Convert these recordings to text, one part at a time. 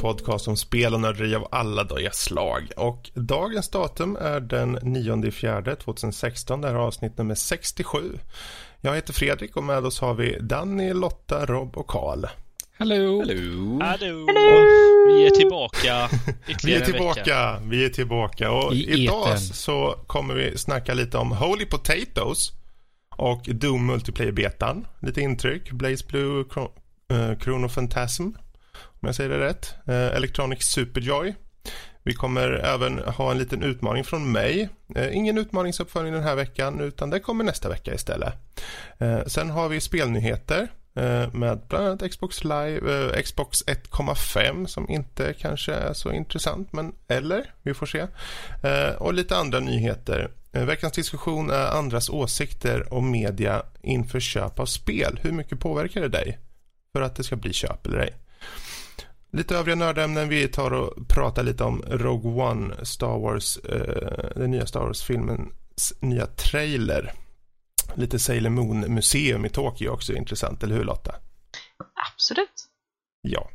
Podcast om spel och nörderi av alla dagens slag. Och dagens datum är den 9 fjärde 2016, det här är avsnitt nummer 67. Jag heter Fredrik och med oss har vi Danny, Lotta, Rob och Karl. Hallå! Hallå! Hallå! Vi är tillbaka Vi är tillbaka, vi är tillbaka och I idag etern. så kommer vi snacka lite om Holy Potatoes och Doom Multiplayer-betan. Lite intryck, Blaze Blue, eh, Chrono Phantasm, om jag säger det rätt, eh, Electronic Superjoy. Vi kommer även ha en liten utmaning från mig. Eh, ingen utmaningsuppföljning den här veckan utan det kommer nästa vecka istället. Eh, sen har vi spelnyheter eh, med bland annat Xbox Live, eh, Xbox 1,5 som inte kanske är så intressant men eller, vi får se. Eh, och lite andra nyheter. Eh, veckans diskussion är andras åsikter och media inför köp av spel. Hur mycket påverkar det dig för att det ska bli köp eller ej? Lite övriga nördämnen. Vi tar och pratar lite om Rogue One, Star Wars, eh, den nya Star Wars-filmens nya trailer. Lite Sailor Moon-museum i Tokyo också är intressant, eller hur Lotta? Absolut. Ja.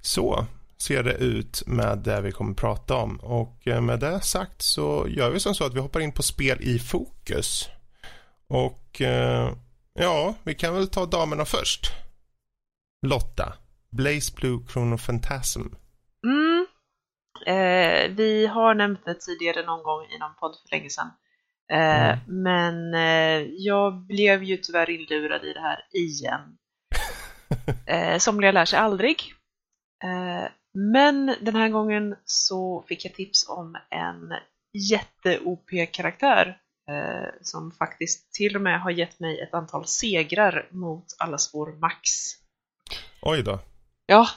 Så ser det ut med det vi kommer prata om. Och eh, med det sagt så gör vi som så att vi hoppar in på spel i fokus. Och eh, ja, vi kan väl ta damerna först. Lotta, Blaze Blue Chrono Phantasm. Mm. Eh, vi har nämnt det tidigare någon gång i någon podd för länge sedan. Eh, Mm. Men eh, jag blev ju tyvärr inlurad i det här igen. Eh, somliga lär sig aldrig. Eh, men den här gången så fick jag tips om en jätte-OP-karaktär eh, som faktiskt till och med har gett mig ett antal segrar mot allas vår Max. Oj då, Ja.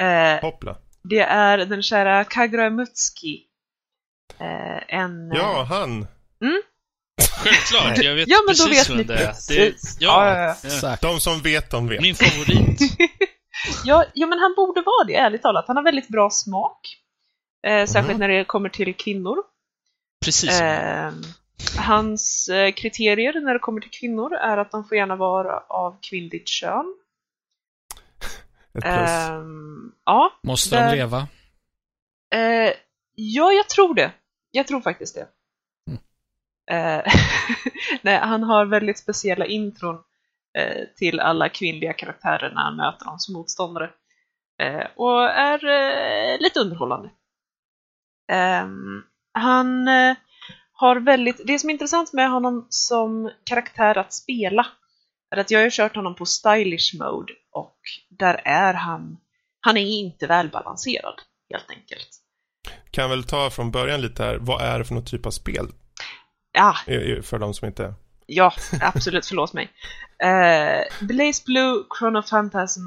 Eh, hoppla. det är den kära Kagura Mutsuki. Eh, en... Ja, han. Självklart, jag vet Ja, men då precis vet vem ni det är. precis. Det, ja, Ja, ja, ja. De som vet, de vet. Min favorit. Ja, ja, men han borde vara det, ärligt talat. Han har väldigt bra smak. Eh, särskilt Mhm. när det kommer till kvinnor. Precis. Eh, hans eh, kriterier när det kommer till kvinnor är att de får gärna vara av kvinnligt kön. Ett plus. Ehm, ja, Måste Där- de leva? Eh, ja, jag tror det. Jag tror faktiskt det. Mm. Eh, nej, han har väldigt speciella intron eh, till alla kvinnliga karaktärer när han möter som motståndare. Och är lite underhållande. Ehm, han har väldigt, det som är intressant med honom som karaktär att spela är att jag har ju kört honom på stylish mode och där är han, han är inte välbalanserad helt enkelt. Kan väl ta från början lite här. Vad är det för någon typ av spel? Ja, För de som inte... ja, absolut, förlåt mig. Eh, Blaze Blue Chrono Phantasm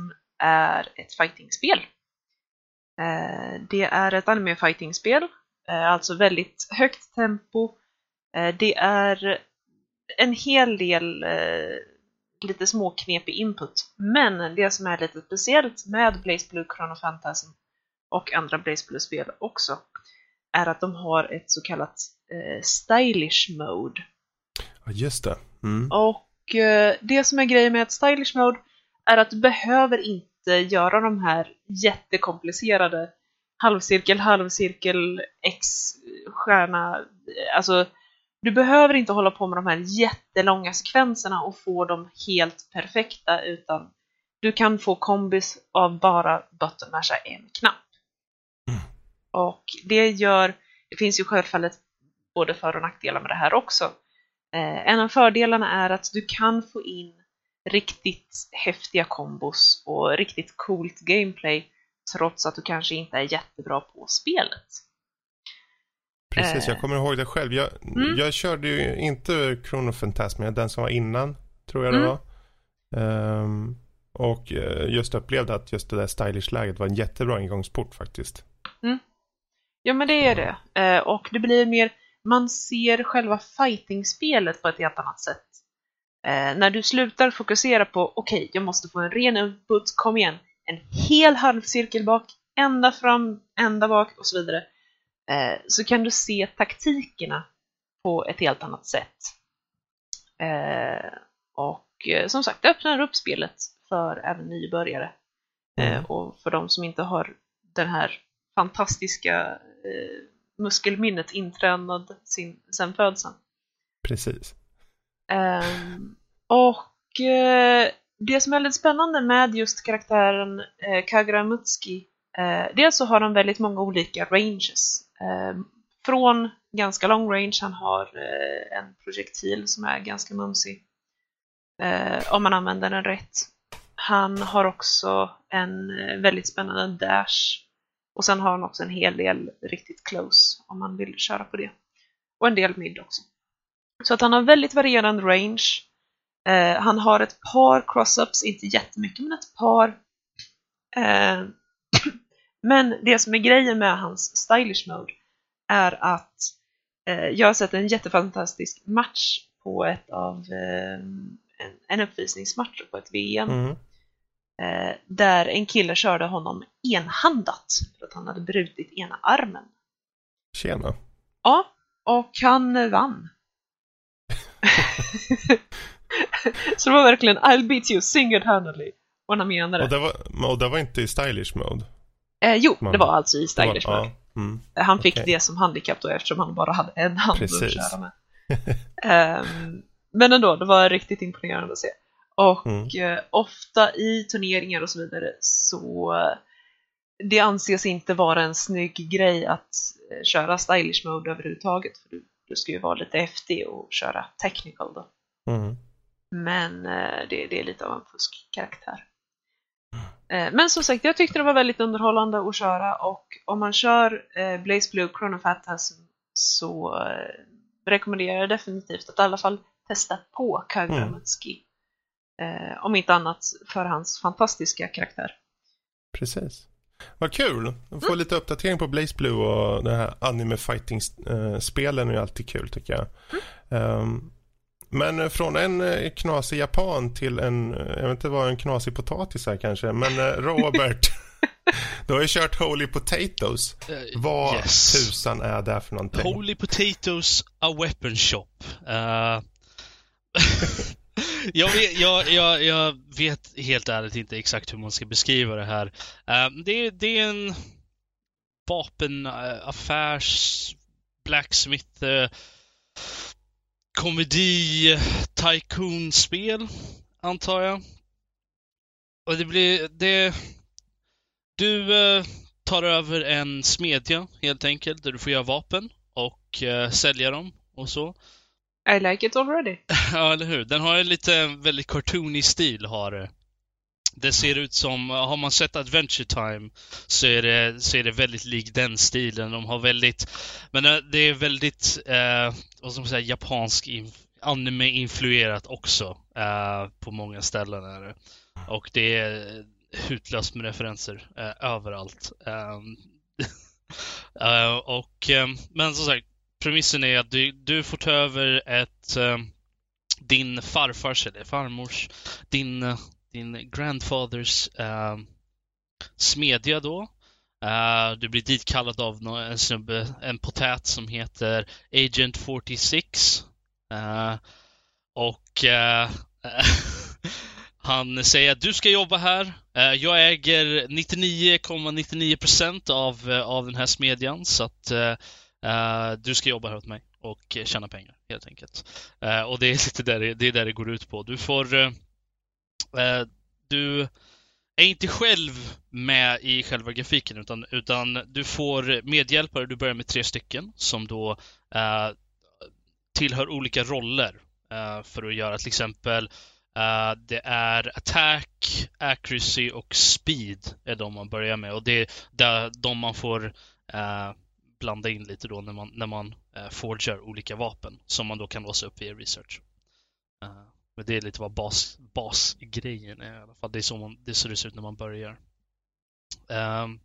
är ett fightingspel. Eh, det är ett anime fightingspel, eh, alltså väldigt högt tempo. Eh, det är en hel del lite småknepig input. Men det som är lite speciellt med Blaze Blue Chrono Phantasm och andra Blaze Blue-spel också är att de har ett så kallat eh, stylish mode. Ja, just det. Mm. Och eh, det som är grejen med ett stylish mode är att du behöver inte göra de här jättekomplicerade halvcirkel, halvcirkel, x, stjärna, alltså du behöver inte hålla på med de här jättelånga sekvenserna och få dem helt perfekta utan du kan få kombis av bara button masha en knapp. Mm. Och det gör, det finns ju självfallet både för och nackdelar med det här också. Eh, en av fördelarna är att du kan få in riktigt häftiga kombos och riktigt coolt gameplay trots att du kanske inte är jättebra på spelet. Precis, jag Eh. kommer ihåg det själv. Jag, Mm. jag körde ju inte Chrono Phantasm, den som var innan, tror jag det Mm. var. Ehm, och eh, just upplevde att just det där stylish-läget var en jättebra ingångsport faktiskt. Ja, men det är det. Eh, och det blir mer, man ser själva fighting-spelet på ett helt annat sätt. När du slutar fokusera på, okej, jag måste få en ren input, kom igen, en hel halvcirkel bak, ända fram, ända bak och så vidare. Eh, så kan du se taktikerna på ett helt annat sätt. Eh, och eh, som sagt, det öppnar upp spelet för även nybörjare. Mm. och för de som inte har den här fantastiska muskelminnet intränad sin, sen födseln. Precis. Ehm, och eh, det som är lite spännande med just karaktären eh, Kagura Mutsuki, eh, dels så har han väldigt många olika ranges. Ehm, från ganska long range, han har eh, en projektil som är ganska mumsig. Eh, om man använder den rätt. Han har också en eh, väldigt spännande dash. Och sen har han också en hel del riktigt close om man vill köra på det. Och en del mid också. Så att han har väldigt varierande range. Eh, han har ett par cross-ups, inte jättemycket men ett par. Eh, men det som är grejen med hans stylish mode är att eh, jag har sett en jättefantastisk match på ett av eh, en, en uppvisningsmatch på ett VM Mm. eh, där en kille körde honom enhandat för att han hade brutit ena armen. Tjena. Ja, och han vann. Så det var verkligen I'll beat you single-handedly. Och han menade Och det. det var, och det var inte i stylish mode? Eh, jo, Man- det var alltså i mode. ja. mm. Han fick okej. det som handikapp då eftersom han bara hade en hand Precis. att köra med. Ehm, men ändå, det var riktigt imponerande att se. Och Mm. eh, ofta i turneringar och så vidare så eh, det anses inte vara en snygg grej att eh, köra stylish mode överhuvudtaget. För du, du ska ju vara lite häftig och köra technical då. Mm. Men eh, det, det är lite av en fuskkaraktär. Eh, Men som sagt, jag tyckte det var väldigt underhållande att köra och om man kör eh, Blaze Blue Chrono Phantasm så eh, rekommenderar jag definitivt att i alla fall testa på Kagura Mm. Om inte annat för hans fantastiska karaktär. Precis. Vad kul. Att få lite uppdatering på Blaze Blue och det här anime fighting-spelen är ju alltid kul tycker jag. Ehm, men eh, från en eh, knasig japan till en, eh, jag vet inte vad en knasig potatis är kanske, men Robert. du har ju kört Holy Potatoes. Eh, Vad yes. tusan är det för någonting? Holy Potatoes, a weapon shop. Eh, jag, vet, jag, jag, jag vet helt ärligt inte exakt hur man ska beskriva det här. Eh, det, det är en vapenaffärs, blacksmith, uh, komedi, tycoon-spel, antar jag. Och det blir, det... Du eh, tar över en smedja helt enkelt, där du får göra vapen och eh, sälja dem och så. I like it already. Ja, eller hur? Den har en lite väldigt cartoony stil, har det. Det ser ut som, har man sett Adventure Time så är det, så är det väldigt lik den stilen. De har väldigt, men eh, det är väldigt, eh, vad ska man säga, japansk anime-influerat också. Eh, på många ställen är det. Och det är hutlöst med referenser eh, överallt. Ehm, eh, och, eh, men som sagt, premissen är att du, du får ta över ett eh, din farfars eller farmors, din, eh, din grandfathers eh, smedja då. Eh, du blir ditkallad av en snubbe, en potät som heter Agent 46. Eh, och eh, han säger att du ska jobba här. Eh, jag äger 99,99% av, eh, av den här smedjan så att eh, du ska jobba här åt mig och tjäna pengar helt enkelt. Och det är lite där det, det, är där det går ut på. Du får Eh, du är inte själv med i själva grafiken utan, utan du får medhjälpare. Du börjar med tre stycken som då eh, tillhör olika roller eh, för att göra till exempel eh, det är attack, accuracy och speed är de man börjar med och det är där de man får eh, blanda in lite då när man, när man eh, forgar olika vapen som man då kan låsa upp via research. Men det är lite vad bas, basgrejen är i alla fall. Det är så man, det ser det ut när man börjar. Um,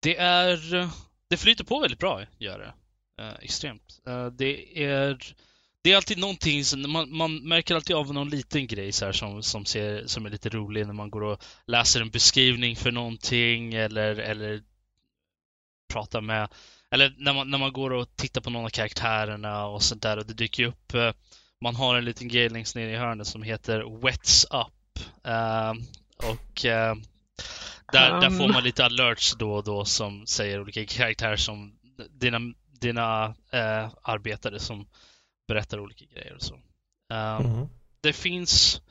det är, det flyter på väldigt bra, gör det. Uh, extremt. Uh, det är, det är alltid någonting, som, man, man märker alltid av någon liten grej så här som, som, ser, som är lite rolig när man går och läser en beskrivning för någonting eller, eller pratar med, eller när man, när man går och tittar på någon av karaktärerna och sånt där och det dyker upp eh, man har en liten grej längst ner i hörnet som heter Wets Up. Eh, och eh, där, där Um. får man lite alerts då och då som säger olika karaktärer som dina, dina eh, arbetare som berättar olika grejer och så. Um, Mhm. det finns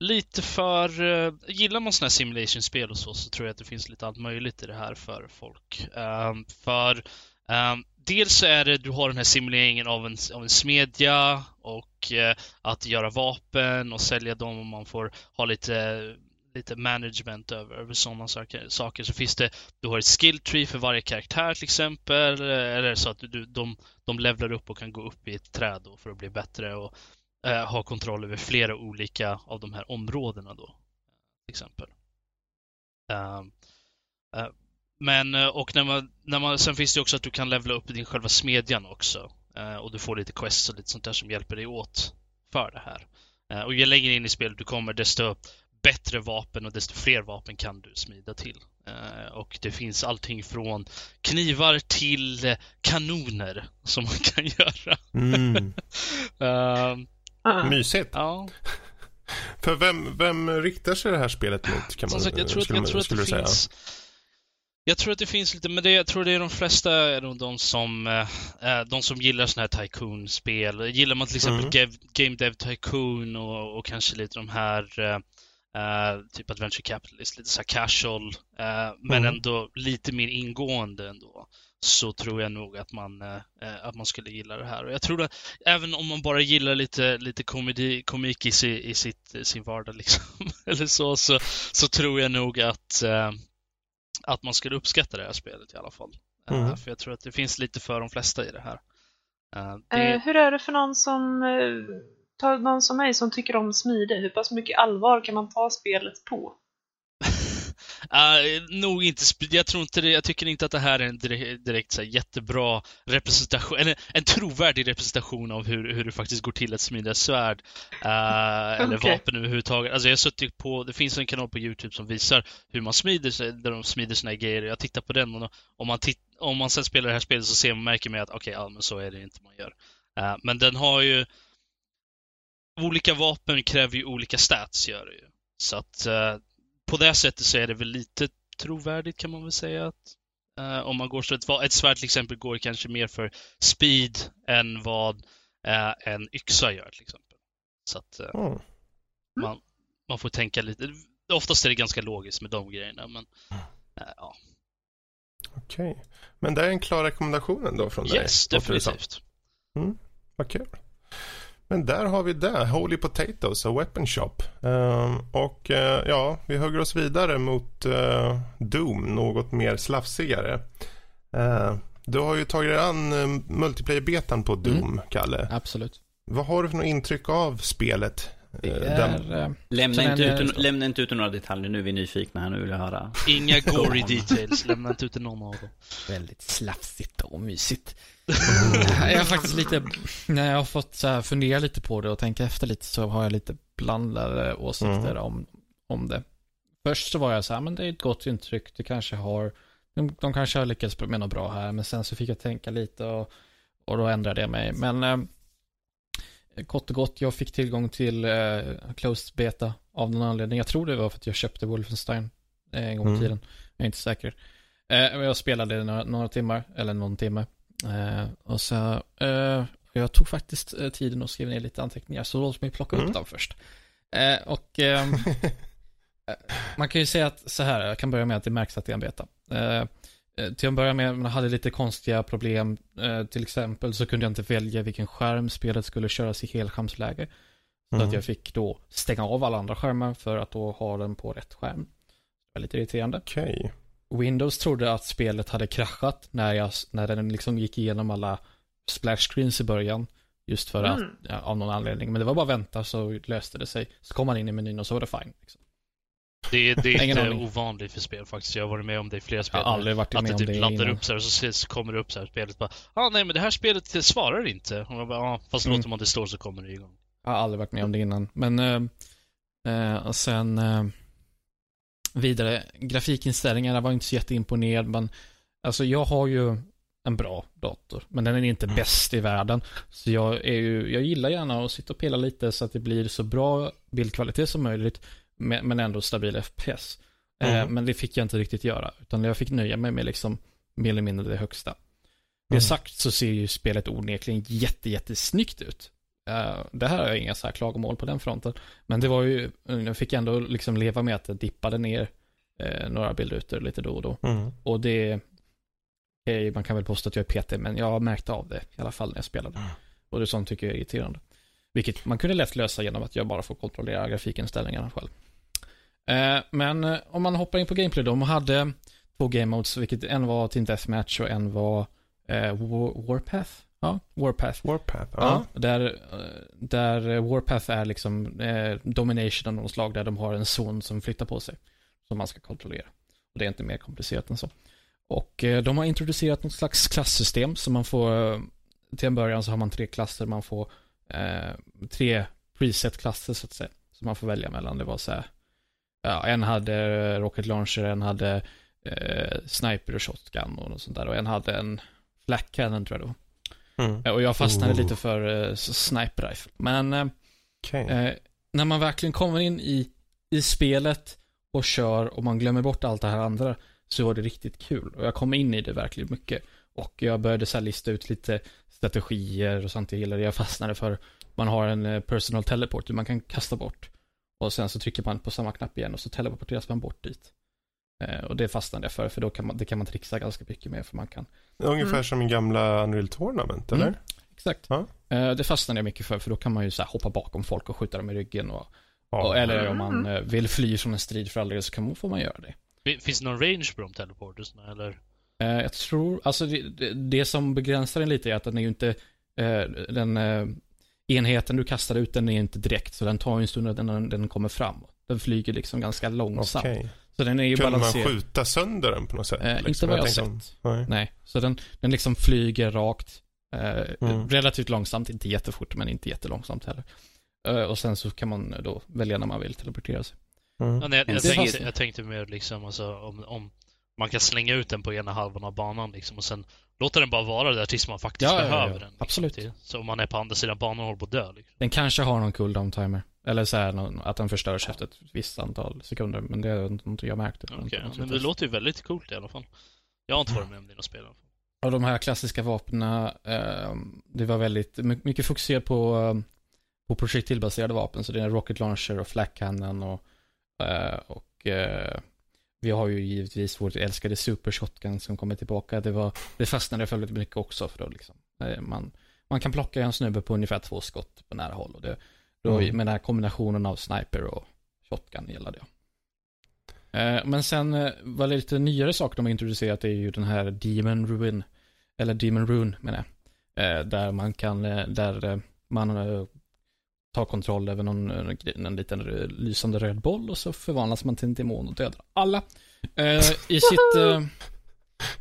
lite för... eh, gillar man sådana här simulation-spel och så, så tror jag att det finns lite allt möjligt i det här för folk. Ehm, för ehm, dels så är det, du har den här simuleringen av en, av en smedja och eh, att göra vapen och sälja dem och man får ha lite lite management över, över sådana saker, saker. Så finns det, du har ett skill tree för varje karaktär till exempel. Eh, eller så att du, de, de levlar upp och kan gå upp i ett träd då för att bli bättre och eh, ha kontroll över flera olika av de här områdena då. Till exempel. Ehm, uh, men, eh, och när man, när man, sen finns det också att du kan levla upp din själva smedjan också. Eh, och du får lite quests och lite sånt där som hjälper dig åt för det här. Eh, och ju längre in i spelet du kommer desto bättre vapen och desto fler vapen kan du smida till. Eh, och det finns allting från knivar till kanoner som man kan göra. Mm. Ah. Mysigt. ja, För vem, vem riktar sig det här spelet mot? Kan man, Som sagt, jag tror, att, skulle, jag tror att det du säga? Jag tror att det finns lite, men det, jag tror det är de flesta är nog de som, eh, de som gillar sådana här Tycoon-spel. Gillar man till exempel Mm. Game Dev Tycoon och, och kanske lite de här eh, eh, typ Adventure Capitalist, lite så casual, eh, men Mm. ändå lite mer ingående ändå. Så tror jag nog att man, eh, eh, att man skulle gilla det här. Och jag tror att även om man bara gillar lite, lite komedi, komik i, i sitt, sin vardag liksom, eller så, så, så tror jag nog att, eh, att man skulle uppskatta det här spelet i alla fall. Eh, Mm. för jag tror att det finns lite för de flesta i det här. Eh, Eh, det, hur är det för någon som, eh, ta någon som mig som tycker om smide? Hur pass mycket allvar kan man ta spelet på? Eh, nog inte, jag tror inte det, jag tycker inte att det här är en direkt, direkt så här, jättebra representation, eller en trovärdig representation av hur, hur det faktiskt går till att smida svärd. eh, eller Okej. vapen överhuvudtaget. Alltså jag har suttit på, det finns en kanal på Youtube som visar hur man smider där de smider sina grejer. Jag tittar på den och om man, titt, om man sen spelar det här spelet så ser man, märker man att okej, ja men så är det inte man gör. Eh, men den har ju Olika vapen kräver ju olika stats, gör det ju. Så att eh, på det sättet så är det väl lite trovärdigt kan man väl säga att eh, om man går så ett, ett svärd till exempel går kanske mer för speed än vad eh, en yxa gör till exempel. Så att eh, Mm. man, man får tänka lite. Oftast är det ganska logiskt med de grejerna men eh, ja. Okej. Men det är en klar rekommendation ändå från dig? Yes, det som. definitivt. Vad kul. Men där har vi det. Holy Potatoes och Weapon Shop. Ehm, och eh, ja, vi hugger oss vidare mot eh, Doom, något mer slafsigare. Eh, du har ju tagit dig an uh, multiplayer-betan på Doom, Kalle. Absolut. Vad har du för något intryck av spelet? Eh, den- är... eh, Lämna inte, är ut, lämna inte ut några detaljer, nu är vi nyfikna här, nu vill jag höra. Inga gory details, lämna inte ut någon av dem. väldigt slafsigt och mysigt. jag har faktiskt lite, när jag har fått så här fundera lite på det och tänka efter lite så har jag lite blandade åsikter Mm. om, om det. Först så var jag så här, men det är ett gott intryck, det kanske har, de, de kanske har lyckats med något bra här, men sen så fick jag tänka lite och, och då ändrade jag mig. Men eh, kort och gott, jag fick tillgång till eh, closed beta av någon anledning. Jag tror det var för att jag köpte Wolfenstein eh, en gång i Mm. tiden. Jag är inte säker. Eh, jag spelade några, några timmar, eller någon timme. Eh, och så, eh, jag tog faktiskt eh, tiden och skrev ner lite anteckningar, så låt mig plocka Mm. upp dem först. Eh, och ehm, eh, man kan ju säga att så här, jag kan börja med att det märks att det är en beta. Eh, till att börja med, man hade lite konstiga problem. Eh, till exempel så kunde jag inte välja vilken skärm spelet skulle köras i helskärmsläge. Så Mm. att jag fick då stänga av alla andra skärmar för att då ha den på rätt skärm. Det var lite irriterande. Okej. Windows trodde att spelet hade kraschat när, jag, när den liksom gick igenom alla splash screens i början. Just för att, Mm. ja, av någon anledning. Men det var bara att vänta så löste det sig. Så kom man in i menyn och så var det fine. Liksom. Det, det är inte aning. ovanligt för spel faktiskt. Jag har varit med om det i flera Jag spel. har aldrig varit att med det om typ det laddar innan. upp så här och så kommer det upp så här spelet bara ah, nej men det här spelet det svarar inte. Och man bara, ah, fast Mm. låter man det stå så kommer det igång. Jag har aldrig varit med om det innan. Men eh, eh, och sen eh, vidare, grafikinställningarna var inte så jätteimponerad. Men alltså jag har ju en bra dator, men den är inte Mm. bäst i världen. Så jag är ju, jag gillar gärna att sitta och pilla lite så att det blir så bra bildkvalitet som möjligt, men ändå stabil FPS. Eh, Mm. Men det fick jag inte riktigt göra. Utan jag fick nöja mig med liksom mer eller mindre det högsta. Det Mm. sagt så ser ju spelet onekligen jätte, jättesnyggt ut. Eh, det här har jag inga så här klagomål på den fronten. Men det var ju, jag fick ändå liksom leva med att det dippade ner eh, några bildrutor lite då och då. Mm. Och det, okej, man kan väl påstå att jag är PT, men jag märkte av det i alla fall när jag spelade. Mm. Och det är sånt tycker jag är irriterande. Vilket man kunde lätt lösa genom att jag bara får kontrollera grafikinställningarna själv. Eh, men eh, om man hoppar in på gameplay då, de hade två game modes, vilket en var Team Deathmatch och en var eh, War, Warpath. Ja, Warpath. Warpath. Ja, Ja. där, där Warpath är liksom eh, domination av någon slag där de har en zon som flyttar på sig. Som man ska kontrollera. Och det är inte mer komplicerat än så. Och eh, de har introducerat något slags klassystem så man får, till en början så har man tre klasser, man får eh, tre preset-klasser så att säga. Som man får välja mellan. Det var så här, ja, en hade Rocket Launcher, en hade eh, Sniper och Shotgun och något sånt där. Och en hade en Black Cannon tror jag det var. Mm. Eh, Och jag fastnade Oh. lite för uh, Sniper Rifle. Men eh, Okej. eh, när man verkligen kommer in i, i spelet och kör och man glömmer bort allt det här andra så var det riktigt kul. Och jag kom in i det verkligen mycket. Och jag började så här lista ut lite strategier och sånt jag gillade. Jag fastnade för, man har en eh, personal teleport man kan kasta bort. Och sen så trycker man på samma knapp igen och så teleporteras man bort dit. Eh, och det fastnade jag för, för då kan man, det kan man trixa ganska mycket med, för man kan Ungefär Mm. som i gamla Unreal Tournament, Mm. eller? Exakt. Ja. Eh, Det fastnade jag mycket för, för då kan man ju så här hoppa bakom folk och skjuta dem i ryggen. Och, Ja. och, eller om man Mm. eh, vill fly från en strid för all del så kan man, får man göra det. Fin- Finns det någon range på de teleportersna eller? Eh, Jag tror, alltså det, det, det som begränsar den lite är att den är ju inte, eh, den eh, enheten du kastar ut den är inte direkt, så den tar ju en stund att den, den kommer fram. Den flyger liksom ganska långsamt. Okej. Så den är ju Kunde man balanserad. skjuta sönder den på något sätt? Eh, liksom? inte vad jag har tänkte om- sett. Nej. Nej, så den, den liksom flyger rakt. Eh, Mm. Relativt långsamt, inte jättefort men inte jättelångsamt heller. Eh, och sen så kan man då välja när man vill teleportera sig. Mm. Ja, nej, jag, jag, tänkte, jag tänkte mer liksom alltså, om, om man kan slänga ut den på ena halvan av banan liksom och sen låta den bara vara där tills man faktiskt Ja, ja, ja, behöver ja. den. Liksom, Absolut. till- Så om man är på andra sidan banan och håller på att dö. Liksom. Den kanske har någon cooldown timer. Eller så här, att den förstörs efter ett visst antal sekunder. Men det har inte jag märkt. Okej, något men det låter ju väldigt coolt i alla fall. Jag har inte varit med om dina spel. i alla fall. Och de här klassiska vapnen, eh, det var väldigt my- mycket fokuserat på, eh, på projektilbaserade vapen. Så det är Rocket Launcher och Flak Cannon och, eh, och eh, vi har ju givetvis vårt älskade Super Shotgun som kommer tillbaka. Det, var, det fastnade för väldigt mycket också för då liksom. eh, man, man kan plocka en snubbe på ungefär två skott på nära håll. Och det, då, Mm. Med den här kombinationen av sniper och shotgun gillade jag. Eh, Men sen eh, var det lite nyare saker de har introducerat är ju den här Demon Ruin. Eller Demon Rune menar jag. Där man kan, där man tar kontroll över någon, en liten eh, lysande röd boll och så förvandlas man till en demon och dödar alla. Eh, I sitt, eh,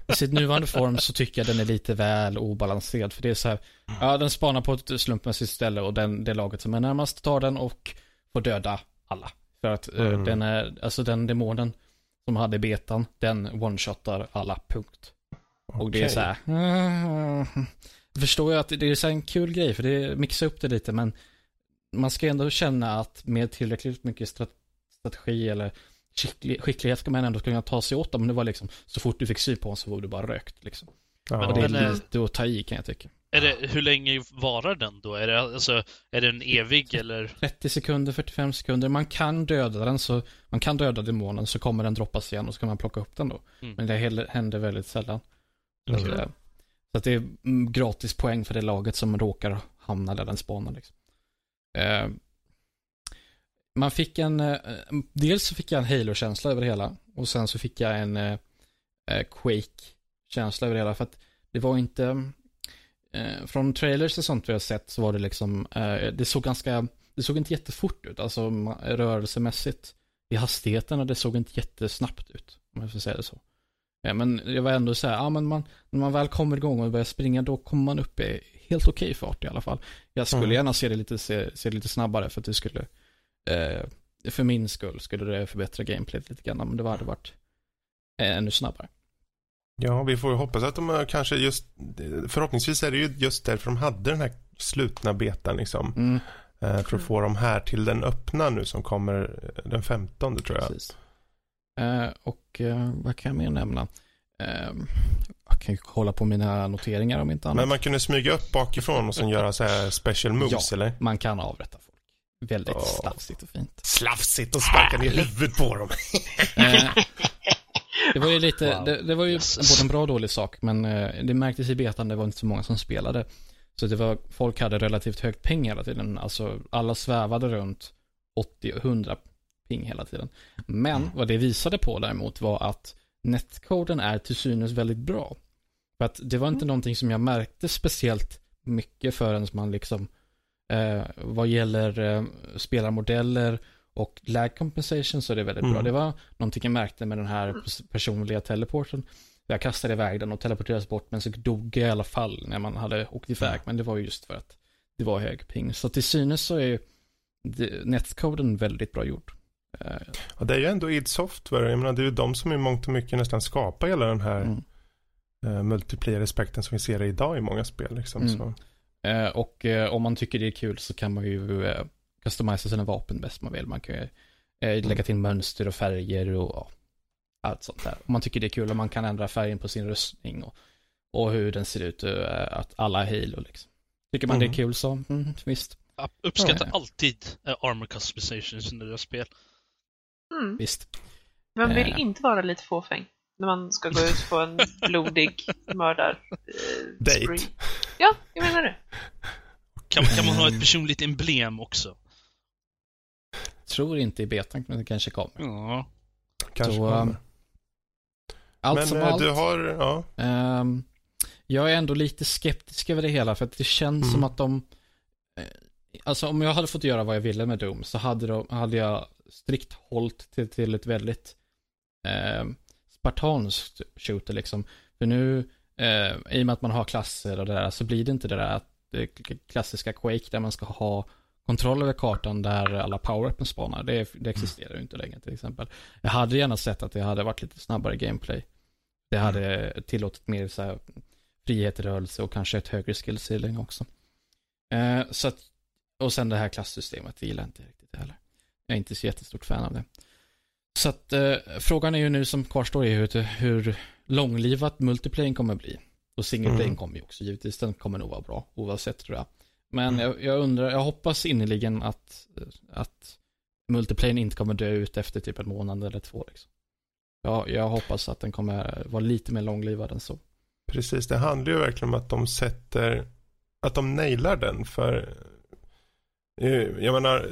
i sitt nuvarande form så tycker jag den är lite väl obalanserad. För det är så här, ja den spanar på ett slumpmässigt ställe och den, det laget som är närmast tar den och får döda alla. För att eh, Mm. den är, alltså den demonen som hade betan, den one-shotar alla, punkt. Och det är så här. mm, förstår jag att det är så här en kul grej, för det mixar upp det lite, men man ska ändå känna att med tillräckligt mycket strat- strategi eller skicklig, skicklighet ska man ändå kunna ta sig åt dem. Men det var liksom, så fort du fick sy på så var du bara rökt liksom. Ja. Och det är Men, eh, lite att ta i kan jag tycka. Är det, hur länge varar den då? Är det, alltså, är det en evig eller? 30 sekunder, 45 sekunder. Man kan döda den, så man kan döda demonen så kommer den droppas igen och så kan man plocka upp den då. Mm. Men det händer väldigt sällan. Att, eh, så att det är mm, gratis poäng för det laget som råkar hamna där den spanar. Liksom. Eh, man fick en, eh, dels så fick jag en Halo-känsla över det hela och sen så fick jag en eh, eh, Quake-känsla över det hela. För att det var inte, eh, från trailers och sånt vi har sett så var det liksom, eh, det såg ganska, det såg inte jättefort ut, alltså rörelsemässigt i hastigheten och det såg inte jättesnabbt ut, om jag får säga det så. Men det var ändå så här, ja men man, när man väl kommer igång och börjar springa då kommer man upp i helt okej fart i alla fall. Jag skulle Mm. gärna se det lite, se, se det lite snabbare för att det skulle, eh, för min skull skulle det förbättra gameplayet lite grann, men det hade varit eh, ännu snabbare. Ja, vi får ju hoppas att de har kanske just, förhoppningsvis är det ju just därför de hade den här slutna betan liksom. Mm, Eh, För att få dem här till den öppna nu som kommer eh, den 15 tror jag. precis. Eh, och eh, vad kan jag mer nämna? Eh, jag kan ju kolla på mina noteringar om inte annat. Men man kunde smyga upp bakifrån och sen göra så här special moves, Ja. eller? Man kan avrätta folk. Väldigt Åh. slafsigt och fint. Slafsigt och sparka ner huvudet på dem. Eh, det var ju lite, Wow. det, det var ju både en bra och dålig sak, men eh, det märktes i betan, det var inte så många som spelade. Så det var, folk hade relativt högt ping hela tiden, alltså alla svävade runt 80 och 100 ping hela tiden. Men vad det visade på däremot var att netcoden är till synes väldigt bra. För att det var inte någonting som jag märkte speciellt mycket förrän man liksom, eh, vad gäller eh, spelarmodeller och lag compensation så är det väldigt bra. Mm. Det var någonting jag märkte med den här pers- personliga teleporten. Jag kastade iväg den och teleporterades bort men så dog jag i alla fall när man hade åkt iväg. Men det var ju just för att det var hög ping. Så till synes så är netcoden väldigt bra gjord. Eh, Och det är ju ändå id Software, jag menar det är ju de som i mångt och mycket nästan skapar hela den här Mm. uh, multiplayer-respekten som vi ser idag i många spel. Liksom, Mm. så. Eh, och eh, om man tycker det är kul så kan man ju eh, customisa sina vapen bäst man vill. Man kan ju eh, lägga till mönster och färger och ja, allt sånt där. Om man tycker det är kul och man kan ändra färgen på sin rustning och, och hur den ser ut, eh, att alla är halo liksom. Tycker man det Mm. är kul så, mm, visst, Jag uppskattar Ja. alltid eh, armor customization i nya spel. Mm. visst. Man vill Eh. inte vara lite fåfäng när man ska gå ut på en blodig mördar eh, Date. Ja, jag menar det. Kan, kan man Mm. ha ett personligt emblem också? Tror inte i betan, men det kanske kommer. Ja. Kanske Så, kommer. um, Allt Men som eh, allt. du har, ja, Ehm, jag är ändå lite skeptisk över det hela för att det känns Mm. som att de eh, Alltså om jag hade fått göra vad jag ville med Doom så hade, de, hade jag strikt hållit till, till ett väldigt eh, spartanskt shooter liksom. För nu, eh, i och med att man har klasser och det där, så blir det inte det där att det klassiska Quake där man ska ha kontroll över kartan där alla power spanar. Det, det existerar ju inte längre till exempel. Jag hade gärna sett att det hade varit lite snabbare gameplay. Det hade tillåtit mer så här, frihet i rörelse och kanske ett högre skill också. Eh, så att, och sen det här klasssystemet, det gillar jag inte riktigt heller. Jag är inte så jättestort fan av det. Så att eh, frågan är ju nu som kvarstår är hur, hur långlivat multiplaying kommer bli. Och single playing Mm. kommer ju också givetvis, den kommer nog vara bra oavsett tror jag. Men Mm. jag, jag undrar, jag hoppas innerligen att, att multiplaying inte kommer dö ut efter typ en månad eller två liksom. Ja, jag hoppas att den kommer vara lite mer långlivad än så. precis. Det handlar ju verkligen om att de sätter, att de nailar den. För jag menar,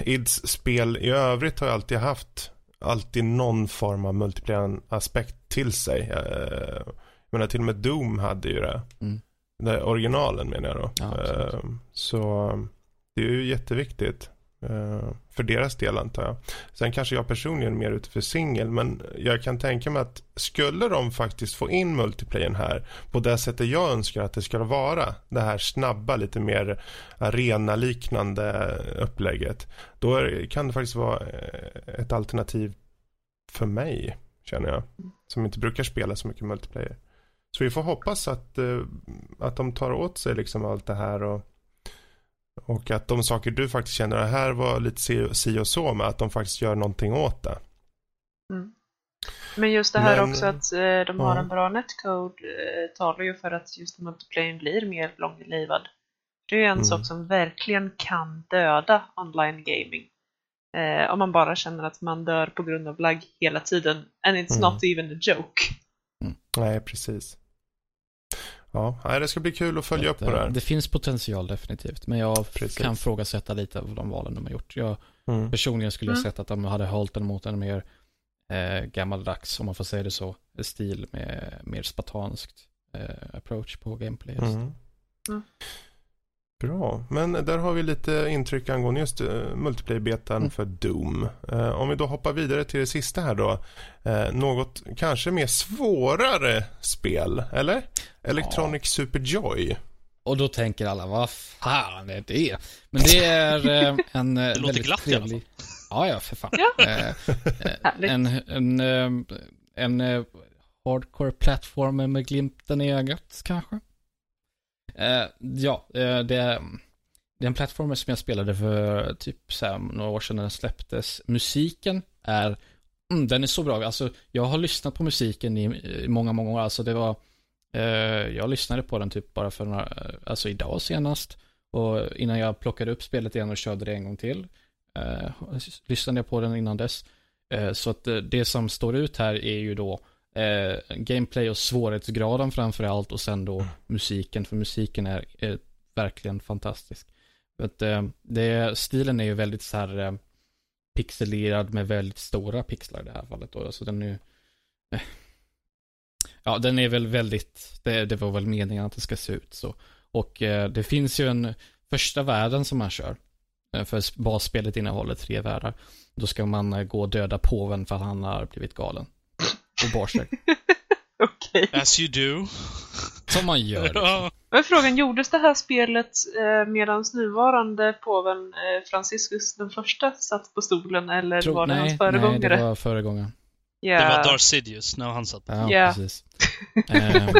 ids spel i övrigt har ju alltid haft alltid någon form av multiplayer-aspekt till sig. Eh, Jag menar, till och med Doom hade ju det. Mm. det originalen menar jag då. Ja. Eh, Så det är ju jätteviktigt. Eh, för deras del antar jag. Sen kanske jag personligen är mer ute för singel. Men jag kan tänka mig att skulle de faktiskt få in multiplayern här. På det sättet jag önskar att det ska vara. Det här snabba, lite mer arenaliknande upplägget. Då är, kan det faktiskt vara eh, ett alternativ för mig. Känner jag. Som inte brukar spela så mycket multiplayer. Så vi får hoppas att, eh, att de tar åt sig liksom allt det här och, och att de saker du faktiskt känner det här var lite si, och så med att de faktiskt gör någonting åt det. Mm. Men just det här Men- också att eh, de har ja. en bra netcode eh, talar ju för att just multiplayern blir mer långlivad. Det är ju en Mm. sak som verkligen kan döda online gaming. Eh, om man bara känner att man dör på grund av lag hela tiden. And it's Mm. not even a joke. Nej, precis. Ja, nej, det ska bli kul att följa upp på det det, här. det finns potential definitivt, men jag Precis. kan frågasätta lite av de valen de har gjort. Jag Mm. personligen skulle jag Mm. sett att de hade hållit den mot en mer eh, gammaldags, om man får säga det så, stil med mer spartanskt eh, approach på gameplay. Mm. Bra, men där har vi lite intryck angående just uh, multiplayer-betan Mm. för Doom. Eh, om vi då hoppar vidare till det sista här då. Eh, något kanske mer svårare spel, eller? Electronic Super Joy. Och då tänker alla, vad fan är det? Men det är eh, en eh, låter väldigt glatt i alla trevlig... Ja, ja, för fan. Ja. Eh, eh, en en, eh, en eh, hardcore plattformer med glimten i ögat, kanske. Eh, ja, eh, det, är, det är en plattform som jag spelade för typ så här, några år sedan när den släpptes. Musiken är Mm, den är så bra. Alltså, jag har lyssnat på musiken i, i många, många år. Alltså, det var, eh, jag lyssnade på den typ bara för några, eh, alltså idag senast. Och innan jag plockade upp spelet igen och körde det en gång till. Lyssnade jag på den innan dess. Så att det som står ut här är ju då eh, gameplay och svårighetsgraden framför allt och sen då musiken. För musiken är eh, verkligen fantastisk. Att, eh, det, stilen är ju väldigt så här eh, pixelerad med väldigt stora pixlar i det här fallet. Då. Alltså den är ju, eh, ja, den är väl väldigt, det, det, var väl meningen att det ska se ut så. Och eh, det finns ju en första världen som man kör. Eh, för basspelet innehåller tre världar. Då ska man eh, gå och döda påven för att han har blivit galen. Och bar sig. Okej. As you do. Som man gör. Liksom. Men frågan, gjordes det här spelet eh, medan nuvarande påven eh, Franciscus den första satt på stolen eller Tro- var det nej, hans föregångare? Nej, det var föregångaren. Ja, Det var Darth Sidious när han satt. Ja, Ja. precis. Ehm,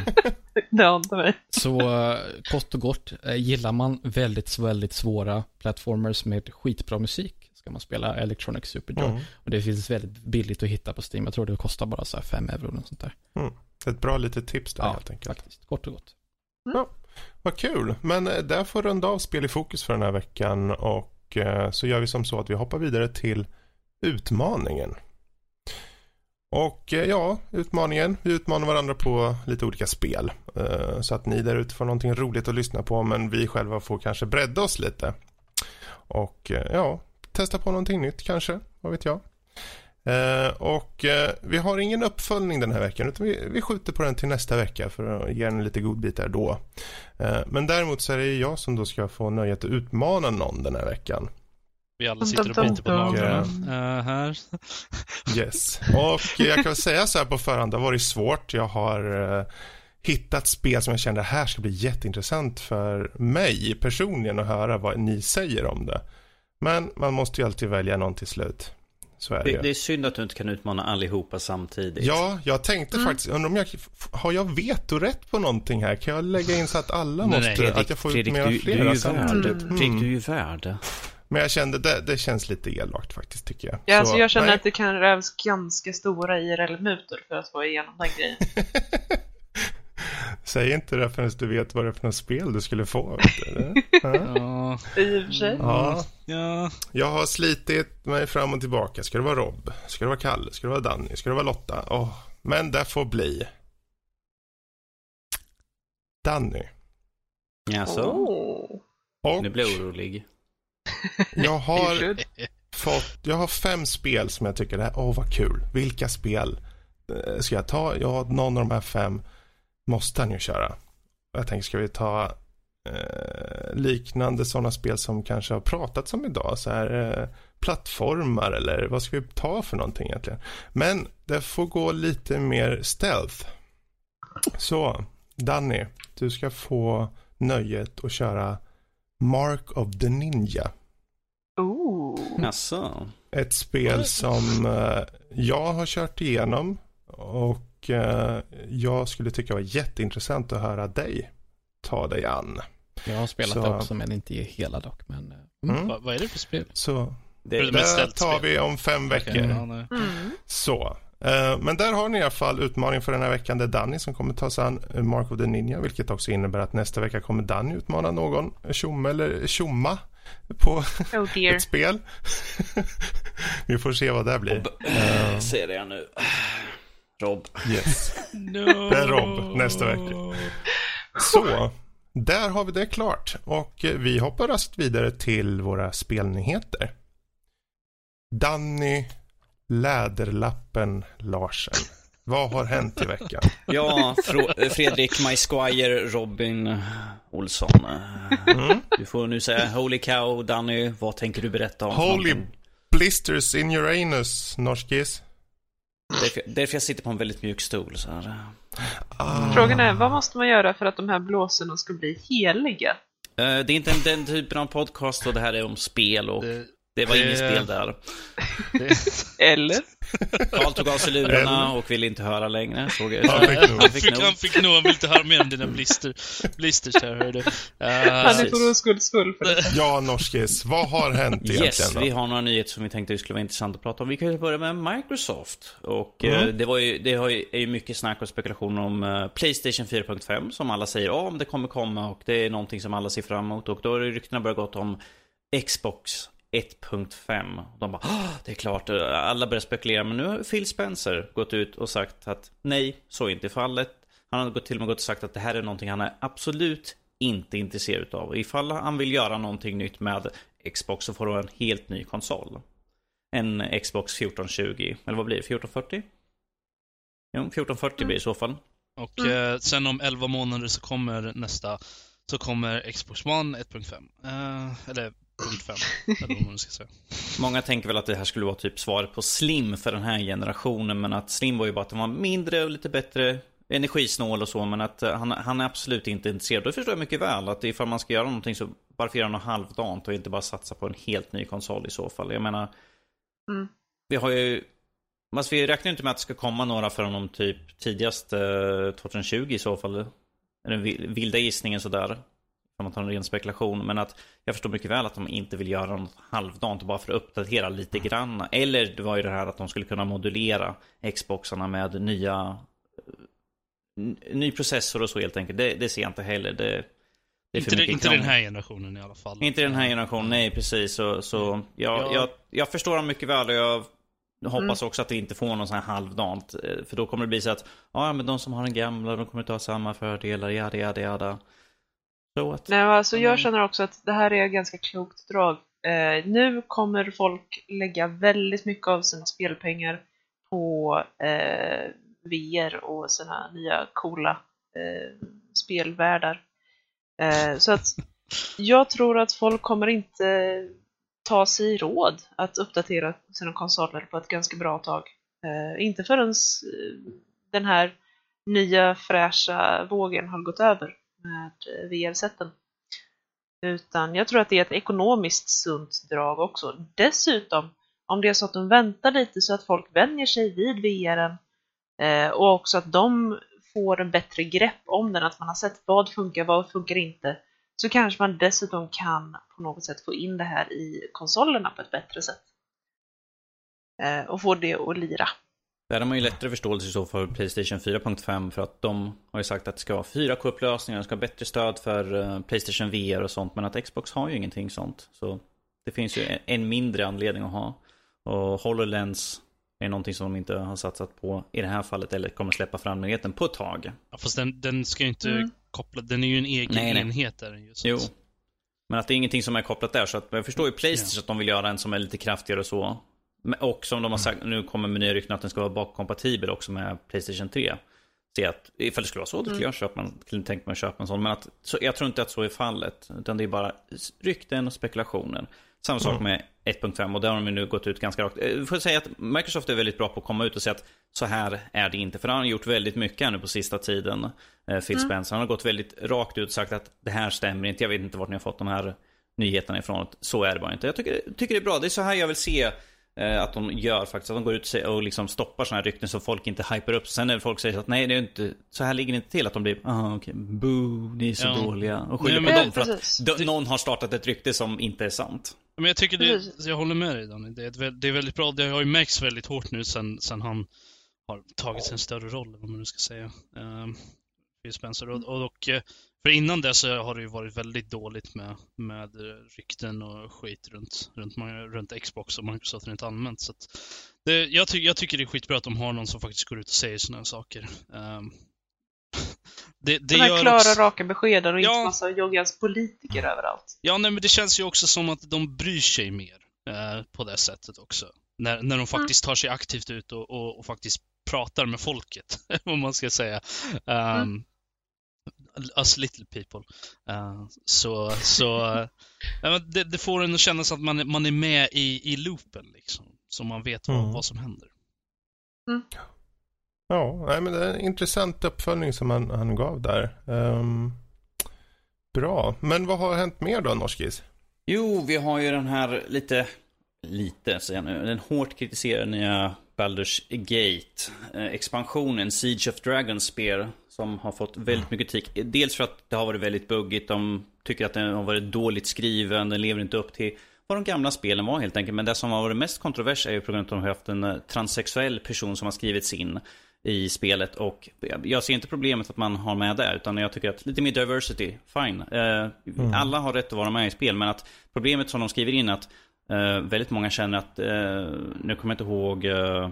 det ante mig. så eh, kort och gott, eh, gillar man väldigt, väldigt svåra plattformers med skitbra musik ska man spela Electronic Superjoy. Mm. Och det finns väldigt billigt att hitta på Steam. Jag tror det kostar bara så här 5 euro eller sånt där. Ett bra litet tips där Ja, helt enkelt. faktiskt. Kort och gott. Vad kul. Men eh, där får runda av spel i fokus för den här veckan och eh, så gör vi som så att vi hoppar vidare till utmaningen. Och eh, ja, utmaningen. Vi utmanar varandra på lite olika spel. Så att ni där ute får någonting roligt att lyssna på men vi själva får kanske bredda oss lite. Och ja, testa på någonting nytt kanske. Vad vet jag. Eh, och eh, vi har ingen uppföljning den här veckan utan vi, vi skjuter på den till nästa vecka för att ge den lite godbitar då. Eh, men däremot så är det jag som då ska få nöjet att utmana någon den här veckan. Vi alla sitter och biter på naglarna eh, här. Yes. Och jag kan säga så här på förhand, det har varit svårt. Jag har eh, hittat spel som jag kände här ska bli jätteintressant för mig personligen att höra vad ni säger om det. Men man måste ju alltid välja någon till slut. Så är det, Det, är synd att du inte kan utmana allihopa samtidigt. Ja, jag tänkte faktiskt, undrar om jag, har jag vetorätt på någonting här? Kan jag lägga in så att alla Nej, måste, nej, att jag får ut Fredrik, mera du, du flera samtidigt? Mm. Fredrik, du är ju värd. Men jag kände, det, det känns lite elakt faktiskt tycker jag. Ja, alltså Så, jag känner nej. att det kan krävs ganska stora IRL-mutor för att få igenom den grejen. Säg inte det förrän du vet vad det är för något spel du skulle få. Vet du? Ja. Ja, I och för sig. ja, ja. jag har slitit mig fram och tillbaka. Ska det vara Rob? Ska det vara Kalle? Ska det vara Danny? Ska det vara Lotta? Åh, men det får bli. Danny. Jaså? Oh. Och Nu blir jag orolig. jag har fått, jag har fem spel som jag tycker, åh vad kul. Vilka spel eh, ska jag ta? Ja, någon av de här fem måste han ju köra. Jag tänker, ska vi ta eh, liknande sådana spel som kanske har pratats om idag? Så här eh, plattformar eller vad ska vi ta för någonting egentligen? Men det får gå lite mer stealth. Så, Danny, du ska få nöjet att köra Mark of the Ninja. Oh. Jaså? Ett spel som eh, jag har kört igenom och eh, jag skulle tycka var jätteintressant att höra dig ta dig an. Jag har spelat Så- det också, men inte i hela dock. Men, eh, Mm. Va, vad är det för spel? Så Det, det ställt tar spel. vi om fem veckor. Mm. Så. Eh, Men där har ni i alla fall utmaningen för den här veckan. Det är Danny som kommer ta sig an Mark of the Ninja, vilket också innebär att nästa vecka kommer Danny utmana någon tjomme eller tjomma på Oh ett spel. vi får se vad det blir. Eh, Ser det jag nu. Rob. yes. No. Det är Rob nästa vecka. Så, där har vi det klart. Och eh, vi hoppar raskt vidare till våra spelnyheter. Danny Läderlappen Larsen. Vad har hänt i veckan? Ja, Fro- Fredrik My Squire Robin Olsson. Mm. Du får nu säga Holy cow, Danny. Vad tänker du berätta om? Holy någonting? blisters in Uranus, norskis. Därför, därför jag sitter på en väldigt mjuk stol. Så här. Ah. Frågan är, vad måste man göra för att de här blåsorna ska bli heliga? Eh, det är inte en, den typen av podcast och det här är om spel och Det, Det var Det- inget spel där. Eller? Karl tog av sig lurarna och ville inte höra längre. Såg jag. Ja, fick nog. Han Han fick fick, nog. han fick nog, han vill inte höra mer om dina blister, blisters här, hörru. Uh, Han är för oskuldsfull för det. Ja, Norskis, vad har hänt egentligen Yes, då? vi har några nyheter som vi tänkte skulle vara intressant att prata om. Vi kan ju börja med Microsoft. Och Mm. eh, det, var ju, det har ju, är ju mycket snack och spekulation om eh, Playstation 4.5 som alla säger om det kommer komma och det är någonting som alla ser fram emot. Och då har ryktena börjat gått om Xbox 1.5. De bara det är klart, alla börjar spekulera. Men nu har Phil Spencer gått ut och sagt att nej, så är inte fallet. Han har till och med gått och sagt att det här är någonting han är absolut inte intresserad av. Ifall han vill göra någonting nytt med Xbox så får du en helt ny konsol. En Xbox 1420, eller vad blir det? 1440? Jo, 1440 blir det i så fall. Och Mm. eh, sen om 11 månader så kommer nästa, så kommer Xbox One 1.5. Eh, eller punkt 5, eller vad man ska säga. Många tänker väl att det här skulle vara typ svaret på Slim för den här generationen. Men att Slim var ju bara att den var mindre och lite bättre energisnål och så. Men att eh, han, han är absolut inte intresserad. Då förstår jag mycket väl att ifall man ska göra någonting så varför göra något halvdant och inte bara satsa på en helt ny konsol i så fall. Jag menar, Mm. vi har ju Fast vi räknar ju inte med att det ska komma några förrän om typ tidigast eh, 2020 i så fall. Är den vi- vilda gissningen sådär. Om man tar en ren spekulation. Men att jag förstår mycket väl att de inte vill göra något halvdant bara för att uppdatera lite grann. Eller det var ju det här att de skulle kunna modulera Xboxarna med nya n- ny processor och så helt enkelt. Det, det ser jag inte heller. Det, det Inte, det, inte den här generationen i alla fall. Inte den här generationen, nej precis. Så, så jag, Ja. jag, jag förstår dem mycket väl och jag hoppas också att det inte får någon sån här halvdant. eh, För då kommer det bli så att, ja men de som har den gamla, de kommer inte ha samma fördelar, jada jada jada. Så att, Nej, alltså Mm. jag känner också att det här är ett ganska klokt drag. Eh, nu kommer folk lägga väldigt mycket av sina spelpengar på eh, VR och sina nya coola eh, spelvärldar. Eh, så att jag tror att folk kommer inte ta sig råd att uppdatera sina konsoler på ett ganska bra tag. Eh, inte förrän eh, den här nya fräscha vågen har gått över med eh, VR-sätten. Utan jag tror att det är ett ekonomiskt sunt drag också. Dessutom, om det är så att de väntar lite så att folk vänjer sig vid VR eh, och också att de får en bättre grepp om den, att man har sett vad funkar, vad funkar inte, så kanske man dessutom kan på något sätt få in det här i konsolerna på ett bättre sätt. Eh, och få det att lira där har man ju lättare förståelse så för Playstation 4.5 för att de har ju sagt att det ska vara 4K-upplösningar, det ska ha bättre stöd för eh, Playstation VR och sånt. Men att Xbox har ju ingenting sånt. Så det finns ju en, mindre anledning att ha. Och HoloLens är någonting som de inte har satsat på i det här fallet eller kommer släppa fram nyheten på ett tag. Ja, fast den, den ska ju inte Mm. koppla, den är ju en egen Nej, nej. enhet där. Ju, så Jo. Men att det är ingenting som är kopplat där. Så att jag förstår ju Playstation att de vill göra en som är lite kraftigare och så. Och som de har sagt, nu kommer med nya rykten att den ska vara bakkompatibel också med Playstation 3. Se att ifall det skulle vara så, då skulle jag köpa en, tänka mig att köpa en sån. Men att, så, jag tror inte att så är fallet. Utan det är bara rykten och spekulationer. Samma sak med 1.5 och där har de nu gått ut ganska rakt. Eh, Får jag säga att Microsoft är väldigt bra på att komma ut och säga att så här är det inte. För han har gjort väldigt mycket här nu på sista tiden. eh, Phil Spencer. Han har gått väldigt rakt ut och sagt att det här stämmer inte. Jag vet inte vart ni har fått de här nyheterna ifrån. Så är det bara inte. Jag tycker, tycker det är bra. Det är så här jag vill se att de gör faktiskt. Att de går ut och liksom stoppar sådana här rykten så folk inte hyper upp. Sen när folk säger så att nej, det är inte, så här ligger det inte till. Att de blir, ah okej, boo, ni är så Ja. dåliga. Och skyller Nej, på dem för att Precis. de, någon har startat ett rykte som inte är sant. Men jag tycker det, jag håller med dig Danny. Det är, ett, det är väldigt bra. Det har ju märkts väldigt hårt nu sen, sen han har tagit en större roll, vad man nu ska säga. Um, Phil Spencer. Och, och, och, eh, för innan det så har det ju varit väldigt dåligt med, med rykten och skit runt, runt, runt Xbox och Microsoft rent allmänt. Så att det, jag, ty, jag tycker det är skitbra att de har någon som faktiskt går ut och säger sådana saker. Ehm, det, det De här gör klara, också- raka beskeden och inte Ja. massa joggens politiker överallt. Ja, nej, men det känns ju också som att de bryr sig mer eh, på det sättet också. När, när de faktiskt tar sig aktivt ut och, och, och faktiskt pratar med folket, om man ska säga. Um, Us little people. Eh, så så men det, det får en att känna så att man, är- man är med i, i loopen, liksom. Så man vet vad, Mm. vad som händer. Ja, nej, men det är en intressant uppföljning som han, han gav där. Ehm, bra, men vad har hänt mer då, Norskis? Jo, vi har ju den här lite lite, säger jag nu. Den hårt kritiserade nya Baldur's Gate. Eh, expansionen Siege of Dragons spel. Som har fått väldigt mycket kritik. Dels för att det har varit väldigt buggigt. De tycker att den har varit dåligt skriven. Den lever inte upp till vad de gamla spelen var helt enkelt. Men det som har varit mest kontrovers är ju på grund av att de har haft en eh, transsexuell person som har skrivits in i spelet. Och jag ser inte problemet att man har med det. Utan jag tycker att lite mer diversity, fine. Eh, mm. Alla har rätt att vara med i spel. Men att problemet som de skriver in att Eh, väldigt många känner att, eh, nu kommer jag inte ihåg eh,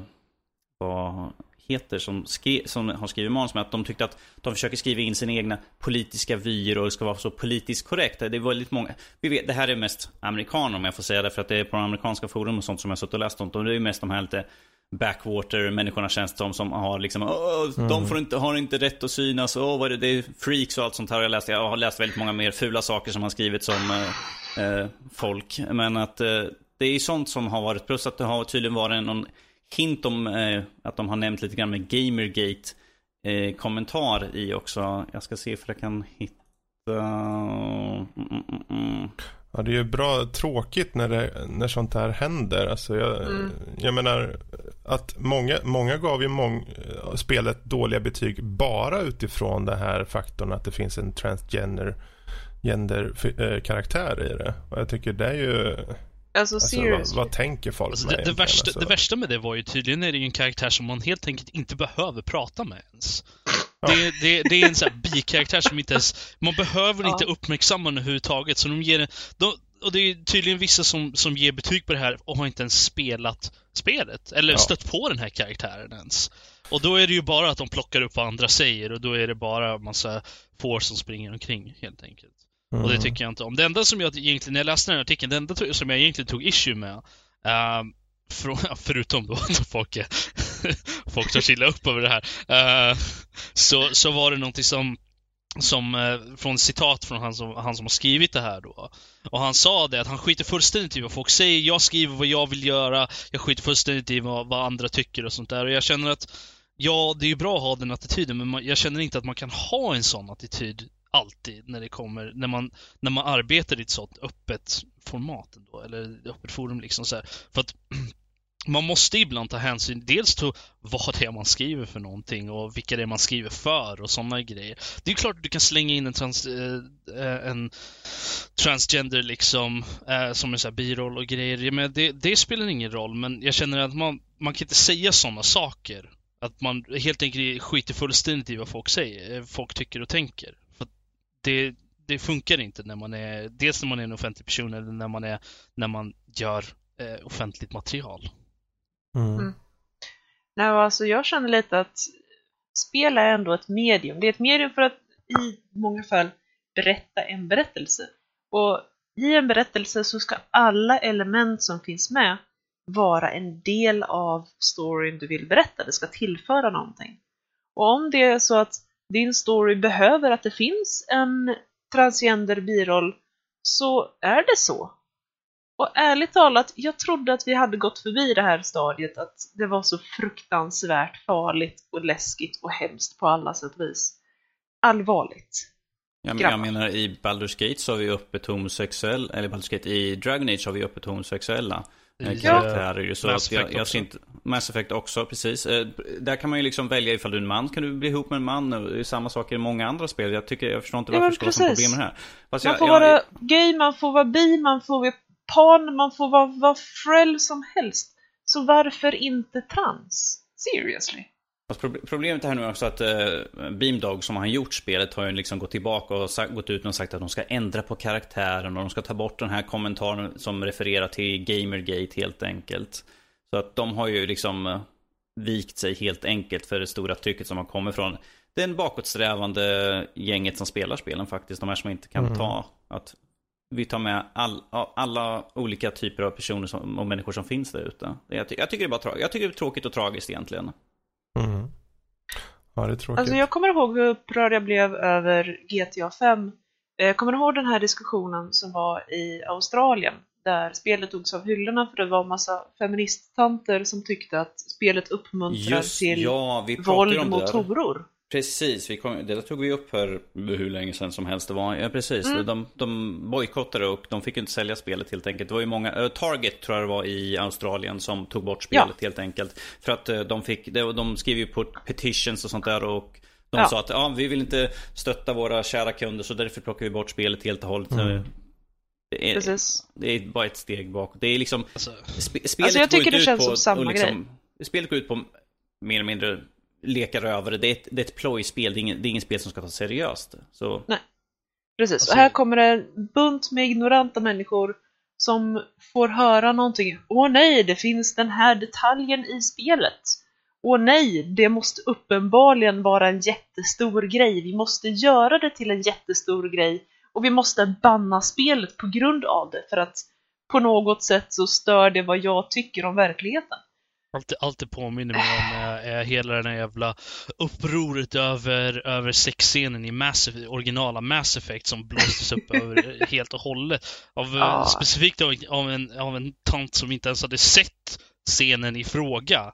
vad heter som, skri som har skrivit manus med att de tyckte att de försöker skriva in sina egna politiska vyer och det ska vara så politiskt korrekt. Det är väldigt många, vi vet, det här är mest amerikaner om jag får säga det för att det är på de amerikanska forum och sånt som jag suttit och läst om. Det är mest de här lite backwater-människorna känns det som, som har liksom, mm. de får inte, har inte rätt att synas, åh vad är det, det är freaks och allt sånt här. Jag, läst, jag har läst väldigt många mer fula saker som har skrivit som eh, eh, folk. Men att eh, det är sånt som har varit, plus att det har tydligen varit någon hint om eh, att de har nämnt lite grann med Gamergate eh, kommentar i också. Jag ska se för jag kan hitta... Mm, mm, mm. mm. Ja, det är ju bra tråkigt när, det, när sånt här händer. Alltså jag, mm. jag menar att många, många gav ju mång, spelet dåliga betyg bara utifrån den här faktorn att det finns en transgender gender, äh, karaktär i det. Och jag tycker det är ju... Alltså, alltså vad, vad, tänker folk alltså, det, det, värsta, alltså? det värsta med det var ju tydligen är det ju en karaktär som man helt enkelt inte behöver prata med ens. Det, det, det, är en sån här bikaraktär som inte ens... Man behöver inte uppmärksamma den överhuvudtaget. Så de ger de, och det är tydligen vissa som, som ger betyg på det här och har inte ens spelat spelet. Eller ja. stött på den här karaktären ens. Och då är det ju bara att de plockar upp vad andra säger och då är det bara massa får som springer omkring helt enkelt. Mm. Och det tycker jag inte om. Det enda som jag egentligen, när jag läste den här artikeln, det enda som jag egentligen tog issue med uh, förutom då att folk, är, folk tar illa upp över det här. Uh, så, så var det någonting som som, uh, från citat från han som, han som har skrivit det här då. Och han sa det att han skiter fullständigt i vad folk säger, jag skriver vad jag vill göra, jag skiter fullständigt i vad, vad andra tycker och sånt där. Och jag känner att, ja, det är ju bra att ha den attityden, men man, jag känner inte att man kan ha en sån attityd alltid när det kommer, när man, när man arbetar i ett sånt öppet format ändå, eller öppet forum liksom så här. För att man måste ibland ta hänsyn dels till vad det är man skriver för någonting och vilka det är man skriver för och sådana grejer. Det är klart att du kan slänga in en, trans, eh, eh, en transgender liksom eh, som en sån här biroll och grejer. Men det, det spelar ingen roll, men jag känner att man, man kan inte säga sådana saker. Att man helt enkelt skiter fullständigt i vad folk säger, eh, folk tycker och tänker. För det, det funkar inte när man är, dels när man är en offentlig person eller när man är, när man gör eh, offentligt material. Mm. mm. Nej, alltså jag känner lite att spel är ändå ett medium. Det är ett medium för att i många fall berätta en berättelse. Och i en berättelse så ska alla element som finns med vara en del av storyn du vill berätta. Det ska tillföra någonting. Och om det är så att din story behöver att det finns en transgender biroll så är det så. Och ärligt talat, jag trodde att vi hade gått förbi det här stadiet att det var så fruktansvärt farligt och läskigt och hemskt på alla sätt och vis. Allvarligt. Ja, men jag menar i Baldur's Gate så har vi öppet homosexuella, eller Baldur's Gate i Dragon Age har vi öppet homosexuella ja. karaktärer. Ju, så Mass Effect jag, jag inte, Mass Effect också, precis. Eh, där kan man ju liksom välja ifall du är en man, kan du bli ihop med en man. Det är samma sak i många andra spel. Jag tycker, jag förstår inte varför ja, det ska vara problem med det här. Fast man jag, får jag, vara gay, man får vara bi, man får pan, man får vara vad frälld som helst. Så varför inte trans? Seriously? Problemet är nu också att uh, Beamdog som har gjort spelet har ju liksom gått tillbaka och sagt, gått ut och sagt att de ska ändra på karaktären och de ska ta bort den här kommentaren som refererar till Gamergate helt enkelt. Så att de har ju liksom uh, vikt sig helt enkelt för det stora trycket som har kommit från den bakåtsträvande gänget som spelar spelen faktiskt. De här som inte kan mm. ta att vi tar med all, alla olika typer av personer som, och människor som finns där ute. Jag, ty jag, tycker det är bara jag tycker det är tråkigt och tragiskt egentligen. Mm. Ja, det är tråkigt. Alltså jag kommer ihåg hur upprörd jag blev över GTA 5. Jag kommer ihåg den här diskussionen som var i Australien där spelet togs av hyllorna för det var en massa feministtanter som tyckte att spelet uppmuntrar Just, till ja, våld mot horor. Precis, vi kom, det där tog vi upp här hur länge sedan som helst det var. Ja, precis. Mm. De, de bojkottade och de fick inte sälja spelet helt enkelt. Det var ju många, eh, Target tror jag det var i Australien som tog bort spelet helt enkelt. För att eh, de fick, de, de skrev ju på petitions och sånt där och de Ja. sa att ja, vi vill inte stötta våra kära kunder så därför plockar vi bort spelet helt och hållet. Mm. Det, är, Precis. det är bara ett steg bakåt. Det är liksom Alltså, Spe- spelet Alltså, jag går tycker det ut känns på som samma liksom, Spelet går ut på mer eller mindre leka rövare. Det är ett, det är ett plojspel. Det är ingen, det är ingen spel som ska tas seriöst. Så, Precis, Alltså- och här kommer det en bunt med ignoranta människor som får höra någonting. Åh nej, det finns den här detaljen i spelet. Åh nej, det måste uppenbarligen vara en jättestor grej. Vi måste göra det till en jättestor grej och vi måste banna spelet på grund av det för att på något sätt så stör det vad jag tycker om verkligheten. Allt, det- allt det påminner mig om är hela den här jävla upproret över, över sexscenen i Mass Effect, originala Mass Effect som blåstes upp över helt och hållet. Av, Ja. Specifikt av, av, en, av en tant som inte ens hade sett scenen i fråga.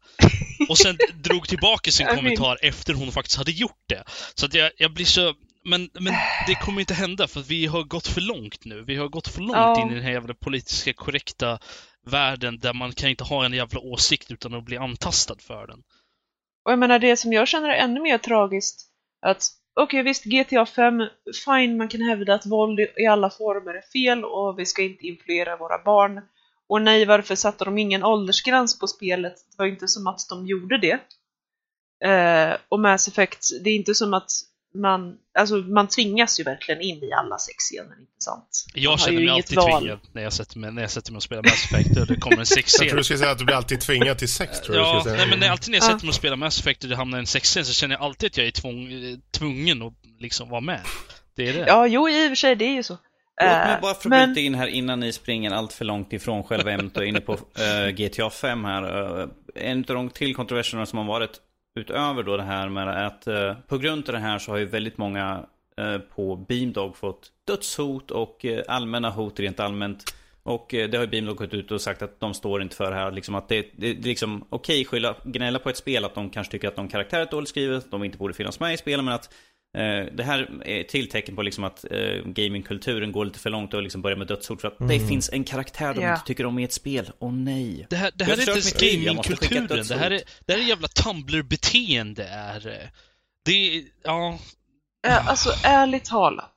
Och sen drog tillbaka sin kommentar efter hon faktiskt hade gjort det. Så att jag, jag blir så... Men, men det kommer inte hända för att vi har gått för långt nu. Vi har gått för långt Ja. in i den här jävla politiska korrekta världen där man kan inte ha en jävla åsikt utan att bli antastad för den. Och jag menar det som jag känner är ännu mer tragiskt att okej visst GTA 5, fine man kan hävda att våld i- i alla former är fel och vi ska inte influera våra barn. Och nej, varför satte de ingen åldersgräns på spelet? Det var ju inte som att de gjorde det. Eh, och Mass Effect, det är inte som att man, alltså man tvingas ju verkligen in i alla sexscener, inte sant? Jag känner ju mig alltid val. tvingad när jag sätter mig, när jag sätter mig och spelar Mass Effect och det kommer en Jag sexscen. tror du skulle säga att du blir alltid tvingad till sex, tror jag Ja, säga. nej, men när- alltid när jag Ja. sätter mig och spelar Mass Effect och det hamnar en sexscen så känner jag alltid att jag är tvång, tvungen att liksom vara med. Det är det. Ja, jo i och för sig, det är ju så. Låt mig Eh, bara få men- bryta in här innan ni springer allt för långt ifrån själva ämnet och inne på eh, GTA 5 här. Eh, en av de till kontroverserna som har varit utöver då det här med att eh, på grund av det här så har ju väldigt många eh, på Beamdog fått dödshot och eh, allmänna hot rent allmänt. Och eh, det har ju Beamdog gått ut och sagt att de står inte för det här. Liksom att det, det, det är liksom okej skylla, gnälla på ett spel att de kanske tycker att någon karaktär är dåligt skrivet, att de inte borde finnas med i spelet men att det här är ett tilltecken på liksom att eh, gamingkulturen går lite för långt och liksom börjar med dödshot för att det finns en karaktär de Ja. inte tycker om i ett spel. Åh nej. Det här, det här är inte gamingkulturen. Det här är, det här är jävla Tumblr-beteende. Är, eh, det är, ja, Eh, alltså ärligt talat.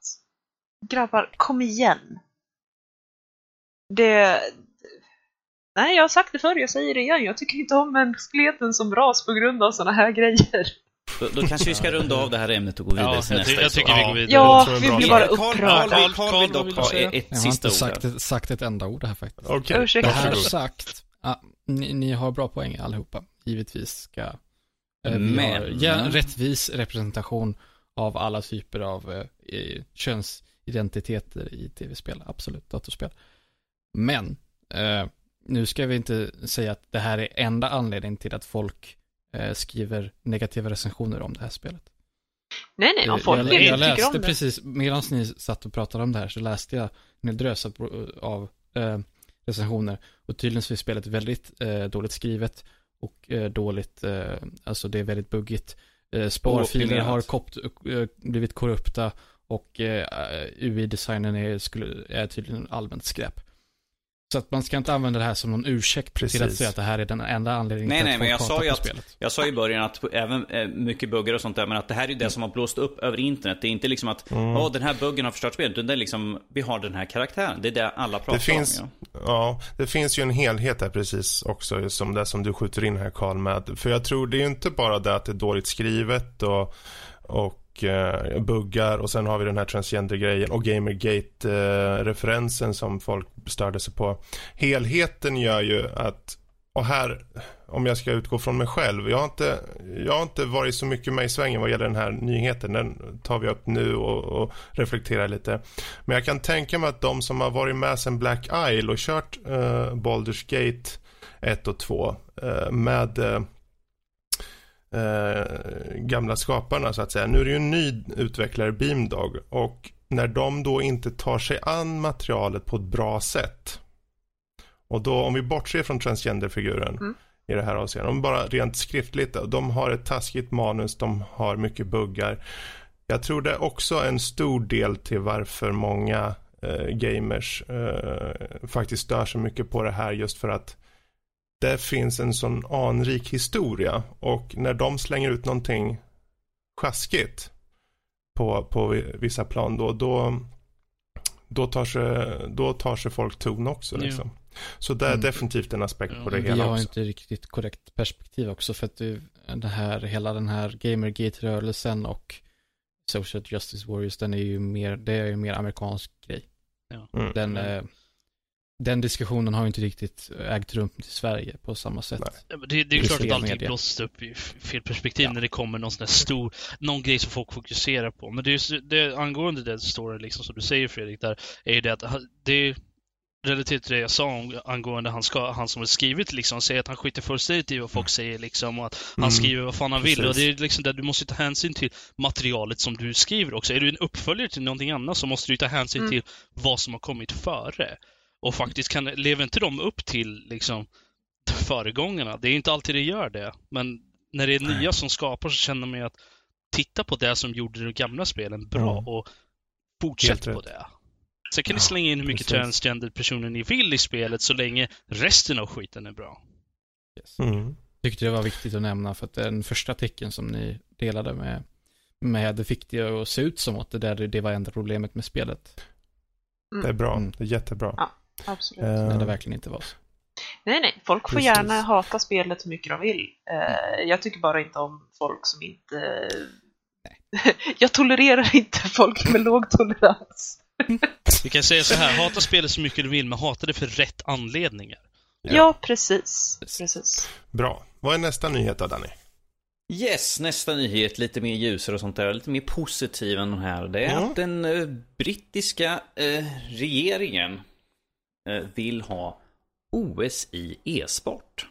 Grabbar, kom igen. Det... Nej, jag har sagt det förr, jag säger det igen. Jag tycker inte om mänskligheten som ras på grund av såna här grejer. Då, då kanske vi ska runda av det här ämnet och gå vidare ja till jag, nästa. ty- jag tycker vi går vidare. Ja, jag vi blir bara upprörda. Carl, Carl, Carl vill dock ha ett Jag har sista inte ord. sagt, sagt ett enda ord här faktiskt. Okej, Ursäkta. Det här sagt, ja, ni, ni har bra poäng allihopa. Givetvis ska eh, vi Men- ja, rättvis representation av alla typer av eh, eh, könsidentiteter i tv-spel, absolut, datorspel. Men, eh, nu ska vi inte säga att det här är enda anledningen till att folk eh, skriver negativa recensioner om det här spelet. Nej, nej, om Jag- folk jag, inte jag tycker läste om det. precis, medan ni satt och pratade om det här så läste jag en drös av, av eh, recensioner. Och tydligen så är spelet väldigt eh, dåligt skrivet och eh, dåligt, eh, alltså det är väldigt buggigt. Eh, sparfiler har kopt, eh, blivit korrupta och eh, UI-designen är, skulle, är tydligen allmänt skräp. Så att man ska inte använda det här som någon ursäkt till att Precis. säga att det här är den enda anledningen Nej, till nej, att men folk jag sa hatar ju på att- spelet. Jag sa i början att även eh, mycket buggar och sånt där, men att det här är ju det som har blåst upp över internet. Det är inte liksom att Mm. Åh, den här buggen har förstört spelet, utan det är liksom, vi har den här karaktären. Det är det alla pratar Det finns, om. ja, det finns ju en helhet där precis också som det som du skjuter in här Karl med. För jag tror det är ju inte bara det att det är dåligt skrivet och, och eh, buggar och sen har vi den här transgender-grejen och Gamergate-referensen som folk störde sig på. Helheten gör ju att, och här, om jag ska utgå från mig själv, jag har inte, jag har inte varit så mycket med i svängen vad gäller den här nyheten. Den tar vi upp nu och, och reflekterar lite. Men jag kan tänka mig att de som har varit med sedan Black Isle och kört eh, Baldur's Gate 1 och 2 eh, med eh, eh, gamla skaparna så att säga. Nu är det ju en ny utvecklare, Beamdog, och när de då inte tar sig an materialet på ett bra sätt och då, om vi bortser från transgenderfiguren, Mm. i det här avseendet. De bara rent skriftligt, de har ett taskigt manus, de har mycket buggar. Jag tror det är också en stor del till varför många eh, gamers eh, faktiskt stör så mycket på det här just för att det finns en sån anrik historia och när de slänger ut någonting sjaskigt på, på vissa plan då, då, då, tar sig, då tar sig folk ton också. Liksom. Så det är mm. definitivt en aspekt på det hela har också. inte riktigt korrekt perspektiv också för att det, det här, hela den här Gamergate-rörelsen och Social Justice Warriors, den är ju mer, det är ju mer amerikansk grej. Ja. Mm. Den, eh, den diskussionen har ju inte riktigt ägt rum i Sverige på samma sätt. Det, det är I klart att allting media. blåses upp i fel perspektiv Ja. när det kommer någon sån här stor, någon grej som folk fokuserar på. Men det är ju det, angående den storyn, liksom som du säger Fredrik, där är ju det att det är relativt till det jag sa om, angående han, ska, han som har skrivit liksom, säger att han skiter fullständigt i vad folk säger liksom och att han Mm, skriver vad fan han vill. Och det är liksom där du måste ta hänsyn till materialet som du skriver också. Är du en uppföljare till någonting annat så måste du ta hänsyn Mm. till vad som har kommit före. Och faktiskt kan, lever inte de upp till liksom föregångarna. Det är inte alltid det gör det. Men när det är nya som skapar så känner man ju att titta på det som gjorde de gamla spelen bra Mm. och fortsätt på det. Sen kan ni Ja, slänga in hur mycket precis. transgender personer ni vill i spelet så länge resten av skiten är bra. Yes. Mm. Tyckte det var viktigt att nämna för att den första artikeln som ni delade med, med det fick det att se ut som att det, där, det var enda problemet med spelet. Det är bra, Mm. det är jättebra. Ja. Absolut. Eh, När det verkligen inte var så. Nej, nej. Folk får Precis. gärna hata spelet hur mycket de vill. Eh, jag tycker bara inte om folk som inte... jag tolererar inte folk med låg tolerans. Vi kan säga så här, hata spelet så mycket du vill men hata det för rätt anledningar. Ja, precis. Precis. Bra. Vad är nästa nyhet då, Danny? Yes, nästa nyhet, lite mer ljusare och sånt där, lite mer positiv än de här. Det är Mm. att den eh, brittiska eh, regeringen vill ha OS i e-sport.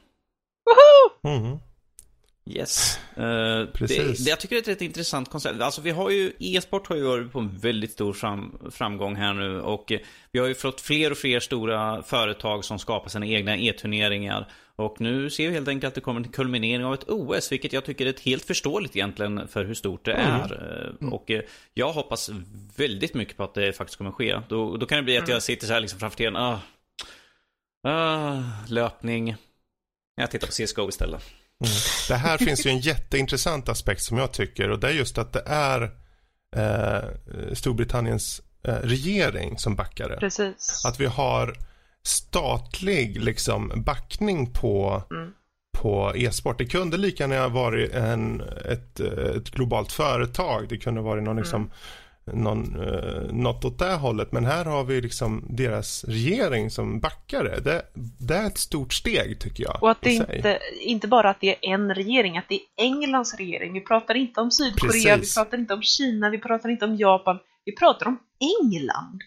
Mm. Yes. Eh, Precis. Det, det, jag tycker det är ett rätt intressant koncept. Alltså vi har ju, e-sport har ju varit på en väldigt stor fram, framgång här nu och eh, vi har ju fått fler och fler stora företag som skapar sina egna e-turneringar. Och nu ser vi helt enkelt att det kommer en kulminering av ett OS, vilket jag tycker är ett helt förståeligt egentligen för hur stort det Mm. är. Eh, Och eh, jag hoppas väldigt mycket på att det faktiskt kommer ske. Då, då kan det bli att jag sitter så här liksom framför tvn, ah, ah, löpning. Jag tittar på CSGO istället. Mm. Det här finns ju en jätteintressant aspekt som jag tycker och det är just att det är eh, Storbritanniens eh, regering som backar det. Precis. Att vi har statlig liksom backning på, Mm. på e-sport. Det kunde lika gärna varit en, ett, ett globalt företag. Det kunde varit någon liksom någon, eh, något åt det hållet. Men här har vi liksom deras regering som backar det. Det, är ett stort steg tycker jag. Och att det inte, inte bara att det är en regering, att det är Englands regering. Vi pratar inte om Sydkorea, Precis. vi pratar inte om Kina, vi pratar inte om Japan. Vi pratar om England.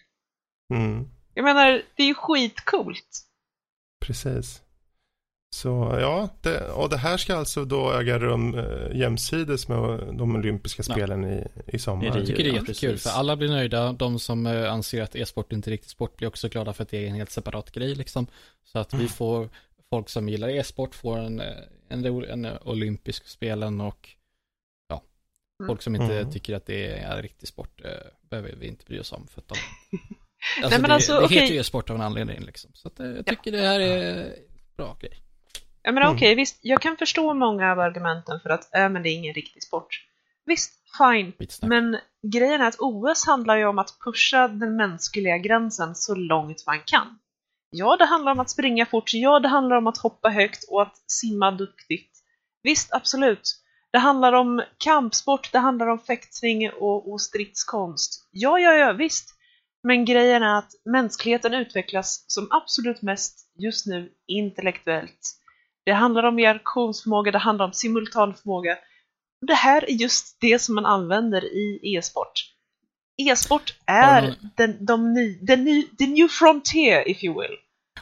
Mm. Jag menar, det är ju skitcoolt. Precis. Så ja, det, och det här ska alltså då äga rum eh, jämsides med de olympiska Ja. spelen i, i sommar. Jag tycker det är jättekul precis. för alla blir nöjda. De som eh, anser att e-sport inte är riktigt sport blir också glada för att det är en helt separat grej liksom. Så att vi får folk som gillar e-sport får en, eh, en, en, eh, olympisk spelen och ja, Mm. folk som inte Mm. tycker att det är riktig sport eh, behöver vi inte bry oss om för att de Alltså, men det, alltså, det okej. heter ju e-sport av en anledning liksom. Så att, eh, jag tycker det här är bra grej. Jag menar Mm. okej, visst, jag kan förstå många av argumenten för att äh, men det är ingen riktig sport. Visst, fine. Skitsnack. Men grejen är att OS handlar ju om att pusha den mänskliga gränsen så långt man kan. Ja, det handlar om att springa fort, ja, det handlar om att hoppa högt och att simma duktigt. Visst, absolut. Det handlar om kampsport, det handlar om fäktning och, och stridskonst. Ja, ja, ja, visst. Men grejen är att mänskligheten utvecklas som absolut mest just nu intellektuellt. Det handlar om reaktionsförmåga, det handlar om simultanförmåga. Det här är just det som man använder i e-sport. E-sport är du- den, de ny, den ny, the new frontier, if you will.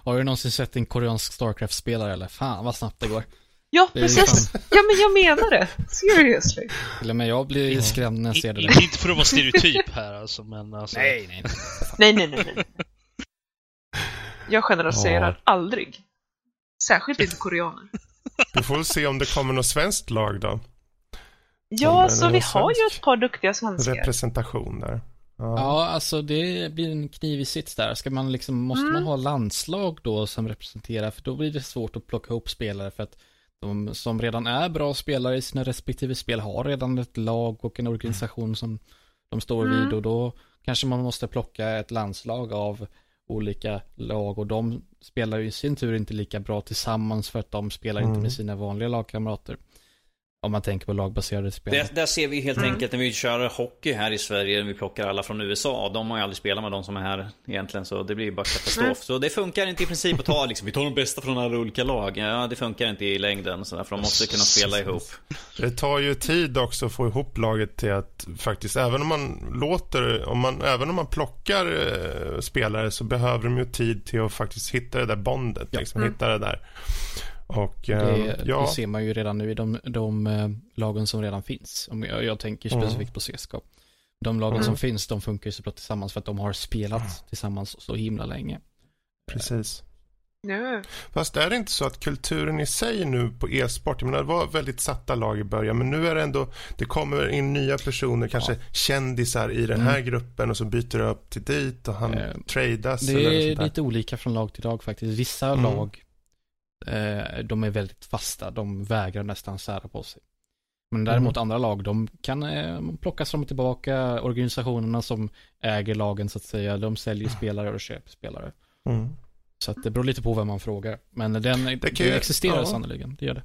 Har du någonsin sett en koreansk Starcraft-spelare eller? Fan vad snabbt det går. Ja, precis. Ja, men jag menar det. Seriously. Till och med jag blir Ja. skrämd när jag ser det. där. inte för att vara stereotyp här alltså, men alltså. Nej, nej, nej. Nej, nej, nej, nej. Jag generaliserar Ja. aldrig. Särskilt inte koreaner. Vi får väl se om det kommer något svenskt lag då. Ja, så vi har ju ett par duktiga svenskar. Representation där. Ja. Ja, alltså det blir en knivig sits där. Ska man liksom, måste man ha landslag då som representerar? För då blir det svårt att plocka ihop spelare för att de som redan är bra spelare i sina respektive spel har redan ett lag och en organisation som de står Mm. vid och då kanske man måste plocka ett landslag av olika lag och de spelar ju i sin tur inte lika bra tillsammans för att de spelar inte Mm. med sina vanliga lagkamrater. Om man tänker på lagbaserade spel. Det, där ser vi helt Mm. enkelt när vi kör hockey här i Sverige. Vi plockar alla från USA. De har ju aldrig spelat med de som är här egentligen. Så det blir ju bara katastrof. Mm. Så det funkar inte i princip att ta liksom, vi tar de bästa från alla olika lag. Ja, det funkar inte i längden. Så för de måste kunna spela ihop. Det tar ju tid också att få ihop laget till att faktiskt, även om man låter, om man, även om man plockar eh, spelare så behöver de ju tid till att faktiskt hitta det där bondet, liksom, Mm. hitta det där. Och eh, Det, ja, det ser man ju redan nu i de, de eh, lagen som redan finns. Om jag, jag tänker Mm. specifikt på CSGO. De lagen Mm. som finns, de funkar ju så bra tillsammans för att de har spelat tillsammans så himla länge. precis. Nu. Fast är det inte så att kulturen i sig nu på e-sport, jag menar det var väldigt satta lag i början, men nu är det ändå, det kommer in nya personer, kanske kändisar i den här gruppen och så byter det upp till dit och han Eh, tradas Det eller är lite olika från lag till lag faktiskt. Vissa Mm. lag, eh, de är väldigt fasta. De vägrar nästan sära på sig. Men däremot Mm. andra lag, de kan eh, plockas fram och tillbaka. Organisationerna som äger lagen så att säga, de säljer spelare och köper spelare. Mm. Så att det beror lite på vem man frågar. Men den det kan ju- existerar ja. sannoliken, det gör det.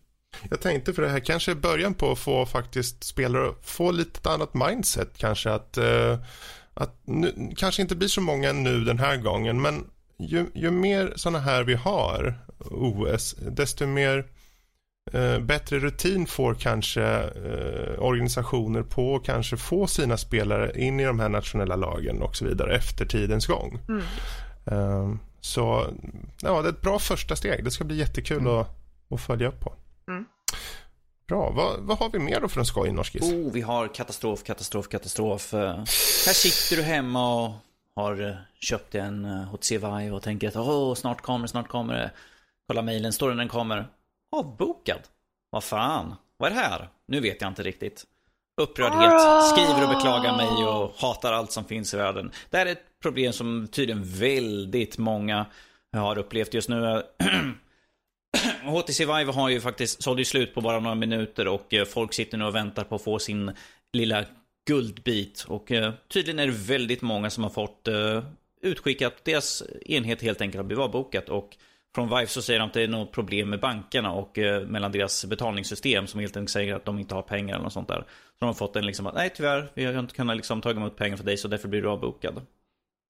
Jag tänkte för det här kanske är början på att få faktiskt spelare få lite annat mindset kanske att, eh, att nu, kanske inte blir så många nu den här gången men ju, ju mer sådana här vi har OS desto mer eh, bättre rutin får kanske eh, organisationer på att kanske få sina spelare in i de här nationella lagen och så vidare efter tidens gång. Mm. Eh, så ja, det är ett bra första steg. Det ska bli jättekul Mm. att, att följa upp på. Mm. Bra, vad, vad har vi mer då för en skoj Norskis? Oh, vi har katastrof, katastrof, katastrof. Eh, Här sitter du hemma och har eh, köpt en eh, HTC Vive och tänker att åh, snart kommer, snart kommer det. Kolla mejlen, står det när den kommer? Avbokad. Vad fan, vad är det här? Nu vet jag inte riktigt. Upprördhet, skriver och beklagar mig och hatar allt som finns i världen. Det här är ett problem som tydligen väldigt många har upplevt just nu. HTC Vive har ju faktiskt sålde ju slut på bara några minuter och eh, folk sitter nu och väntar på att få sin lilla guldbit. Och eh, tydligen är det väldigt många som har fått eh, utskickat, deras enhet helt enkelt har blivit avbokat. Och från Vive så säger de att det är något problem med bankerna och eh, mellan deras betalningssystem som helt enkelt säger att de inte har pengar eller något sånt där. Så de har fått en liksom att nej tyvärr, vi har inte kunnat liksom ta emot pengar för dig så därför blir du avbokad.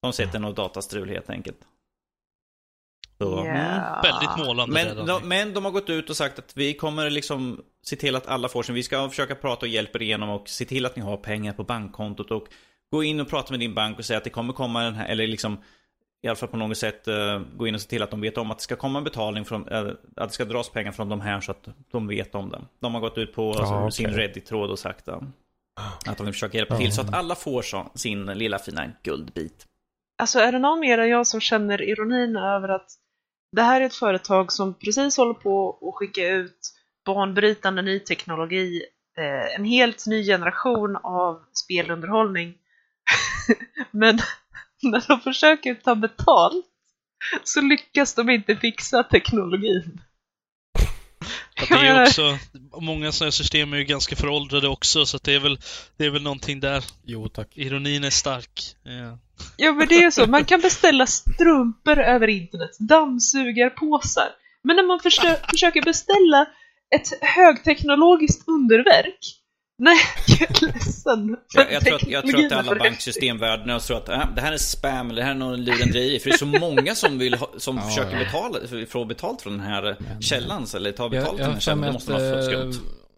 De sätter något datastrul helt enkelt. Så, mm. Ja. Väldigt målande där, Men Danny. de, men de har gått ut och sagt att vi kommer liksom se till att alla får sin. Vi ska försöka prata och hjälpa er igenom och se till att ni har pengar på bankkontot och gå in och prata med din bank och säga att det kommer komma den här, eller liksom i alla fall på något sätt uh, gå in och se till att de vet om att det ska komma en betalning från, eh, att det ska dras pengar från de här så att de vet om det. De har gått ut på alltså, okej. sin Reddit-tråd och sagt uh, att de vill försöka hjälpa till så att alla får så, sin lilla fina guldbit. Alltså är det någon mer än jag som känner ironin över att det här är ett företag som precis håller på att skicka ut banbrytande ny teknologi, eh, en helt ny generation av spelunderhållning. Men när de försöker ta betalt så lyckas de inte fixa teknologin. Jag det är också, många sådana här system är ju ganska föråldrade också, så att det är väl, det är väl någonting där. Jo tack. Ironin är stark. Ja. Ja men det är ju så, man kan beställa strumpor över internet, dammsugarpåsar. Men när man försö- försöker beställa ett högteknologiskt underverk, nej, jag är ledsen. Jag, jag, tror att, jag tror att alla banksystem världen över tror att äh, det här är spam eller det här är någon lurendrejeri. För det är så många som, vill ha, som Ja, försöker ja. betala, få betalt från den här eh, Men- källan. Eller ta betalt Jag, från jag den här källan. att måste vara skumt.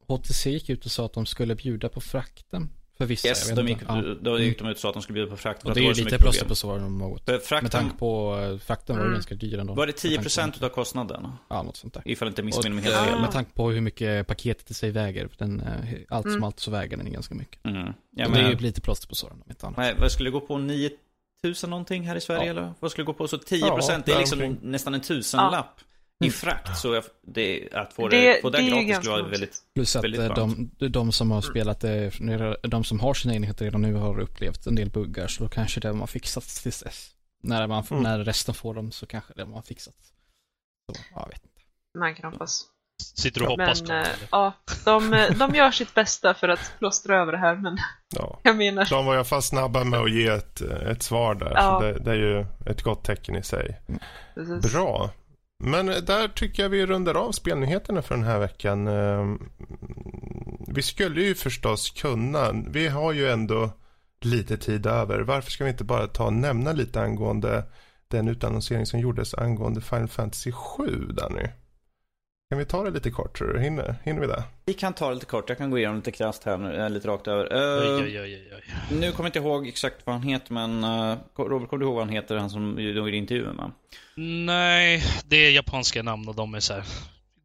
eh, HTC gick ut och sa att de skulle bjuda på frakten för vissa. Yes, de gick, inte. Ja. då gick de ut och sa att de skulle bjuda på frakt. Och det är ju lite plåster på såren om något. För Med Frakten, tanke på eh, frakten var Mm. ganska dyr ändå. var det Med tanke 10% utav kostnaden? Ja, något sånt där. Ifall inte missminner mig eh, helt fel. med tanke på hur mycket paketet i sig väger. Den, eh, allt som Mm. allt så väger den ganska mycket. Mm. Ja, och det är ju men, lite plåster på såren om inte annat. nej, vad skulle det gå på? 9000 någonting här i Sverige Ja. eller? Vad skulle det gå på? Så 10% Ja, det är liksom däromkring. nästan en tusenlapp. I frakt. Så jag, det, att få Det- det, få det, det gratis skulle vara väldigt... Plus att Väldigt eh, de, de som har spelat det, de som har sina enheter redan nu har upplevt en del buggar, så då kanske det har fixats tills dess. När, man, Mm. när resten får dem så kanske det har fixats. Så, ja, jag vet inte. Man kan hoppas. Sitter och hoppas Men då? eh, ja, de, eh, de gör sitt bästa för att plåstra över det här, men Ja. jag menar, De var i alla fall snabba med att ge ett, ett svar där. Ja. Så det, det är ju ett gott tecken i sig. precis. Bra. Men där tycker jag vi rundar av spelnyheterna för den här veckan. Ehm, vi skulle ju förstås kunna, vi har ju ändå lite tid över. Varför ska vi inte bara ta och nämna lite angående den utannonsering som gjordes angående Final Fantasy 7, Danny? Kan vi ta det lite kort tror du? Hinner, hinner vi det? Vi kan ta det lite kort, jag kan gå igenom lite krasst här nu, eh, lite rakt över. Eh, Oj, oj, oj. Nu kommer jag inte ihåg exakt vad han heter, men uh, Robert, kommer du ihåg vad han heter, han som gjorde intervjun med? Nej, det är japanska namn och de är så här,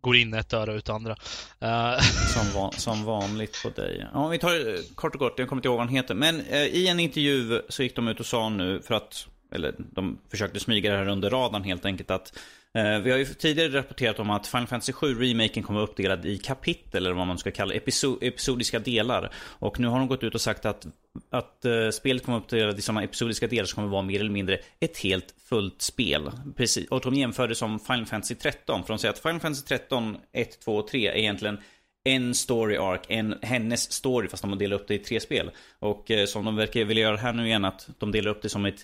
går in ett öra ut andra. Eh, Som, van, som vanligt på dig. Ja, vi tar det kort och kort, jag kommer inte ihåg vad han heter. Men i en intervju så gick de ut och sa nu, för att, eller de försökte smyga det här under radarn helt enkelt, att eh, vi har ju tidigare rapporterat om att Final Fantasy 7 remaken kommer uppdelad i kapitel, eller vad man ska kalla episo episodiska delar. Och nu har de gått ut och sagt att, att eh, spelet kommer uppdelat i sådana episodiska delar som kommer vara mer eller mindre ett helt fullt spel. Precis. Och de jämför det som Final Fantasy 13, för de säger att Final Fantasy 13, 1, 2 och 3 är egentligen en story arc, en hennes story fast de har delat upp det i tre spel. Och eh, som de verkar vilja göra här nu igen att de delar upp det som ett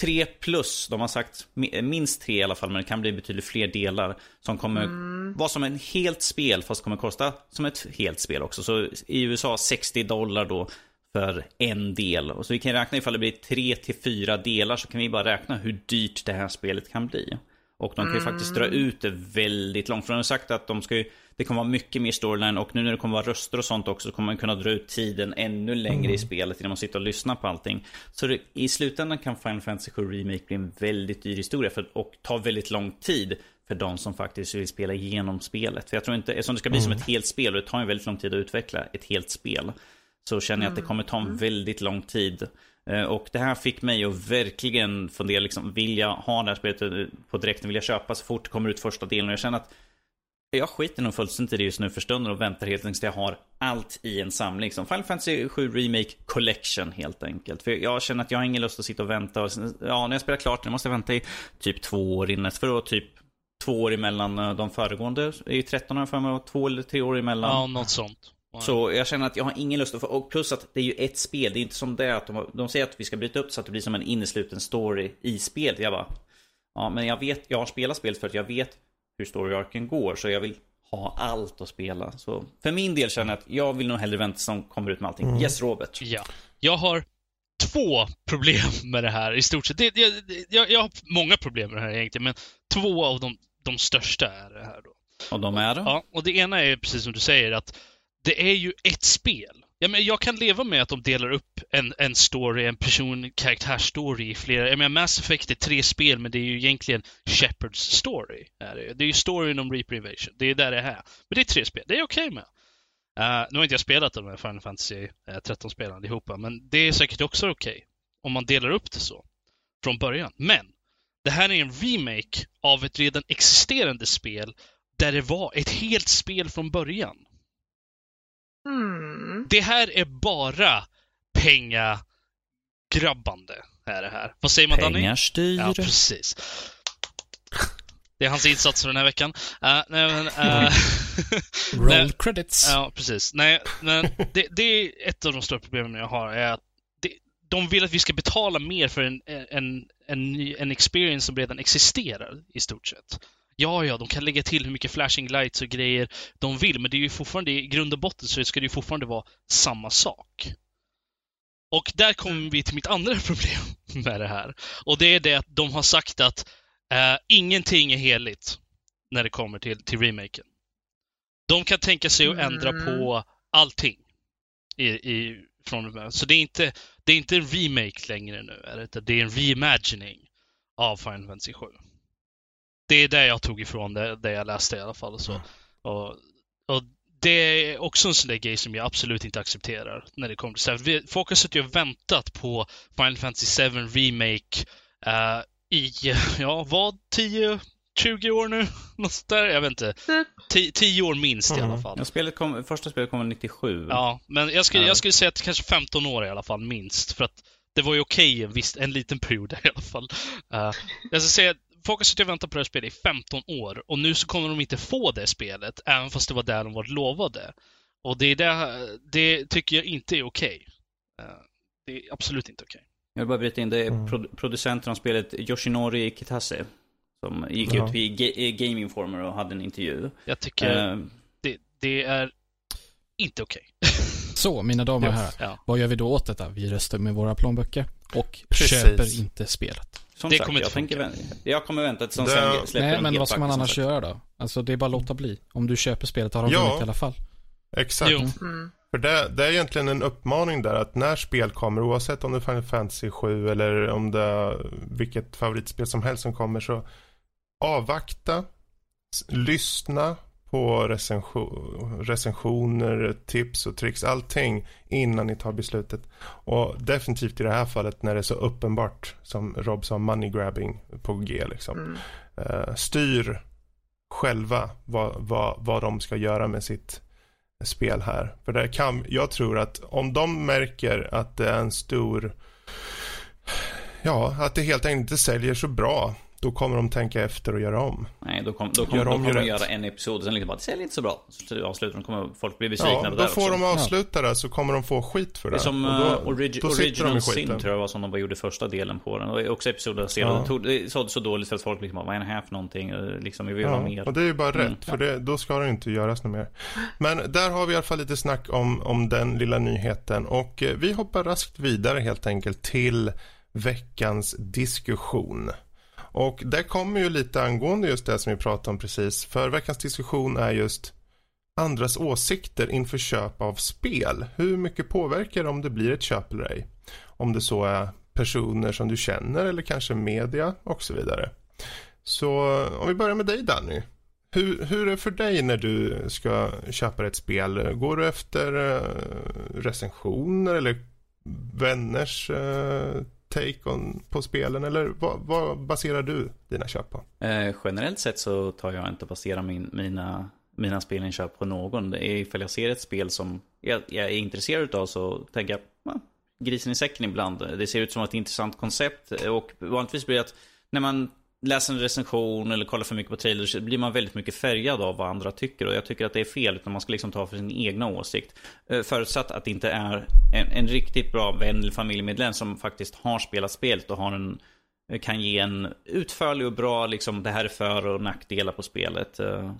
3 plus. De har sagt mi- minst tre i alla fall men det kan bli betydligt fler delar. Som kommer vara som en helt spel fast kommer kosta som ett helt spel också. Så i USA 60 dollar då för en del. Och så vi kan räkna ifall det blir 3 till 4 delar så kan vi bara räkna hur dyrt det här spelet kan bli. Och de kan ju faktiskt dra ut det väldigt långt. För de har sagt att de ska ju, det kommer vara mycket mer storyline och nu när det kommer vara röster och sånt också så kommer man kunna dra ut tiden ännu längre i spelet innan man sitter och lyssnar på allting. Så det, i slutändan kan Final Fantasy 7 Remake bli en väldigt dyr historia för, och ta väldigt lång tid för de som faktiskt vill spela igenom spelet. För jag tror inte, eftersom det ska bli som ett helt spel och det tar ju väldigt lång tid att utveckla ett helt spel. Så känner jag att det kommer ta en väldigt lång tid. Eh, och det här fick mig att verkligen fundera, liksom, vill jag ha det här spelet på direkten, vill jag köpa så fort det kommer ut första delen? Och jag känner att jag skiter nog fullständigt i det just nu för stunden och väntar helt enkelt tills jag har allt i en samling. Som Final Fantasy 7 Remake Collection helt enkelt. För jag känner att jag har ingen lust att sitta och vänta. Och, ja, när jag spelar klart nu måste jag vänta i typ två år innan. För då typ två år emellan eh, de föregående. Det är ju 13 för mig två eller tre år emellan. ja, något sånt. Så jag känner att jag har ingen lust att få, och plus att det är ju ett spel, det är inte som det att de, de säger att vi ska bryta upp så att det blir som en innesluten story i spelet. Jag bara, ja men jag vet, jag har spelat spelet för att jag vet hur story-arken går, så jag vill ha allt att spela. Så för min del känner jag att jag vill nog hellre vänta som kommer ut med allting. Yes Robert. Ja. Jag har två problem med det här i stort sett. Det, jag, jag, jag har många problem med det här egentligen, men två av de, de största är det här då. Och de är? Ja, och det ena är precis som du säger att det är ju ett spel. Ja, men jag kan leva med att de delar upp en, en story, en person, karaktärsstory i flera. Jag menar, Mass Effect är tre spel, men det är ju egentligen Shepards story. Är det, det är ju storyn om Reaper Invasion. Det är där det är. Men det är tre spel. Det är okej okej med. Uh, nu har inte jag spelat de här Final Fantasy eh, uh, 13-spelen allihopa, men det är säkert också okej. om man delar upp det så. Från början. Men! Det här är en remake av ett redan existerande spel där det var ett helt spel från början. Hmm. Det här är bara pengagrabbande. Är det här. Vad säger man Danny? Pengar styr. Ja, precis. Det är hans insats för den här veckan. Uh, nej, men, uh, Roll Nej. credits. Ja, precis. Nej, men det, det är ett av de stora problemen jag har. är att det, De vill att vi ska betala mer för en, en, en, en experience som redan existerar i stort sett. Ja, ja, de kan lägga till hur mycket flashing lights och grejer de vill, men det är ju fortfarande i grund och botten så ska det ju fortfarande vara samma sak. Och där kommer vi till mitt andra problem med det här. Och det är det att de har sagt att eh, ingenting är heligt när det kommer till, till remaken. De kan tänka sig att ändra Mm. på allting. I, i, från, så det är, inte, det är inte en remake längre nu, är det, inte? det är en reimagining av Final Fantasy 7. Det är det jag tog ifrån det, det jag läste i alla fall. Så. och, och det är också en sån där grej som jag absolut inte accepterar när det kommer till vi- Folk har suttit och väntat på Final Fantasy 7 Remake eh, i, ja, vad, 10, 20 år nu. Något sånt där, jag vet inte. Typ. 10 år minst i alla Mm. fall. Ja, spelet kom, första spelet kom väl 97. Ja, men jag skulle, Ja. jag skulle säga att kanske 15 år i alla fall, minst. För att det var ju okej en, viss, en liten period i alla fall. Uh, jag ska säga, folk har suttit och väntat på det här spelet i 15 år och nu så kommer de inte få det spelet, även fast det var där de var lovade. Och det, är det, det tycker jag inte är okej. Eh, det är absolut inte okej. Jag vill bara bryta in, det är Mm. pro- producenten av spelet Yoshinori Kitase. Som gick Ja. ut i i Game Informer och hade en intervju. Jag tycker Eh, det, det är inte okej. Så, mina damer och herrar. Ja. Vad gör vi då åt detta? Vi röstar med våra plånböcker och Precis. köper inte spelet. Som Det sagt, kommer jag, inte tänker, vänta- jag kommer vänta tills de Det- släpper Nej, en men helt vad ska man annars göra då? Alltså, det är bara att låta bli. Om du köper spelet har de Ja. vunnit i alla fall. Exakt. Mm. För det, det är egentligen en uppmaning där att när spel kommer, oavsett om det är Final Fantasy 7 eller om det är vilket favoritspel som helst som kommer, så avvakta, lyssna på recension, recensioner, tips och tricks, allting innan ni tar beslutet. Och definitivt i det här fallet när det är så uppenbart som Rob sa, money grabbing på G liksom. Mm. Eh, styr själva vad, vad, vad de ska göra med sitt spel här. För det kan, jag tror att om de märker att det är en stor, ja, att det helt enkelt inte säljer så bra, då kommer de tänka efter och göra om. Nej, då, kom, då, kom, Gör då om, kommer de göra en episod och sen liksom bara, det säljer inte så bra. Så avslutar de, kommer folk bli besvikna Ja, på då det får också. de avsluta det så kommer de få skit för Det det. är som Och uh, då, origi- då de Original Sin tror jag var som de bara gjorde första delen på den. Och också episoden senare. Ja. Tog, det sålde så dåligt för att folk liksom bara, vad är det här för någonting? Och Liksom, vi vill ha Ja, mer. och det är ju bara rätt, Mm, för det, då ska det inte göras något mer. Men där har vi i alla fall lite snack om, om den lilla nyheten och eh, vi hoppar raskt vidare helt enkelt till veckans diskussion. Och det kommer ju lite angående just det som vi pratade om precis, för veckans diskussion är just andras åsikter inför köp av spel. Hur mycket påverkar det om det blir ett köp eller ej? Om det så är personer som du känner eller kanske media och så vidare. Så om vi börjar med dig Danny. Hur, hur är det för dig när du ska köpa ett spel? Går du efter eh, recensioner eller vänners eh, take on, på spelen? Eller vad, vad baserar du dina köp på? Eh, generellt sett så tar jag inte basera min, mina, mina spelinköp på någon. Ifall jag ser ett spel som jag, jag är intresserad av så tänker jag, "Ja, grisen i säcken ibland. Det ser ut som ett intressant koncept och vanligtvis blir det att när man läser en recension eller kollar för mycket på trailers blir man väldigt mycket färgad av vad andra tycker och jag tycker att det är fel utan man ska liksom ta för sin egna åsikt. Eh, förutsatt att det inte är en, en riktigt bra vän eller familjemedlem som faktiskt har spelat spelet och har en kan ge en utförlig och bra, liksom det här är för och nackdelar på spelet. Eh,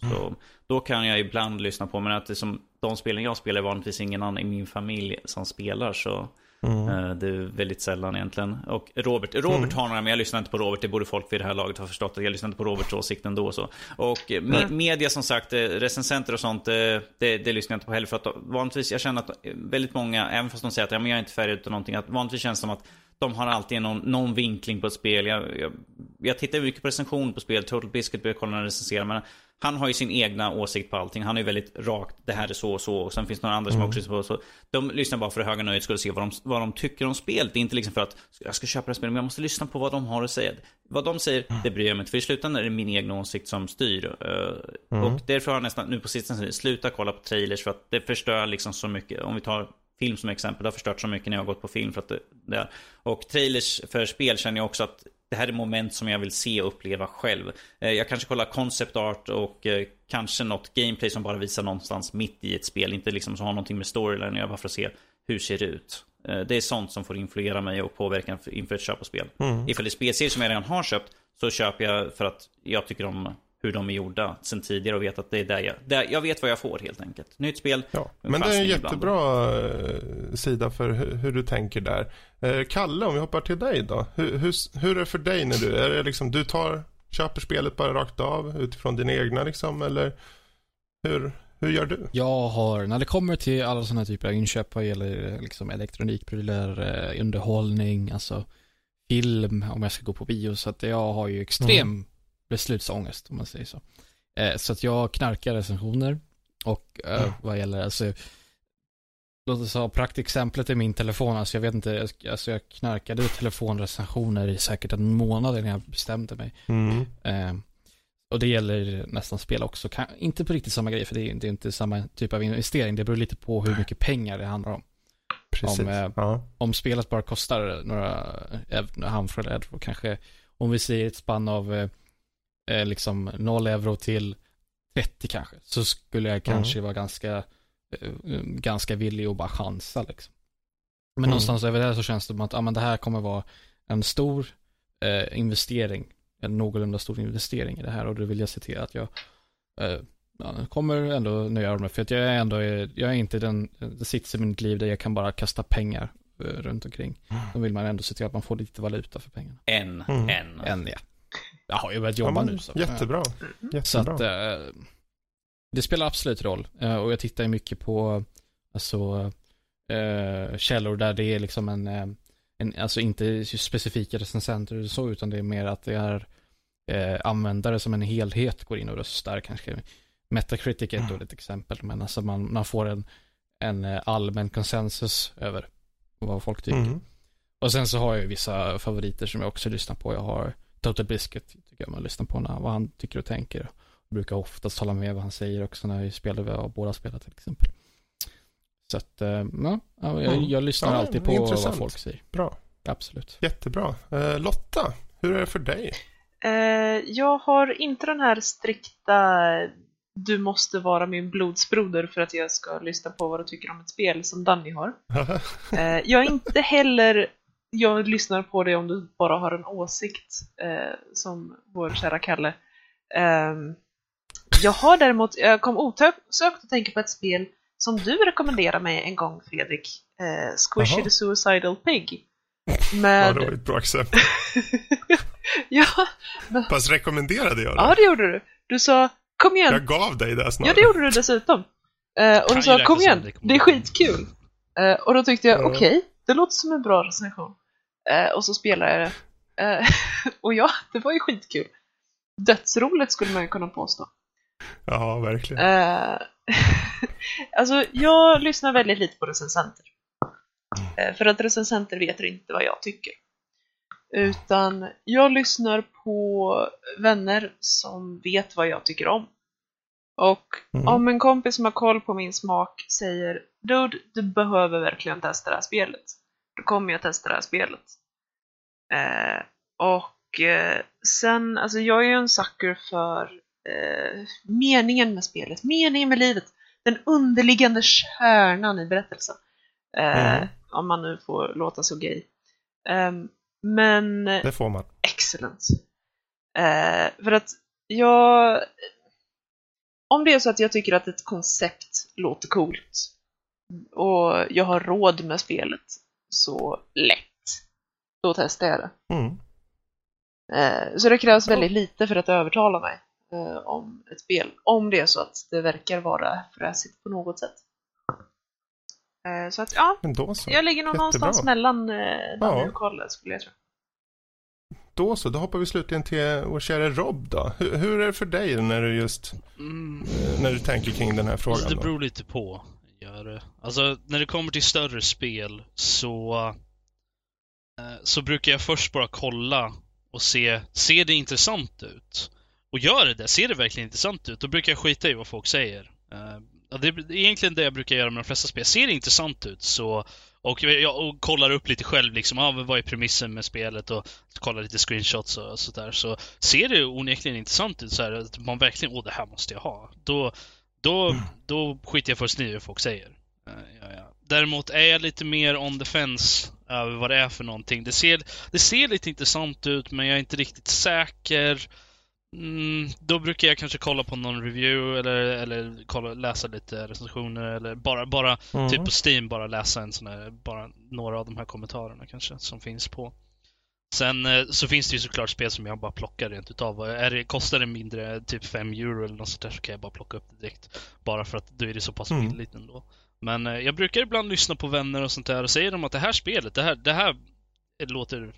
så, mm. då kan jag ibland lyssna på, men att det som de spelen jag spelar är vanligtvis ingen annan i min familj som spelar så eh, det är väldigt sällan egentligen. Och Robert, Robert har några, men jag lyssnar inte på Robert, det borde folk vid det här laget ha förstått att jag lyssnar inte på Roberts åsikt ändå så. Och me media som sagt, eh, recensenter och sånt, eh, det, det lyssnar jag inte på heller för att vanligtvis, jag känner att väldigt många, även fast de säger att ja, men jag är inte färdig utan någonting, att vanligtvis känns det som att de har alltid någon, någon vinkling på ett spel. Jag, jag, jag tittar mycket på recension på spel. Total Biscuit börjar kolla när han recenserar. Men han har ju sin egna åsikt på allting. Han är ju väldigt rakt. Det här är så och så. Och sen finns det några andra som också lyssnar på. Så de lyssnar bara för det höga nöjet skulle se vad de, vad de tycker om spelet. Det är inte liksom för att jag ska köpa det här spelet. Men jag måste lyssna på vad de har att säga. Vad de säger, det bryr jag mig inte. För i slutändan är det min egen åsikt som styr. Eh, Och därför har jag nästan nu på sistone slutat kolla på trailers. För att det förstör liksom så mycket. Om vi tar film som exempel. Det har förstört så mycket när jag har gått på film. För att det, det är. Och trailers för spel känner jag också att det här är moment som jag vill se och uppleva själv. Eh, Jag kanske kollar concept art och eh, kanske något gameplay som bara visar någonstans mitt i ett spel. Inte liksom som har någonting med storyline att göra bara för att se hur ser det ut. Eh, Det är sånt som får influera mig och påverka inför ett köp av spel. Ifall det är spelserier som jag redan har köpt så köper jag för att jag tycker om hur de är gjorda sen tidigare och vet att det är där jag, där, jag vet vad jag får helt enkelt. Nytt spel, Ja, men det är en ibland. jättebra eh, sida för hur, hur du tänker där. Eh, Kalle, om vi hoppar till dig då. Hur, hur, hur är det för dig när du, är det liksom, du tar, köper spelet bara rakt av utifrån dina egna liksom, eller hur, hur gör du? Jag har, när det kommer till alla sådana typer av inköp vad gäller eh, liksom elektronikprylar, underhållning, alltså film, om jag ska gå på bio, så att jag har ju extrem beslutsångest om man säger så. Eh, så att jag knarkar recensioner och eh, Mm. vad gäller, alltså Låt oss ha praktexemplet i min telefon, alltså jag vet inte, alltså jag knarkade telefonrecensioner i säkert en månad innan jag bestämde mig. Mm. Eh, och det gäller nästan spel också. Kan, inte på riktigt samma grej, för det är, det är inte samma typ av investering. Det beror lite på hur mycket pengar det handlar om. Precis. Om, eh, ja. Om spelet bara kostar några ev- handfull euro, kanske om vi säger ett spann av eh, liksom 0 euro till 30 kanske, så skulle jag kanske vara ganska, eh, ganska villig att bara chansa liksom. Men Mm. någonstans över det så känns det som att ah, men det här kommer vara en stor eh, investering, en någorlunda stor investering i det här och då vill jag se till att jag eh, ja, kommer ändå nöja mig för att jag är ändå, jag är inte den, det sits i mitt liv där jag kan bara kasta pengar eh, runt omkring. Då vill man ändå se till att man får lite valuta för pengarna. En, Mm. en. Än ja. Jag har ju börjat Ja, jobba men nu så. Jättebra. jättebra. Så att eh, det spelar absolut roll. Eh, och jag tittar ju mycket på alltså, eh, källor där det är liksom en, eh, en alltså inte specifika recensenter och så, utan det är mer att det är eh, användare som en helhet går in och röstar. Kanske Metacritic är ett dåligt exempel, men alltså man, man får en, en eh, allmän konsensus över vad folk tycker. Mm. Och sen så har jag ju vissa favoriter som jag också lyssnar på. Jag har Total Biscuit, tycker jag man lyssnar på när, vad han tycker och tänker. Jag brukar oftast hålla med vad han säger också när vi spelar, vi har båda spelat till exempel. Så att, eh, ja, ja, jag, Mm. jag lyssnar Ja, alltid på intressant. vad folk säger. Bra. Absolut. Jättebra. Eh, Lotta, hur är det för dig? Eh, jag har inte den här strikta du måste vara min blodsbroder för att jag ska lyssna på vad du tycker om ett spel som Danny har. Eh, jag är inte heller jag lyssnar på dig om du bara har en åsikt, eh, som vår kära Kalle. Ehm, jag har däremot, jag kom osökt att tänka på ett spel som du rekommenderade mig en gång Fredrik. Eh, Squishy Jaha. the Suicidal Pig. ja, Med... det var ett bra exempel. ja, Fast rekommenderade jag det? ja, det gjorde du. Du sa kom igen, Jag gav dig det snarare. Ja, det gjorde du dessutom. Eh, och du sa kom igen, rekommendation." det är skitkul. Eh, och då tyckte jag Ja. okej, det låter som en bra recension. Eh, och så spelade jag det. Eh, och ja, det var ju skitkul. Dödsroligt skulle man ju kunna påstå. Ja, verkligen. Eh, alltså, jag lyssnar väldigt lite på recensenter. Eh, för att recensenter vet inte vad jag tycker. Utan jag lyssnar på vänner som vet vad jag tycker om. Och Mm. om en kompis som har koll på min smak säger Dude, du behöver verkligen testa det här spelet. Då kommer jag testa det här spelet. Eh, och eh, sen, alltså jag är ju en sucker för eh, meningen med spelet, meningen med livet. Den underliggande kärnan i berättelsen. Eh, Mm. Om man nu får låta så gay. Ehm, men Det får man. excellent. Eh, för att jag... Om det är så att jag tycker att ett koncept låter coolt och jag har råd med spelet så lätt, då testar jag det. Mm. Eh, så det krävs väldigt lite för att övertala mig eh, om ett spel. Om det är så att det verkar vara fräsigt på något sätt. Eh, så att ja, Men då så. jag ligger nog Jättebra. någonstans mellan Ja. och Kalle skulle jag tro. Då så, då hoppar vi slutligen till vår kära Rob då. Hur, hur är det för dig när du just, Mm. när du tänker kring den här frågan? Alltså, det då? beror lite på tidigare. Alltså, när det kommer till större spel så eh, så brukar jag först bara kolla och se, ser det intressant ut? Och gör det det, ser det verkligen intressant ut, då brukar jag skita i vad folk säger. Eh, ja, det är egentligen det jag brukar göra med de flesta spel. Ser det intressant ut så och jag och kollar upp lite själv liksom, ah, vad är premissen med spelet och kollar lite screenshots och sådär. Så ser det onekligen intressant ut så här, att man verkligen, åh det här måste jag ha. Då, då, då skiter jag först i vad folk säger. Eh. Däremot är jag lite mer on the fence över vad det är för någonting. Det ser, det ser lite intressant ut men jag är inte riktigt säker. Mm, då brukar jag kanske kolla på någon review eller, eller kolla, läsa lite recensioner eller bara, bara Mm. typ på Steam bara läsa en sån här, bara några av de här kommentarerna kanske som finns på. Sen eh, så finns det ju såklart spel som jag bara plockar rent utav. Är det, kostar det mindre, typ 5 euro eller något sånt där så kan jag bara plocka upp det direkt. Bara för att då är det så pass Mm. billigt ändå. Men eh, jag brukar ibland lyssna på vänner och sånt där och säger de att det här spelet, det här, det här låter,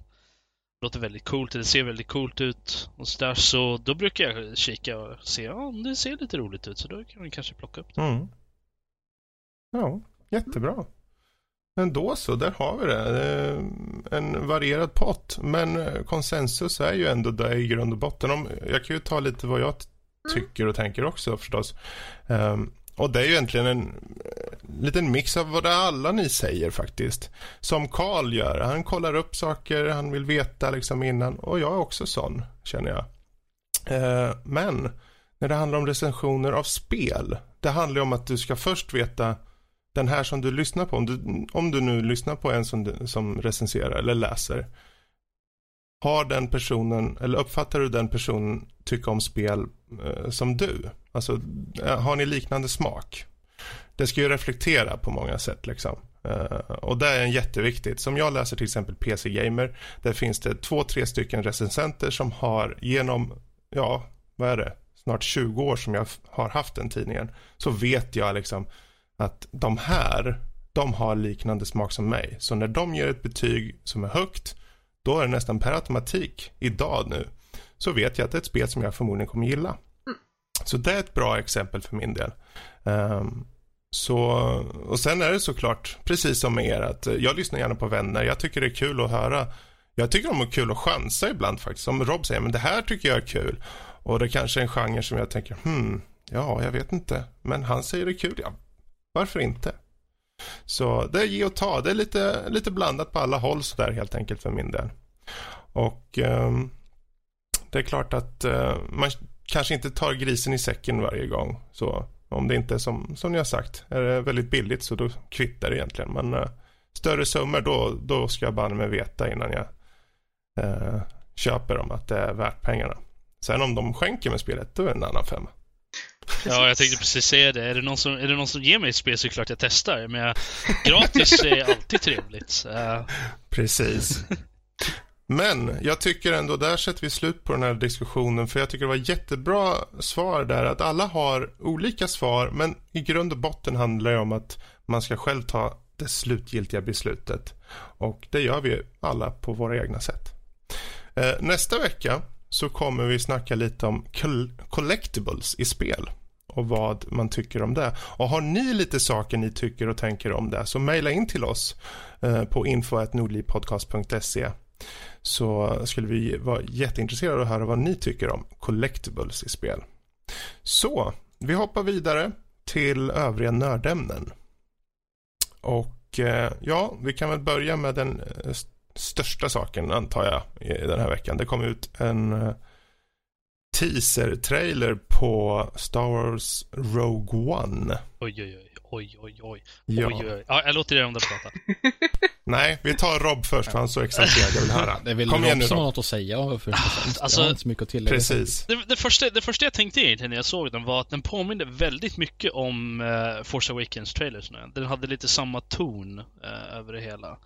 låter väldigt coolt, det ser väldigt coolt ut och så där. Så då brukar jag kika och se, ja det ser lite roligt ut så då kan vi kanske plocka upp det. Mm. Ja, jättebra. Men då så, där har vi det. Eh, En varierad pott. Men eh, konsensus är ju ändå där i grund och botten. Om, jag kan ju ta lite vad jag t- tycker och tänker också förstås. Ehm, och det är ju egentligen en eh, liten mix av vad det alla ni säger faktiskt. Som Karl gör. Han kollar upp saker, han vill veta liksom innan. Och jag är också sån, känner jag. Eh, men när det handlar om recensioner av spel. Det handlar ju om att du ska först veta den här som du lyssnar på. Om du, om du nu lyssnar på en som, du- som recenserar eller läser. Har den personen, eller uppfattar du den personen tycka om spel eh, som du? Alltså, eh, har ni liknande smak? Det ska ju reflektera på många sätt liksom. Uh, och det är en jätteviktigt. Som jag läser till exempel PC Gamer. Där finns det två, tre stycken recensenter som har genom, ja, vad är det? Snart 20 år som jag har haft den tidningen. Så vet jag liksom att de här, de har liknande smak som mig. Så när de ger ett betyg som är högt, då är det nästan per automatik idag nu. Så vet jag att det är ett spel som jag förmodligen kommer gilla. Så det är ett bra exempel för min del. Um, så, och sen är det såklart, precis som med er, att jag lyssnar gärna på vänner. Jag tycker det är kul att höra. Jag tycker de är kul att chansa ibland faktiskt. Som Rob säger, men det här tycker jag är kul. Och det kanske är en genre som jag tänker, hmm, ja, jag vet inte. Men han säger det är kul, ja, varför inte? Så det är ge och ta. Det är lite, lite blandat på alla håll sådär helt enkelt för min del. Och eh, det är klart att eh, man kanske inte tar grisen i säcken varje gång. Så om det inte är som, som ni har sagt, är det väldigt billigt så då kvittar det egentligen. Men eh, större summor då, då ska jag banne mig veta innan jag eh, köper dem att det är värt pengarna. Sen om de skänker mig spelet, då är det en annan femma. Ja, jag tänkte precis säga det. Är det någon som, är det någon som ger mig ett spel så är det klart jag testar. Men jag, gratis är alltid trevligt. Eh, Precis. Men jag tycker ändå, där sätter vi slut på den här diskussionen. För jag tycker det var jättebra svar där. Att alla har olika svar. Men i grund och botten handlar det om att man ska själv ta det slutgiltiga beslutet. Och det gör vi alla på våra egna sätt. Eh, nästa vecka så kommer vi snacka lite om col- collectibles i spel och vad man tycker om det. Och har ni lite saker ni tycker och tänker om det så mejla in till oss eh, på info.nordlivpodcast.se så skulle vi vara jätteintresserade av att höra vad ni tycker om collectibles i spel. Så, vi hoppar vidare till övriga nördämnen. Och eh, ja, vi kan väl börja med den eh, största saken antar jag i den här veckan. Det kom ut en eh, teaser-trailer på Star Wars Rogue One. oj, oj, oj. Oj, oj, oj. Ja. Oj, oj. Ja, jag låter er andra prata. Nej, vi tar Rob först för han är så exalterad. Jag vill höra. Det väl Kom igen Rob nu som har Rob. något att säga om först och främst. alltså- jag har inte så mycket att tillägga. Precis. Det, det, första, det första jag tänkte egentligen när jag såg den var att den påminde väldigt mycket om uh, Force Awakens-trailers nu. Den hade lite samma ton eh, över det hela.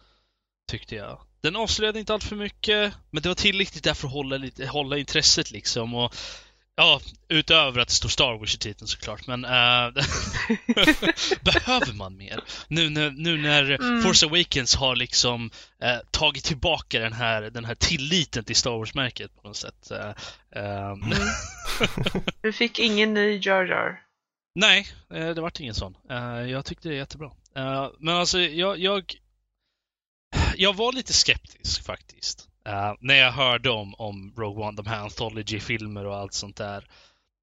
Tyckte jag. Den avslöjade inte allt för mycket, men det var tillräckligt där för att hålla, lite, hålla intresset liksom. Och, ja, utöver att det står Star Wars i titeln såklart, men eh, behöver man mer? Nu när, nu när Mm. Force Awakens har liksom eh, tagit tillbaka den här, den här tilliten till Star Wars-märket på något sätt. Eh, ehm, Du fick ingen ny Jar Jar. Nej, det vart ingen sån. Jag tyckte det är jättebra. Men alltså, jag, jag, jag var lite skeptisk faktiskt. Uh, När jag hörde om, om Rogue One, de här Anthology-filmer och allt sånt där.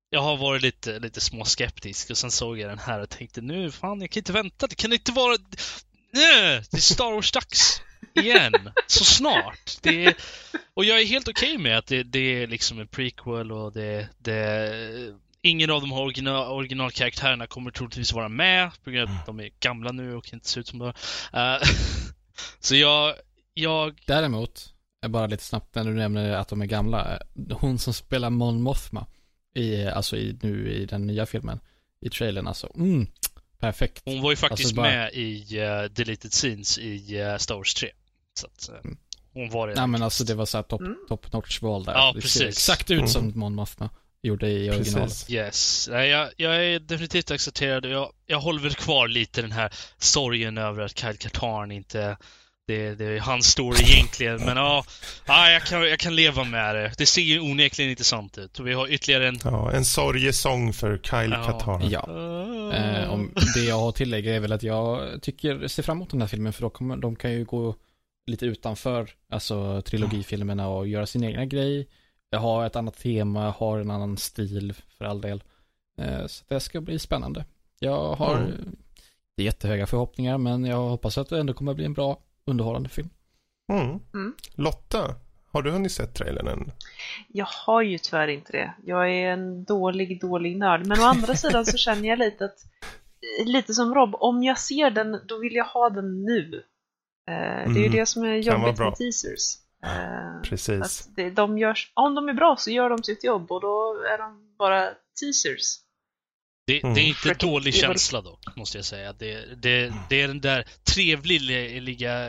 Jag har varit lite, lite småskeptisk och sen såg jag den här och tänkte nu, fan, jag kan inte vänta. Det kan inte vara... Nej, det är Star Wars-dags igen. Så snart. Det är... Och jag är helt okej med att det, det är liksom en prequel och det, det Ingen av de här original, originalkaraktärerna kommer troligtvis vara med på grund av att de är gamla nu och inte ser ut som de uh, så jag, jag, Däremot, är bara lite snabbt när du nämner att de är gamla. Hon som spelar Mon Mothma, i, alltså i, nu i den nya filmen, i trailern alltså. Mm, perfekt. hon var ju faktiskt Alltså bara- med i uh, Deleted Scenes i uh, Star Wars 3. Så att, uh, Mm. hon var det. Nej men alltså det var såhär top, Mm. top notch val där. Ja, det precis. ser exakt ut Mm. som Mon Mothma gjorde i originalet. Precis. Yes. Nej, jag, jag är definitivt accepterad jag, jag håller väl kvar lite den här sorgen över att Kyle Katarn inte det, det är hans story egentligen, men ja. Ja, jag kan, jag kan leva med det. Det ser ju onekligen intressant ut. Och vi har ytterligare en... Ja, en sorgesång för Kyle Ja. Katana. Ja. Eh, om det jag har tillägga är väl att jag tycker, ser fram emot den här filmen för då kommer, de kan ju gå lite utanför, alltså trilogifilmerna och göra sin egna grej. Ha ett annat tema, ha en annan stil för all del. Eh, så det ska bli spännande. Jag har Mm. jättehöga förhoppningar men jag hoppas att det ändå kommer bli en bra underhållande film. Mm. Mm. Lotta, har du hunnit sett trailern än? Jag har ju tyvärr inte det. Jag är en dålig, dålig nörd. Men å andra sidan så känner jag lite att, lite som Rob, om jag ser den, då vill jag ha den nu. Eh, Det är ju Mm. det som är jobbigt med teasers. Eh, Precis. att det, de görs, om de är bra så gör de sitt jobb och då är de bara teasers. Det, Mm. det är inte Freaking dålig känsla dock, måste jag säga. Det, det, det är den där trevliga lilla,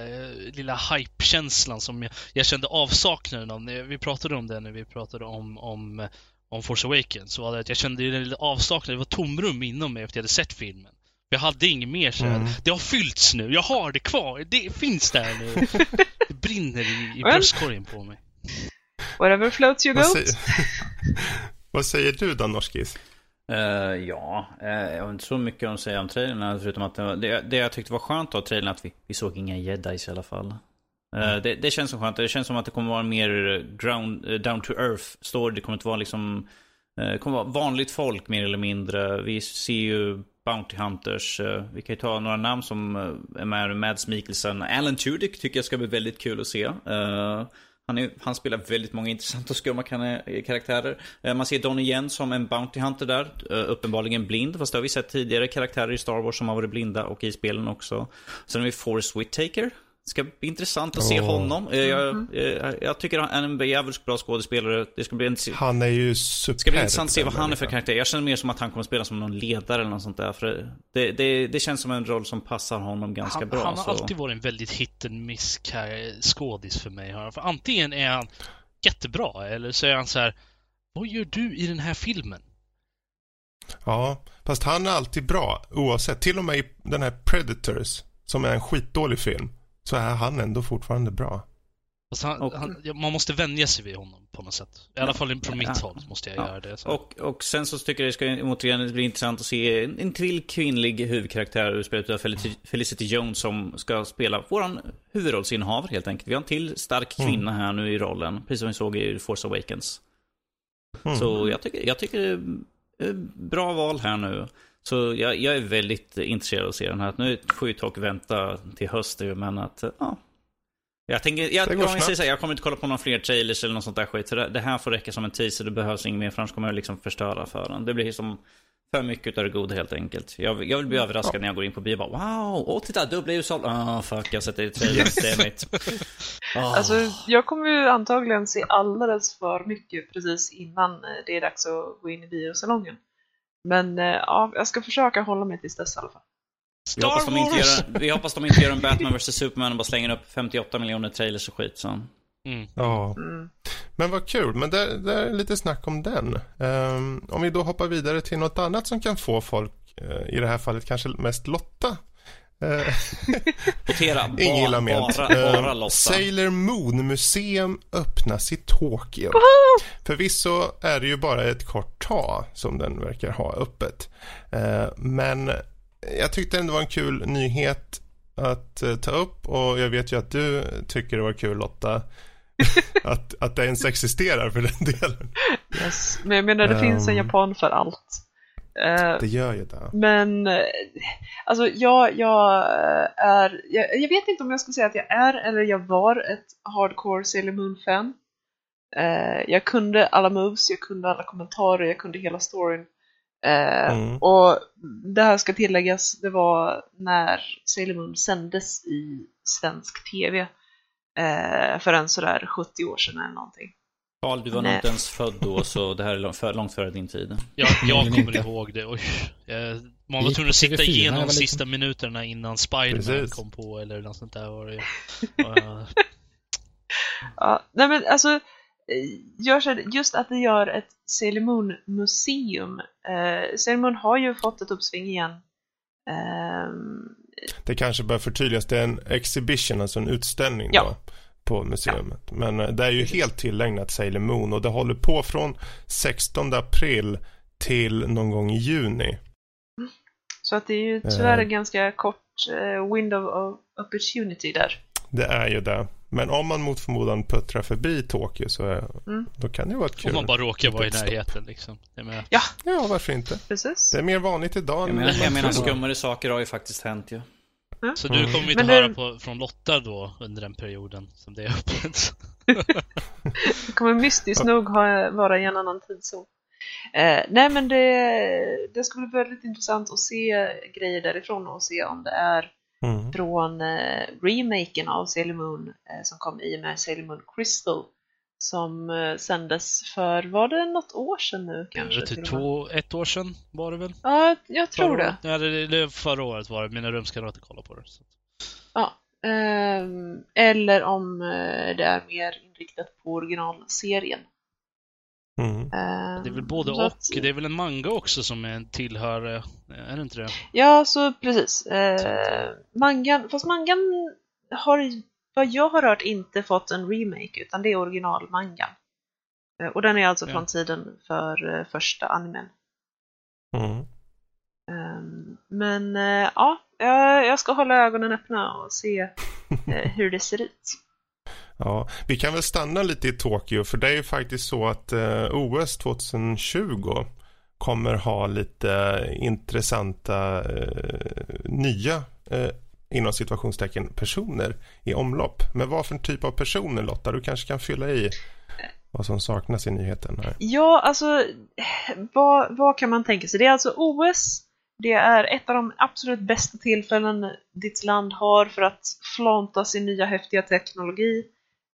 lilla hype-känslan som jag, jag kände avsaknaden av. när Vi pratade om det när vi pratade om, om, om Force Awakens. Så var det att jag kände den lilla avsaknaden, det var tomrum inom mig efter jag hade sett filmen. Jag hade inget mer så. Mm. Det har fyllts nu, jag har det kvar, det finns där nu. Det brinner i, i bröstkorgen på mig. Whatever floats your Vad boat. säger, vad säger du då, Norskis? Eh, ja, eh, jag har inte så mycket att säga om trailern förutom att det, var- det, det jag tyckte var skönt av trailern att vi, vi såg inga jedis i alla fall. Eh, det, det känns som skönt. Det känns som att det kommer vara mer ground, down to earth story. Det kommer inte vara liksom kommer vara vanligt folk mer eller mindre. Vi ser ju Bounty Hunters. Eh, vi kan ju ta några namn som eh, är med. Mads Mikkelsen. Alan Tudyk tycker jag ska bli väldigt kul att se. Eh, han, är, han spelar väldigt många intressanta och skumma karaktärer. Man ser Donnie Yen som en Bounty Hunter där. Uppenbarligen blind. Fast det har vi sett tidigare karaktärer i Star Wars som har varit blinda och i spelen också. Sen har vi Forrest Whitaker. Det ska bli intressant att se Åh. honom. Eh, Jag, eh, jag tycker han är en jävligt bra skådespelare. Det ska bli en, Han är ju superb. det ska bli intressant att se vad han är för karaktär. Jag känner mer som att han kommer spela som någon ledare eller något sånt där. För det, det, det känns som en roll som passar honom ganska Han, bra. han har så. alltid varit en väldigt hit and miss skådis för mig. För antingen är han jättebra eller så är han så här. Vad gör du i den här filmen? Ja, fast han är alltid bra oavsett. Till och med i den här Predators, som är en skitdålig film, så är han ändå fortfarande bra. Fast han, Och- han, man måste vänja sig vid honom på något sätt. I alla fall från mitt Ja. håll måste jag Ja. göra det. Så. Och, och sen så tycker jag det ska återigen bli intressant att se en, en till kvinnlig huvudkaraktär spelad av Felicity, Felicity Jones som ska spela våran huvudrollsinnehavare helt enkelt. Vi har en till stark Mm. kvinna här nu i rollen, precis som vi såg i Force Awakens. Mm. Så jag tycker, jag tycker det är bra val här nu. Så jag, jag är väldigt intresserad av att se den här. Nu får ju dock vänta till höst men att ja. Jag tänker, jag, jag, jag, säga, jag kommer inte kolla på några fler trailers eller något sånt där skit. Så det, det här får räcka som en teaser, det behövs inget mer för annars kommer jag liksom förstöra för den. Det blir som för mycket av det goda helt enkelt. Jag, jag vill bli överraskad när jag går in på bio och bara wow, åh titta dubbla ljusår. Ah fuck, jag sätter i trailern, det är mitt. Ah. Alltså, jag kommer ju antagligen se alldeles för mycket precis innan eh, det är dags att gå in i biosalongen. Men eh, ja, jag ska försöka hålla mig tills dess i alla fall. Vi hoppas, Star de inte Wars! gör, vi hoppas de inte gör en Batman vs Superman och bara slänger upp 58 miljoner trailers och skit. Så. Mm. Ja, Mm. men vad kul. Men det, det är lite snack om den. Ehm, om vi då hoppar vidare till något annat som kan få folk, eh, i det här fallet kanske mest Lotta. Notera, Ingen illa bara, ment. bara, bara Eh, Lotta. Sailor Moon Museum öppnas i Tokyo. Förvisso är det ju bara ett kort tag som den verkar ha öppet. Eh, men jag tyckte ändå det var en kul nyhet att eh, ta upp och jag vet ju att du tycker det var kul Lotta. att, att det ens existerar för den delen. Yes. Men jag menar, det finns en Ehm. japan för allt. Eh, Det gör ju det. Men alltså jag, jag eh, är, jag, jag vet inte om jag ska säga att jag är eller jag var ett hardcore Sailor Moon-fan. Eh, jag kunde alla moves, jag kunde alla kommentarer, jag kunde hela storyn. Mm. Och det här ska tilläggas, det var när Sailor Moon sändes i svensk TV för en sådär 70 år sedan eller någonting. Carl, du var nog inte ens född då, så det här är långt, för, långt före din tid. Jag, jag kommer ihåg det. Oj. Jag, man var tvungen att sitta TV4 när jag igenom sista minuterna innan Spiderman kom på eller något sånt där var det ju. Ja, nej men alltså, eh, gör så här, just att det gör ett Sailor Moon-museum. Eh, Sailor Moon har ju fått ett uppsving igen. Ehm, Det kanske bör förtydligas. Det är en exhibition, alltså en utställning Ja. då. På museet. Men eh, det är ju helt tillägnat Sailor Moon och det håller på från 16 april till någon gång i juni. Så att det är ju tyvärr Eh. en ganska kort eh, window of opportunity där. Det är ju det. Men om man mot förmodan puttrar förbi Tokyo så är, Mm. då kan det ju vara ett kul. Om man bara råkar vara i närheten liksom. Ja, Ja, varför inte? precis. Det är mer vanligt idag. Jag menar, jag menar skummare saker har ju faktiskt hänt ju. Så Mm. du kommer inte Men höra på, från Lotta då under den perioden som det är öppet? Det kommer mystiskt nog ha, vara i en annan tidszon. Eh, nej men det, det ska bli väldigt intressant att se grejer därifrån och se om det är Mm. från eh, remaken av Sailor Moon eh, som kom i och med Sailor Moon Crystal som eh, sändes för, var det något år sedan nu kanske? Med? två, ett år sedan var det väl? Ja, jag tror Förra det. Ja, det, det, förra året var det. Mina rumskamrater kollade på det. Så. Ja. Ehm, eller om eh, det är mer inriktat på originalserien. Mm. Ehm, Det är väl både så och. att- Det är väl en manga också som är, tillhör, eh, är det inte det? Ja, så precis. Eh, mangan, fast mangan har, vad jag har hört, inte fått en remake, utan det är originalmangan. Eh, och den är alltså Ja. från tiden för eh, första animen. Mm. Ehm, men eh, ja, jag, ska hålla ögonen öppna och se hur det ser ut. Ja, vi kan väl stanna lite i Tokyo för det är ju faktiskt så att OS 2020 kommer ha lite intressanta nya inom situationstecken personer i omlopp. Men vad för typ av personer Lotta? Du kanske kan fylla i vad som saknas i nyheten här. Ja, alltså vad, vad kan man tänka sig? Det är alltså OS. Det är ett av de absolut bästa tillfällen ditt land har för att flanta sin nya häftiga teknologi.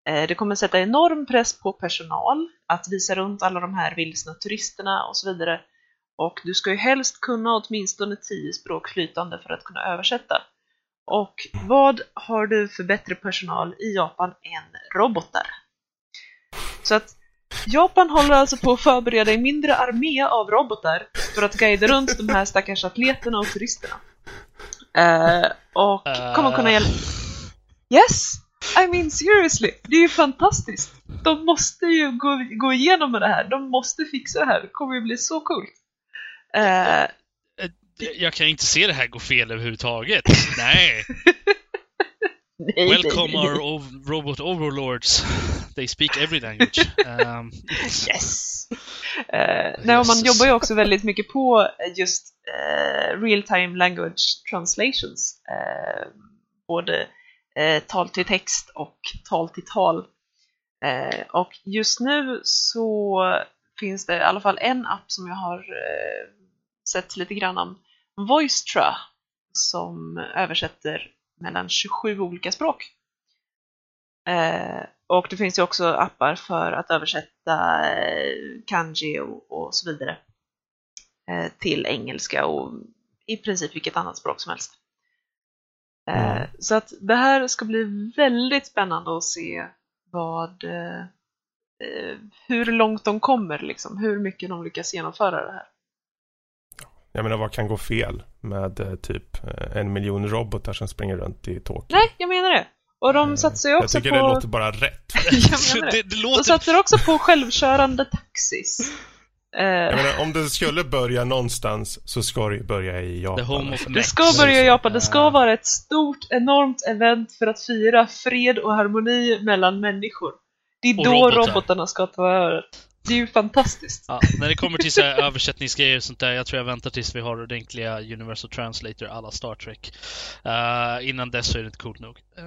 Eh, det kommer sätta enorm press på personal att visa runt alla de här vilsna turisterna och så vidare. Och du ska ju helst kunna åtminstone tio språk flytande för att kunna översätta. Och vad har du för bättre personal i Japan än robotar? Så att Japan håller alltså på att förbereda en mindre armé av robotar för att guida runt de här stackars atleterna och turisterna. Uh, och kommer kunna hjälpa... Yes! I mean seriously, det är ju fantastiskt! De måste ju gå, gå igenom med det här, de måste fixa det här, det kommer ju bli så coolt. Uh, jag kan inte se det här gå fel överhuvudtaget. Nej. nej, nej, Welcome nej. our ov- robot overlords. They speak every language. Um, Yes! Eh, nej, man jobbar ju också väldigt mycket på just eh, real time language translations. Eh, både tal till text och tal till tal. Och just nu så finns det i alla fall en app som jag har sett lite grann om. Voictra som översätter mellan 27 olika språk. Eh, och det finns ju också appar för att översätta eh, kanji och, och så vidare eh, till engelska och i princip vilket annat språk som helst. Eh, Mm. Så att det här ska bli väldigt spännande att se vad, eh, eh, hur långt de kommer, liksom, hur mycket de lyckas genomföra det här. Jag menar vad kan gå fel med eh, typ eh, en miljon robotar som springer runt i Tokyo? Nej, jag menar det! Och de Eh, satsar ju Jag också tycker på... det låter bara rätt. jag det. det, det De låter... satsar också på självkörande taxis. Jag menar, om det skulle börja någonstans så ska det ju börja i Japan. Det ska börja i Japan, det ska vara ett stort, enormt event för att fira fred och harmoni mellan människor. Det är Och då robotar. robotarna ska ta över. Det är ju fantastiskt. Ja, när det kommer till så här översättningsgrejer och sånt där, jag tror jag väntar tills vi har ordentliga Universal Translator alla Star Trek. Eh, innan dess så är det inte coolt nog. Eh,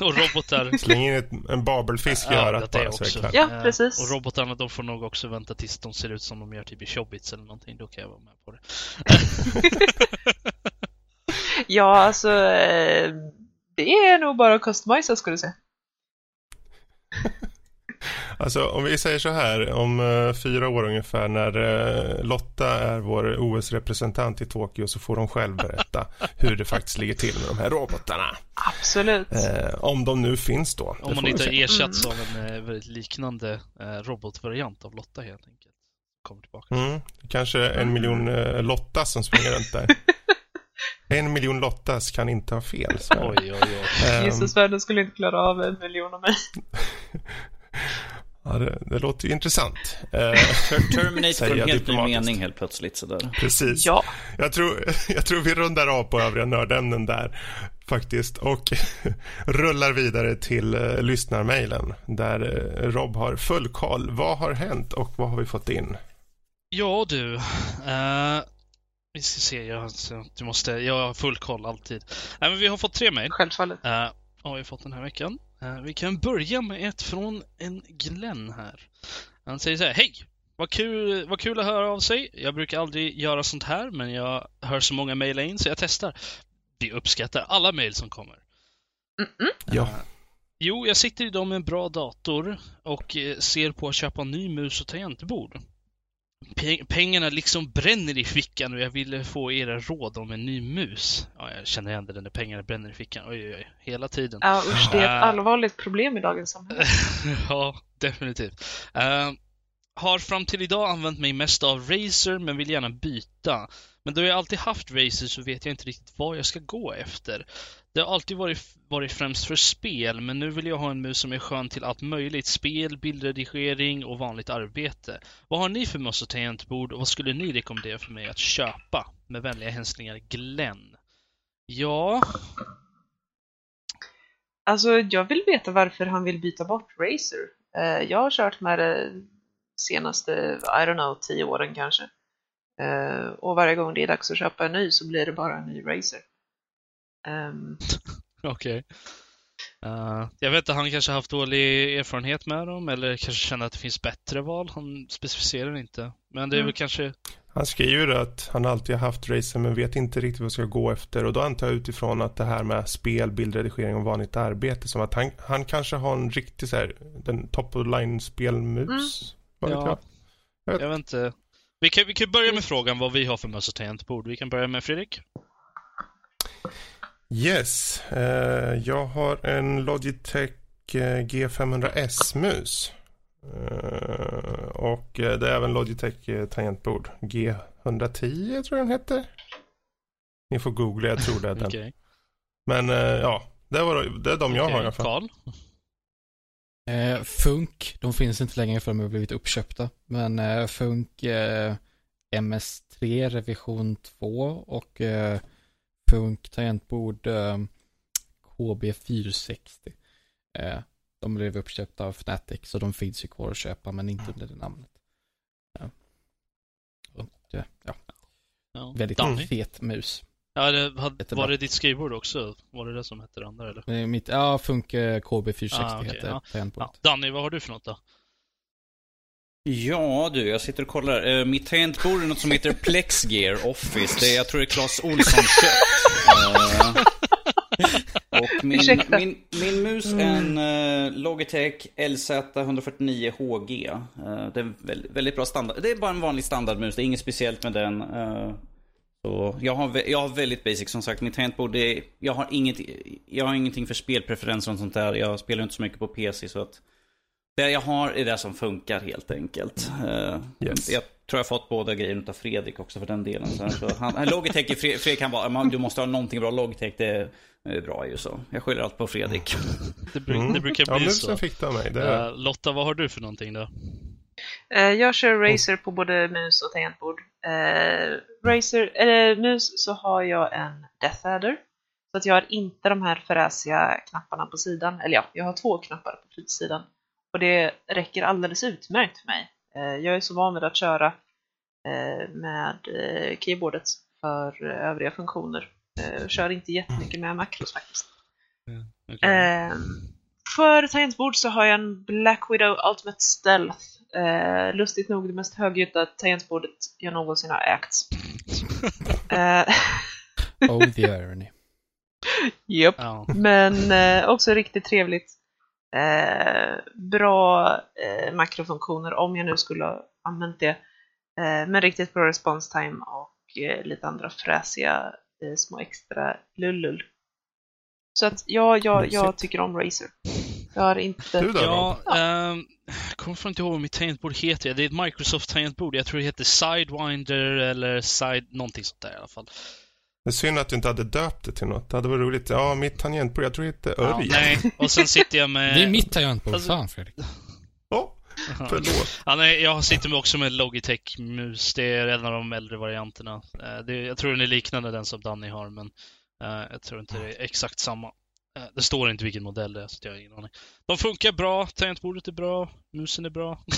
och robotar... Släng in ett, en babelfisk i Ja, örat det är bara så också. Ja, Eh, precis. Och robotarna de får nog också vänta tills de ser ut som de gör typ i Showbits eller någonting, då kan jag vara med på det. Ja, alltså det är nog bara att customisa skulle jag säga. Alltså om vi säger så här, om eh, fyra år ungefär när eh, Lotta är vår OS-representant i Tokyo så får hon själv berätta hur det faktiskt ligger till med de här robotarna. Absolut. Eh, om de nu finns då. Om man inte har ersatts av en väldigt liknande robotvariant av Lotta helt enkelt. Kommer tillbaka. Mm, kanske en miljon eh, Lotta som springer runt där. En miljon Lottas kan inte ha fel. Så. Oj, oj, oj. Ehm, Jesus, världen skulle inte klara av en miljon av mig. ja, det, det låter ju intressant. Eh, Ter- Terminator Säger får en helt ny mening helt plötsligt sådär. precis. Ja, Jag tror, jag tror vi rundar av på övriga nördämnen där faktiskt och rullar vidare till uh, lyssnarmailen där eh, Rob har full koll. Vad har hänt och vad har vi fått in? Ja du. eh, vi ska se, jag, du måste, jag har full koll alltid. Nej, men vi har fått tre mejl. självfallet. Uh, har vi fått den här veckan. Eh, vi kan börja med ett från en Glenn här. Han säger så här, hej! Vad kul, vad kul att höra av sig. Jag brukar aldrig göra sånt här, men jag hör så många mejla in så jag testar. Vi uppskattar alla mejl som kommer. Mm-mm. Ja, Jo, jag sitter idag med en bra dator och eh, ser på att köpa en ny mus och tangentbord. Pe- pengarna liksom bränner i fickan och jag ville få era råd om en ny mus. Ja, jag känner igen det, den där pengarna bränner i fickan. Oj, oj, oj. Hela tiden. Ja, usch, det är ett Äh. allvarligt problem i dagens samhälle. ja, definitivt. Eh, har fram till idag använt mig mest av Razer, men vill gärna byta. Men då jag alltid haft Razer så vet jag inte riktigt vad jag ska gå efter. Det har alltid varit, varit främst för spel, men nu vill jag ha en mus som är skön till allt möjligt. Spel, bildredigering och vanligt arbete. Vad har ni för möss och tangentbord och vad skulle ni rekommendera för mig att köpa? Med vänliga hälsningar Glenn. Ja, Alltså, jag vill veta varför han vill byta bort Razer. Eh, jag har kört med det senaste, I don't know, tio åren kanske. Eh, och varje gång det är dags att köpa en ny så blir det bara en ny Razer. Ehm, Okej. Eh, jag vet inte, han kanske haft dålig erfarenhet med dem eller kanske känner att det finns bättre val. Han specificerar inte. Men det är Mm. väl kanske... han skriver att han alltid har haft racer men vet inte riktigt vad ska gå efter och då antar jag utifrån att det här med spel, bildredigering och vanligt arbete som att han, han kanske har en riktig så här, den top of line spelmus. Vad vet Ja. jag? Jag vet inte. Vi kan, vi kan börja med frågan vad vi har för möss och tangentbord. Vi kan börja med Fredrik. Yes, eh, jag har en Logitech eh, G500S-mus. Eh, och det är även Logitech tangentbord. G110 tror jag den heter. Ni får googla, jag tror det är den. Okej. Men ja, det, var, det är de jag har i alla fall. Karl. Eh, Funk, de finns inte längre för de har blivit uppköpta. Men eh, Funk eh, MS3 revision 2 och Funk tangentbord eh, KB460. Eh, de blev uppköpta av Fnatic så de finns ju kvar att köpa men inte under det namnet. Ja. Och, eh, ja, Ja. väldigt Danny. fet mus. Ja, det, hade, var det ditt skrivbord också? Var det det som hette det andra eller? Eh, Mitt, ja, Funk eh, KB460 Ah, okej, heter ja. tangentbordet. Ja. Danny, vad har du för något då? Ja du, jag sitter och kollar. Eh, mitt tangentbord är något som heter Plexgear Office. Det är, jag tror det är Clas Ohlson köpt. Eh, och min, Ursäkta. min, min mus är en eh, Logitech LZ149HG. Eh, det är en väldigt, väldigt bra standard. Det är bara en vanlig standardmus, det är inget speciellt med den. Eh, så jag har, jag har väldigt basic som sagt. Mitt tangentbord, är, jag, har inget, jag har ingenting för spelpreferenser och sånt där. Jag spelar inte så mycket på PC så att det jag har är det som funkar helt enkelt. Eh, Yes. Jag tror jag fått båda grejerna av Fredrik också för den delen. Så, han, han- Logitech, Fredrik kan bara, "Man, du måste ha någonting bra Logitech, det är bra ju så. Jag skyller allt på Fredrik. Det, bru- Mm. det brukar Ja, bli musen så. fick mig. Det är, Eh, Lotta, vad har du för någonting då? Eh, jag kör Razer på både mus och tangentbord. Eh, Razer, eller mus så har jag en Death Adder. Så att jag har inte de här fräsiga knapparna på sidan. Eller ja, jag har två knappar på flytsidan. Och det räcker alldeles utmärkt för mig. Eh, jag är så van vid att köra eh, med eh, keyboardet för övriga funktioner. Eh, kör inte jättemycket med makros faktiskt. Okej. Eh, för tangentbord så har jag en Black Widow Ultimate Stealth. Lustigt nog det mest högljudda tangentbordet jag någonsin har ägt. Oh the irony. Japp. Ja. Men eh, också riktigt trevligt. Eh, bra eh, makrofunktioner om jag nu skulle ha använt det. Eh, men riktigt bra response time och eh, lite andra fräsiga eh, små extra lullull. Så att ja, jag, jag tycker om Razer. Jag har inte... Du då Ja, Rob? ehm, jag kommer fan inte ihåg vad mitt tangentbord heter. Det är ett Microsoft tangentbord. Jag tror det heter Sidewinder eller Side... Någonting sånt där i alla fall. Det är synd att du inte hade döpt det till något. Det hade varit roligt. Ja, mitt tangentbord, jag tror det Ja, Örjan. nej, och sen sitter jag med... Det är mitt tangentbord. Alltså- Fan Fredrik. Ja, förlåt. Ja, nej, jag sitter med också med Logitech-mus. Det är en av de äldre varianterna. Eh, Det, jag tror den är liknande den som Danny har, men eh, jag tror inte det är exakt samma. Eh, Det står inte vilken modell det är, så jag har ingen aning. De funkar bra, tangentbordet är bra, musen är bra.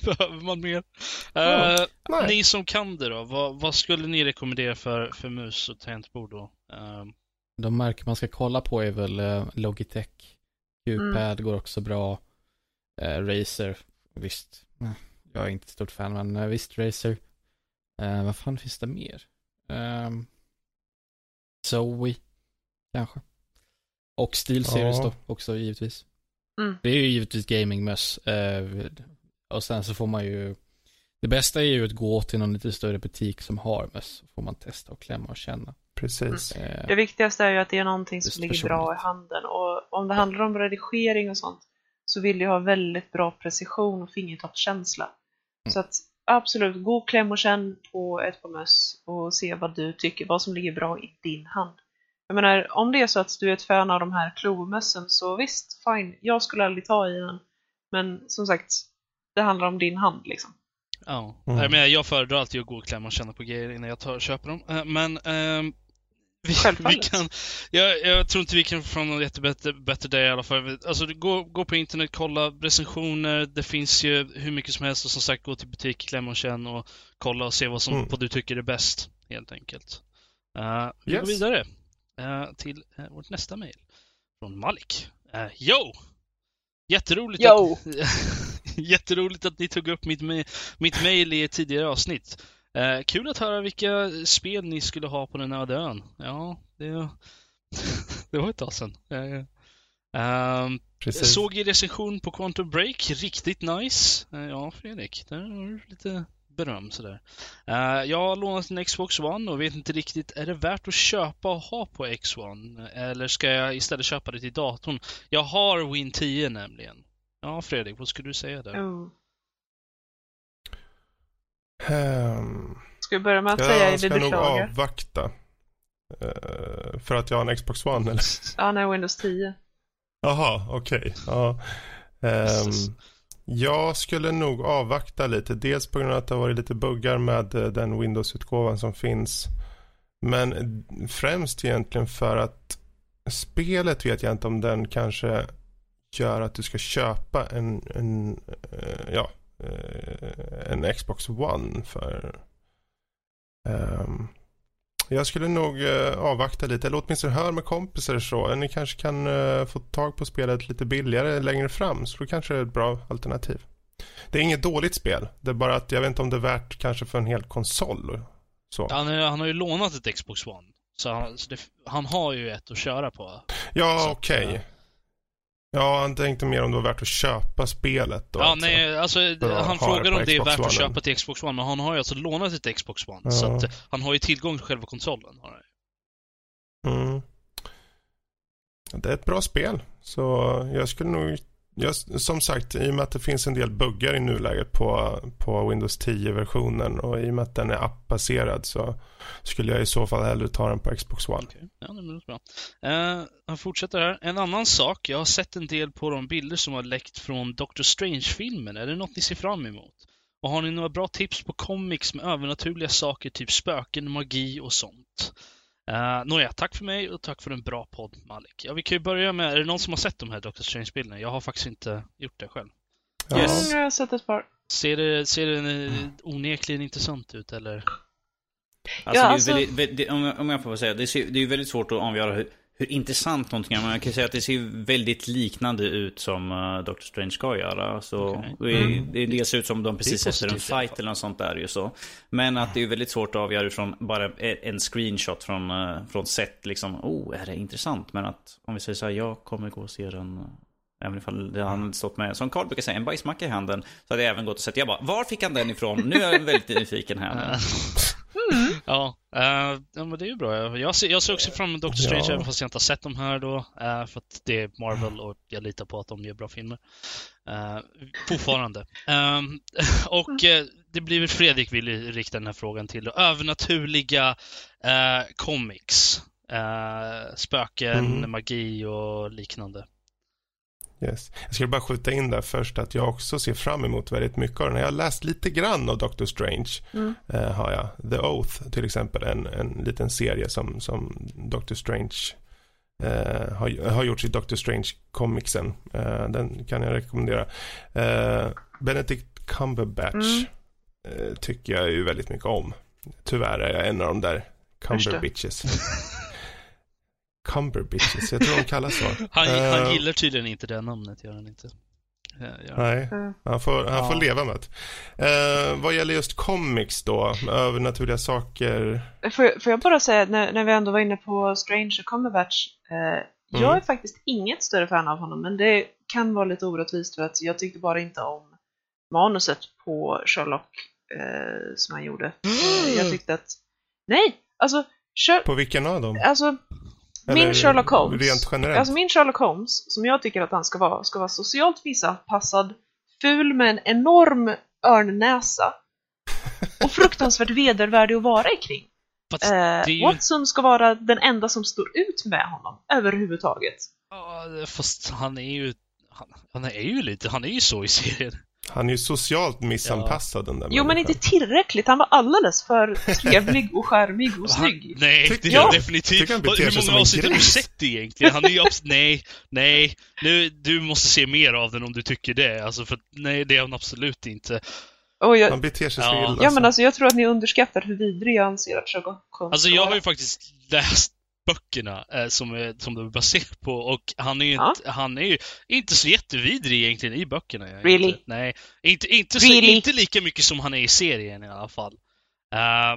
Behöver man mer? Eh, Nej. ni som kan det då, vad, vad skulle ni rekommendera för, för mus och tangentbord då? Eh, De märken man ska kolla på är väl eh, Logitech. Qpad går också bra. Eh, Razer, visst. Jag är inte stort fan, men visst Razer. Vad fan finns det mer? Um, Zoe, kanske. Och SteelSeries Ja. då, också givetvis. Mm. Det är ju givetvis gamingmöss. Och sen så får man ju det bästa är ju att gå till någon lite större butik som har möss. Så får man testa och klämma och känna. Precis. Eh, Det viktigaste är ju att det är någonting som ligger bra i personligt. handen. Och om det handlar om redigering och sånt så vill du ha väldigt bra precision och fingertoppskänsla. Mm. Så att absolut, gå och kläm och känn på ett par möss och se vad du tycker, vad som ligger bra i din hand. Jag menar, om det är så att du är ett fan av de här klomössen så visst, fine, jag skulle aldrig ta i den. Men som sagt, det handlar om din hand liksom. Ja, Mm. jag, menar, jag föredrar alltid att gå och klämma och känna på grejer innan jag tar köper dem. Eh, Men ehm, vi, vi kan, jag, jag tror inte vi kan få fram något jättebättre bättre där i alla fall. Alltså, gå, gå på internet, kolla recensioner. Det finns ju hur mycket som helst och som sagt, gå till butik, klämma och känna och kolla och se vad, som, Mm. vad du tycker är bäst, helt enkelt. Eh, vi går Yes. vidare eh, till uh, vårt nästa mejl. Från Malik. Uh, yo! Jätteroligt Yo! att... Jätteroligt att ni tog upp mitt, mitt mail i ett tidigare avsnitt. Eh, kul att höra vilka spel ni skulle ha på den öde ön. Ja, det, det var ett tag sedan. Eh, Precis. såg er recension på Quantum Break, riktigt nice. Eh, ja, Fredrik, där har du lite beröm sådär. Eh, jag har lånat en Xbox One och vet inte riktigt, är det värt att köpa och ha på X1? Eller ska jag istället köpa det till datorn? Jag har Win 10 nämligen. Ja, Fredrik, vad skulle du säga där? Oh. Ehm, Ska vi börja med att säga jag vi ska nog beklagar? avvakta. Eh, för att jag har en Xbox One eller? Ja, nej, Windows 10. Jaha, okej. Ja. Ehm, jag skulle nog avvakta lite. Dels på grund av att det har varit lite buggar med eh, den Windows-utgåvan som finns. Men främst egentligen för att spelet vet jag inte om den kanske gör att du ska köpa en, en eh, ja, eh, en Xbox One för ehm, jag skulle nog eh, avvakta lite, eller åtminstone höra med kompisar så. Ni kanske kan få tag på spelet lite billigare längre fram, så då kanske det är ett bra alternativ. Det är inget dåligt spel, det är bara att jag vet inte om det är värt kanske för en hel konsol. Så. Han, är, han har ju lånat ett Xbox One. Så, han, så det, han har ju ett att köra på. Ja, okej. eh, Ja, han tänkte mer om det var värt att köpa spelet då. ja, alltså. nej, alltså han ha frågar om det är värt att köpa till Xbox One, men han har ju alltså lånat ett Xbox One. Ja. Så att eh, han har ju tillgång till själva konsolen. Har. Mm. Det är ett bra spel. Så jag skulle nog... Jag, som sagt, i och med att det finns en del buggar i nuläget på, på Windows 10-versionen och i och med att den är appbaserad så skulle jag i så fall hellre ta den på Xbox One. Okej, ja, det låter bra. Eh, han fortsätter här. En annan sak, jag har sett en del på de bilder som har läckt från Doctor Strange-filmen. Är det något ni ser fram emot? Och har ni några bra tips på comics med övernaturliga saker, typ spöken, magi och sånt? Uh, Nåja, tack för mig och tack för en bra podd, Malik. Ja, vi kan ju börja med, är det någon som har sett de här Doctor Strange-bilderna? Jag har faktiskt inte gjort det själv. Ja. Yes. Jag har sett ett par. Ser det, ser det onekligen intressant ut, eller? Alltså, Ja, det är alltså- väldigt, vä- det, om, jag, om jag får säga, det, ser, det är ju väldigt svårt att avgöra hur, hur intressant någonting är. Jag kan säga att det ser väldigt liknande ut som uh, Doctor Strange ska göra. Så är- Mm. det, det ser ut som de precis efter en fight eller något sånt där ju så. Men att det är väldigt svårt att avgöra från bara en screenshot från, uh, från set liksom. Oh, är det intressant? Men att om vi säger så här, jag kommer gå och se den. uh, Även ifall det han stått med, som Carl brukar säga, en bajsmacka i handen. Så hade jag även gått och sett. Jag bara, var fick han den ifrån? Nu är jag väldigt nyfiken här. nu. Ja, eh, ja, men det är ju bra. Jag ser, jag ser också fram emot Doctor Strange, Ja. även fast jag inte har sett de här då. eh, för att det är Marvel och jag litar på att de gör bra filmer. Uh, fortfarande. Ehm, och eh, det blir väl Fredrik vill rikta den här frågan till. Övernaturliga eh, comics. Spöken, Mm. magi och liknande. Yes. Jag skulle bara skjuta in där först att jag också ser fram emot väldigt mycket av den. Jag har läst lite grann av Doctor Strange. Mm. Eh, har jag. The Oath till exempel, en, en liten serie som, som Doctor Strange eh, har, har gjort i Doctor Strange-comicsen. Eh, den kan jag rekommendera. Eh, Benedict Cumberbatch Mm. eh, tycker jag ju väldigt mycket om. Tyvärr är jag en av de där. Cumberbitches. Cumberbitches, jag tror de kallas så. Han, Eh, han gillar tydligen inte det namnet, gör han inte. Gör han. Nej, Mm. han får, han Ja. får leva med det. Eh, vad gäller just comics då, övernaturliga saker. Får, jag- får jag bara säga, när, när vi ändå var inne på Strange och Cumberbatch, eh, jag Mm. är faktiskt inget större fan av honom, men det kan vara lite orättvist för att jag tyckte bara inte om manuset på Sherlock eh, som han gjorde. Eh, jag tyckte att, nej, alltså, Sher- På vilken av dem? alltså min Sherlock Holmes, Rent generellt? alltså min Sherlock Holmes, som jag tycker att han ska vara, ska vara socialt missanpassad, ful med en enorm örnnäsa och fruktansvärt vedervärdig att vara kring. Eh, ju Watson ska vara den enda som står ut med honom överhuvudtaget. Ja, fast han är ju... Han, han är ju lite... Han är ju så i serien. Han är ju socialt missanpassad den där Jo, men inte tillräckligt. Han var alldeles för trevlig och charmig och Han, snygg. nej, det är han definitivt. Hur många avsnitt har du sett egentligen? Han är ju abs- Nej, nej. Nu, du måste se mer av den om du tycker det. Alltså, för nej, det är han absolut inte. Jag, Han beter sig så Ja. illa. ja, men alltså, jag tror att ni underskattar hur vidrig jag anser att Sherlock Holmes Alltså, jag har ju faktiskt läst böckerna eh, som, är, som de är baserat på och han är ju Ja. inte, han är ju inte så jättevidrig egentligen i böckerna. Really? Inte, nej, inte, inte, så, Really? inte lika mycket som han är i serien i alla fall. Eh,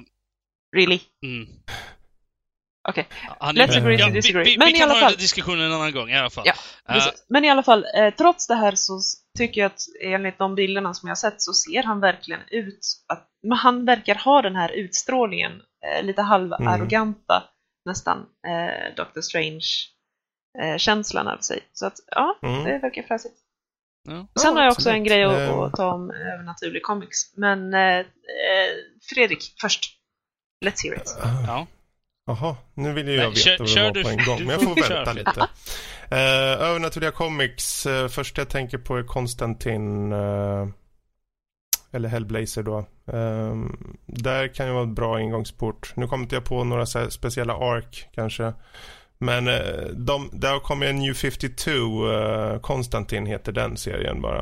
Really? mm. Okej. Han Let's agree to vi, disagree. Vi, vi, Men vi i kan alla ha fall- diskussionen en annan gång i alla fall. Ja, Eh. Men i alla fall, eh, trots det här så tycker jag att enligt de bilderna som jag har sett så ser han verkligen ut att men han verkar ha den här utstrålningen, eh, lite halvarroganta nästan, eh, Doctor Strange-känslan av sig. Så att ja, Mm. det verkar fräsigt. ja. Sen har jag också en grej att, Eh. att ta om övernaturlig comics. Men eh, eh, Fredrik, först. Let's hear it. Ja. Jaha, nu vill ju Nej, jag veta kör- vad kör det var du- på en gång. Men jag får vänta lite. Uh, övernaturliga comics. Uh, första jag tänker på är Konstantin. eh, eller Hellblazer då. Um, där kan ju vara en bra ingångsport. Nu kommer inte jag på några så här speciella ark kanske. Men uh, de, där kommer en New 52. Uh, eh, Konstantin heter den serien bara.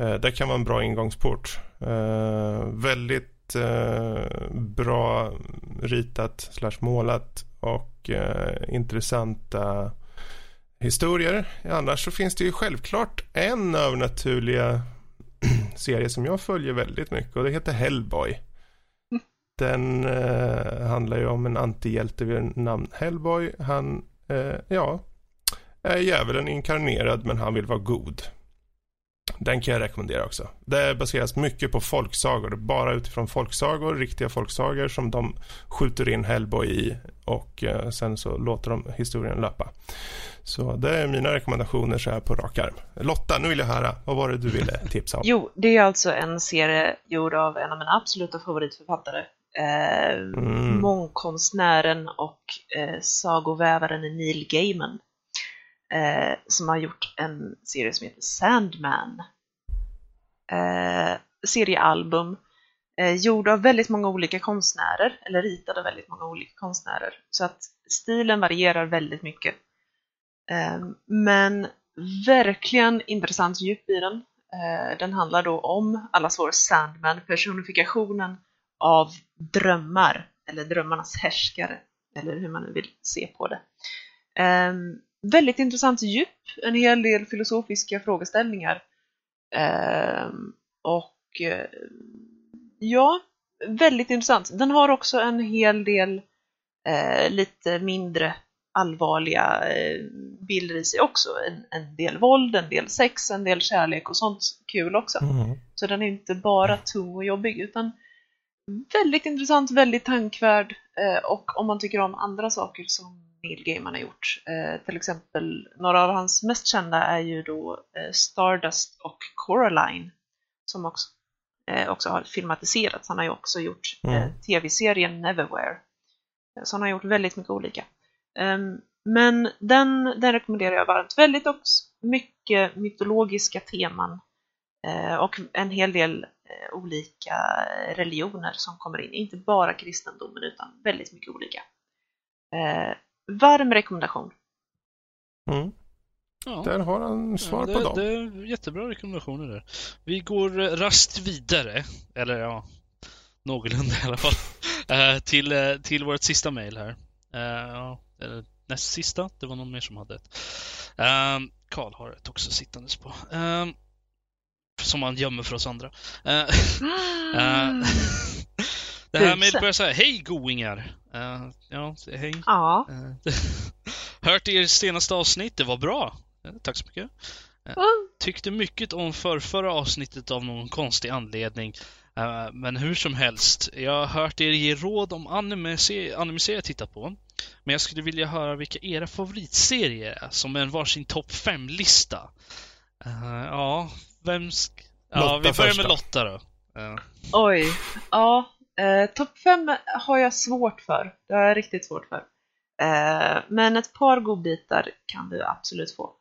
Uh, där kan vara en bra ingångsport. Uh, väldigt uh, bra ritat slash målat och uh, intressanta historier. Annars så finns det ju självklart en övernaturliga serie som jag följer väldigt mycket och det heter Hellboy. Den eh, handlar ju om en antihjälte vid namn Hellboy. Han, eh, ja, är djävulen inkarnerad men han vill vara god. Den kan jag rekommendera också. Det baseras mycket på folksagor. Bara utifrån folksagor, riktiga folksagor som de skjuter in Hellboy i och eh, sen så låter de historien löpa. Så det är mina rekommendationer så här på rak arm. Lotta, nu vill jag höra. Vad var det du ville tipsa om? Jo, det är alltså en serie gjord av en av mina absoluta favoritförfattare. Eh, Mm. Mångkonstnären och eh, sagovävaren Neil Gaiman. Eh, som har gjort en serie som heter Sandman. Eh, seriealbum. Eh, gjord av väldigt många olika konstnärer, eller ritad av väldigt många olika konstnärer. Så att stilen varierar väldigt mycket. Eh, men verkligen intressant djup i den. Eh, Den handlar då om allas vår Sandman, personifikationen av drömmar, eller drömmarnas härskare, eller hur man nu vill se på det. Eh, Väldigt intressant djup, en hel del filosofiska frågeställningar. Ehm, och eh, ja, väldigt intressant. Den har också en hel del eh, lite mindre allvarliga eh, bilder i sig också. En, en del våld, en del sex, en del kärlek och sånt kul också. Mm. Så den är inte bara tung och jobbig utan väldigt intressant, väldigt tankvärd eh, och om man tycker om andra saker som Neil Gaiman har gjort. Eh, till exempel, några av hans mest kända är ju då eh, Stardust och Coraline som också eh, också har filmatiserats. Han har ju också gjort Mm. eh, tv-serien Neverwhere. Eh, Så han har gjort väldigt mycket olika. Ehm, men den, den rekommenderar jag varmt. Väldigt också mycket mytologiska teman eh, och en hel del olika religioner som kommer in. Inte bara kristendomen utan väldigt mycket olika. Varm rekommendation. Mm. Ja. Där har han svar ja, på det, dem. det är jättebra rekommendationer där. Vi går eh, rast vidare, eller ja, någorlunda i alla fall, eh, till, eh, till vårt sista mail här. Eller näst sista, det var någon mer som hade ett. Karl har ett också sittandes på. Som han gömmer för oss andra. Eh, det här mejlet börjar så här. Hej goingar! Eh, ja, hej. Ja. Eh, Hört er senaste avsnitt, det var bra. Eh, Tack så mycket. Tyckte mycket om förrförra avsnittet av någon konstig anledning. Men hur som helst, jag har hört er ge råd om anime-serier anime jag tittar på. Men jag skulle vilja höra vilka era favoritserier är, som en varsin topp 5-lista. Ja, vem Ja, vi börjar med. Lotta då. Oj. Ja. Eh, Topp 5 har jag svårt för. Det har jag riktigt svårt för. Eh, men ett par godbitar kan du absolut få.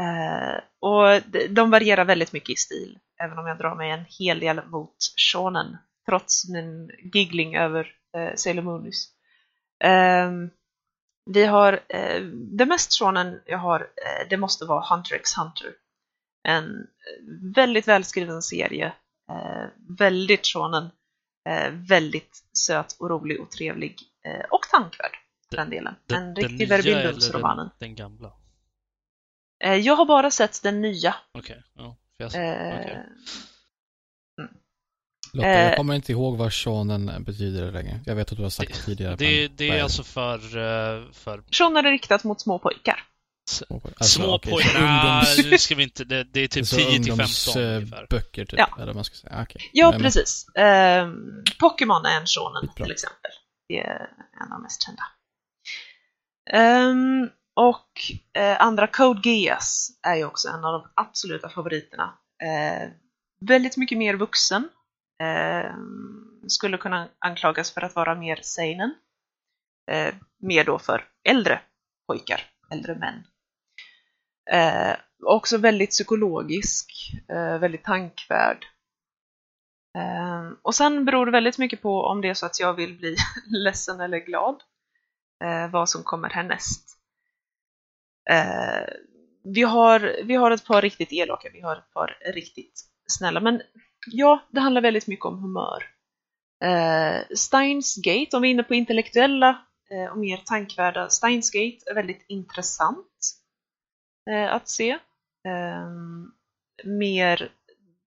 Eh, och de- de varierar väldigt mycket i stil. Även om jag drar mig en hel del mot shonen. Trots min giggling över eh, Sailor Moonis. Eh, vi har, eh, det mest shonen jag har, eh, det måste vara Hunter x Hunter. En väldigt välskriven serie. Eh, väldigt shonen. Eh, väldigt söt och rolig och trevlig. Eh, och tankvärd för den delen. en riktig eller den, den gamla? Eh, jag har bara sett den nya. Okej, ja. för jag- Eh, okej. Lotta, Eh. jag kommer inte ihåg vad shonen betyder längre. Jag vet att du har sagt det, tidigare. Det, det är alltså för, för Shonen är riktat mot små pojkar. Alltså, små okej, pojkar. så Nej, ungdoms- nu ska vi inte. Det, det är typ så 10 till 15 ungefär. ungdomsböcker typ, Ja. eller vad man ska säga. Okej. Ja, Men- precis. Ehm, Pokémon är en shonen till exempel. Det är en av de mest kända. Ehm, och eh, andra Code Geass är ju också en av de absoluta favoriterna. Eh, väldigt mycket mer vuxen. Ehm, skulle kunna anklagas för att vara mer seinen. Eh, mer då för äldre pojkar, äldre män. Eh, också väldigt psykologisk, eh, väldigt tankvärd. Eh, och sen beror det väldigt mycket på om det är så att jag vill bli ledsen eller glad. Eh, vad som kommer härnäst. Eh, vi, har, vi har ett par riktigt elaka, vi har ett par riktigt snälla. Men ja, det handlar väldigt mycket om humör. Eh, Steins Gate, om vi är inne på intellektuella eh, och mer tankvärda, Steins Gate är väldigt intressant eh, att se. Eh, mer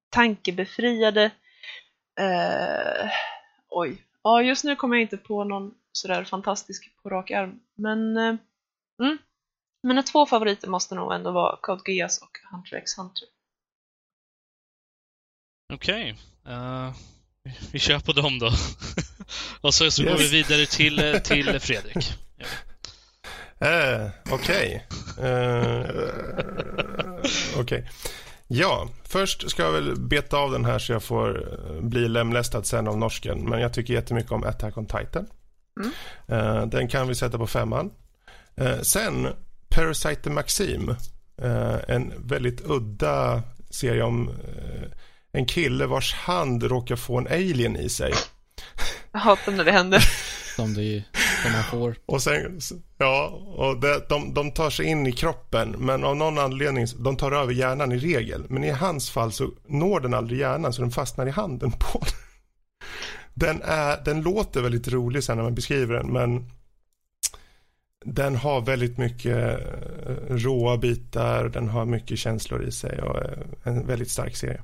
tankebefriade. Eh, oj, ja just nu kommer jag inte på någon sådär fantastisk på rak arm. Men, eh, mm. Mina två favoriter måste nog ändå vara Code Geass och Hunter x Hunter. Okej. eh, vi kör på dem då. och så, så går Yes. vi vidare till, eh, till Fredrik. Ja. Eh, Okej. Eh, Okej. Ja, först ska jag väl beta av den här så jag får eh, bli lemlästad sen av norsken. Men jag tycker jättemycket om Attack on Titan. Mm. Eh, den kan vi sätta på femman. Sen Parasite the Maxim. En väldigt udda serie om en kille vars hand råkar få en alien i sig. Jag hatar när det händer. Som, det, som man får. Och sen, ja, och det, de, de tar sig in i kroppen, men av någon anledning, de tar över hjärnan i regel. Men i hans fall så når den aldrig hjärnan, så den fastnar i handen på den. Den, är, den låter väldigt rolig sen när man beskriver den, men den har väldigt mycket eh, råa bitar, den har mycket känslor i sig och eh, en väldigt stark serie.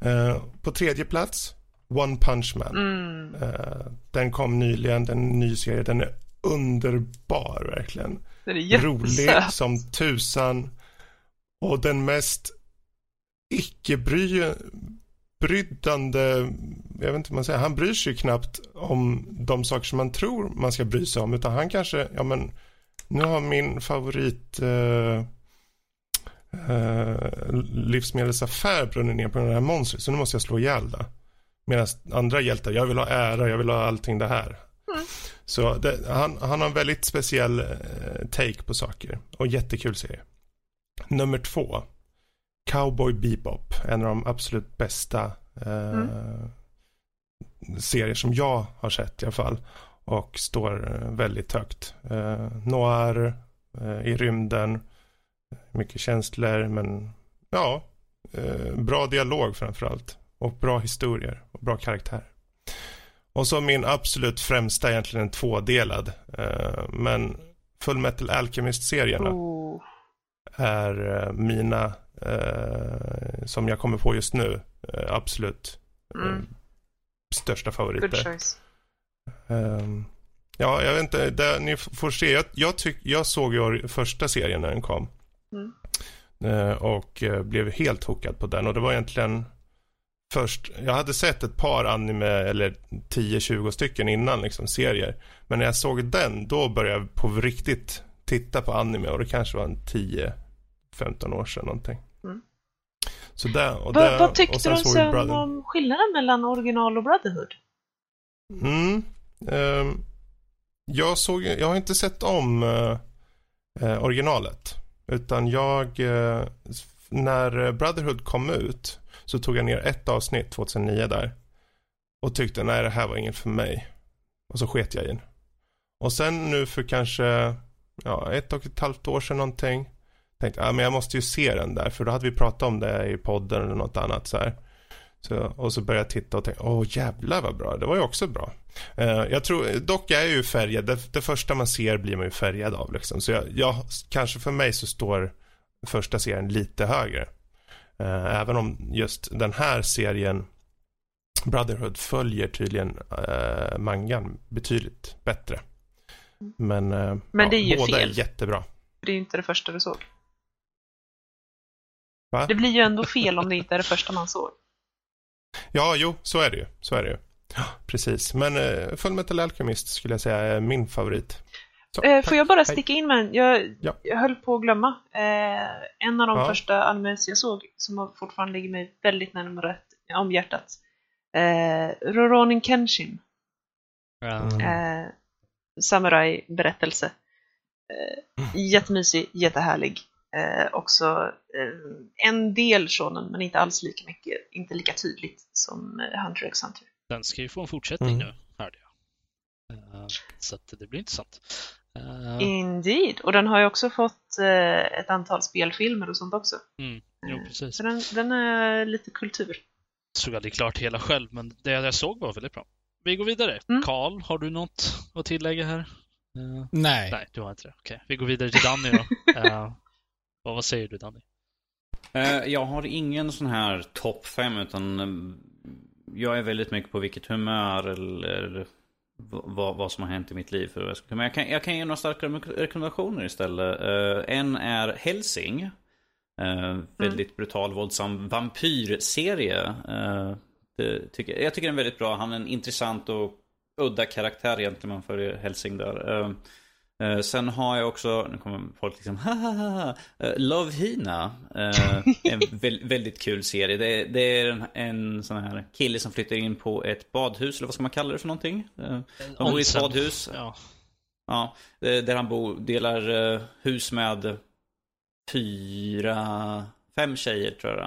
Eh, på tredje plats, One Punch Man. Mm. Eh, Den kom nyligen, den är ny serie. Den är underbar verkligen. Den är Rolig jättesöt. som tusan. Och den mest icke-bryddande, jag vet inte vad man säger, han bryr sig knappt om de saker som man tror man ska bry sig om. Utan han kanske, ja men, nu har min favorit eh, eh, livsmedelsaffär brunnit ner på den här monstret, så nu måste jag slå ihjäl det. Medan andra hjältar, jag vill ha ära, jag vill ha allting det här. Mm. Så det, han, han har en väldigt speciell eh, take på saker och jättekul serie. Nummer två. Cowboy Bebop, en av de absolut bästa eh, Mm. serier som jag har sett i alla fall. Och står eh, väldigt högt. Eh, noir, eh, i rymden, mycket känslor men ja, eh, bra dialog framförallt. Och bra historier och bra karaktär. Och så min absolut främsta egentligen en tvådelad. Eh, men Full Metal Alchemist-serierna Oh. är eh, mina eh, som jag kommer på just nu eh, absolut eh, Mm. största Good favoriter. choice. Ehm, ja, jag vet inte. Det, ni får se. Jag, jag, tyck, jag såg ju första serien när den kom. Mm. Eh, och blev helt hookad på den. Och det var egentligen först. Jag hade sett ett par anime eller 10-20 stycken innan liksom serier. Men när jag såg den då började jag på riktigt titta på anime. Och det kanske var en 10-15 år sedan någonting. Mm. Så där, och där, vad och tyckte sen du sen Brother- om skillnaden mellan original och Brotherhood? Mm. ehm, jag såg, jag har inte sett om eh, eh, originalet. Utan jag, s- när Brotherhood kom ut så tog jag ner ett avsnitt 2009 där. Och tyckte nej det här var inget för mig. Och så sket jag i den. Och sen nu för kanske ja, ett och ett halvt år sedan någonting. Tänkte ja, men jag måste ju se den där. För då hade vi pratat om det i podden eller något annat så här. Så, och så började jag titta och tänkte, åh jävlar vad bra, det var ju också bra. Uh, jag tror, dock är ju färgad, det, det första man ser blir man ju färgad av liksom. Så jag, jag, kanske för mig så står första serien lite högre. Eh, även om just den här serien, Brotherhood, följer tydligen eh, mangan betydligt bättre. Men, eh, Men det är ju båda fel. är jättebra. Det är ju inte det första du såg. Va? Det blir ju ändå fel om det inte är det första man såg. Ja, jo, så är det ju. Så är det ju. Ja, precis. Men uh, Full Metal Alchemist skulle jag säga är min favorit. Så, Eh, får jag bara Hej. sticka in med en? Jag, Ja. jag höll på att glömma. Eh, en av de Ja. första animes jag såg som fortfarande ligger mig väldigt närmare om hjärtat. Eh, Rurouni Kenshin. Mm. Eh, Samurai-berättelse. Eh, jättemysig, jättehärlig. Eh, också eh, en del shonen, men inte alls lika mycket, inte lika tydligt som eh, Hunter x Hunter. Den ska ju få en fortsättning Mm. nu, hörde jag. Eh, Så att det blir intressant. Eh, Indeed! Och den har ju också fått eh, ett antal spelfilmer och sånt också. Mm, jo, precis. Så den, den är lite kultur. såg aldrig klart hela själv, men det jag såg var väldigt bra. Vi går vidare. Mm. Karl, har du något att tillägga här? Nej. nej, du har inte det. Okej, vi går vidare till Danny då. Eh, vad, vad säger du Danny? Jag har ingen sån här topp 5 utan jag är väldigt mycket på vilket humör eller vad, vad som har hänt i mitt liv. För men jag, kan, jag kan ge några starka rek- rekommendationer istället. Eh, En är Helsing. Eh, väldigt brutal, våldsam vampyrserie. Eh, det tycker, jag tycker den är väldigt bra. Han är en intressant och udda karaktär egentligen man följer Helsing där. Eh, sen har jag också, nu kommer folk liksom hahaha, uh, Love Hina. Eh, en vä- väldigt kul serie. Det, det är en, en sån här kille som flyttar in på ett badhus, eller vad ska man kalla det för någonting? Uh, de bor i ett badhus. Ja. Ja, där han bor, delar hus med fyra, fem tjejer tror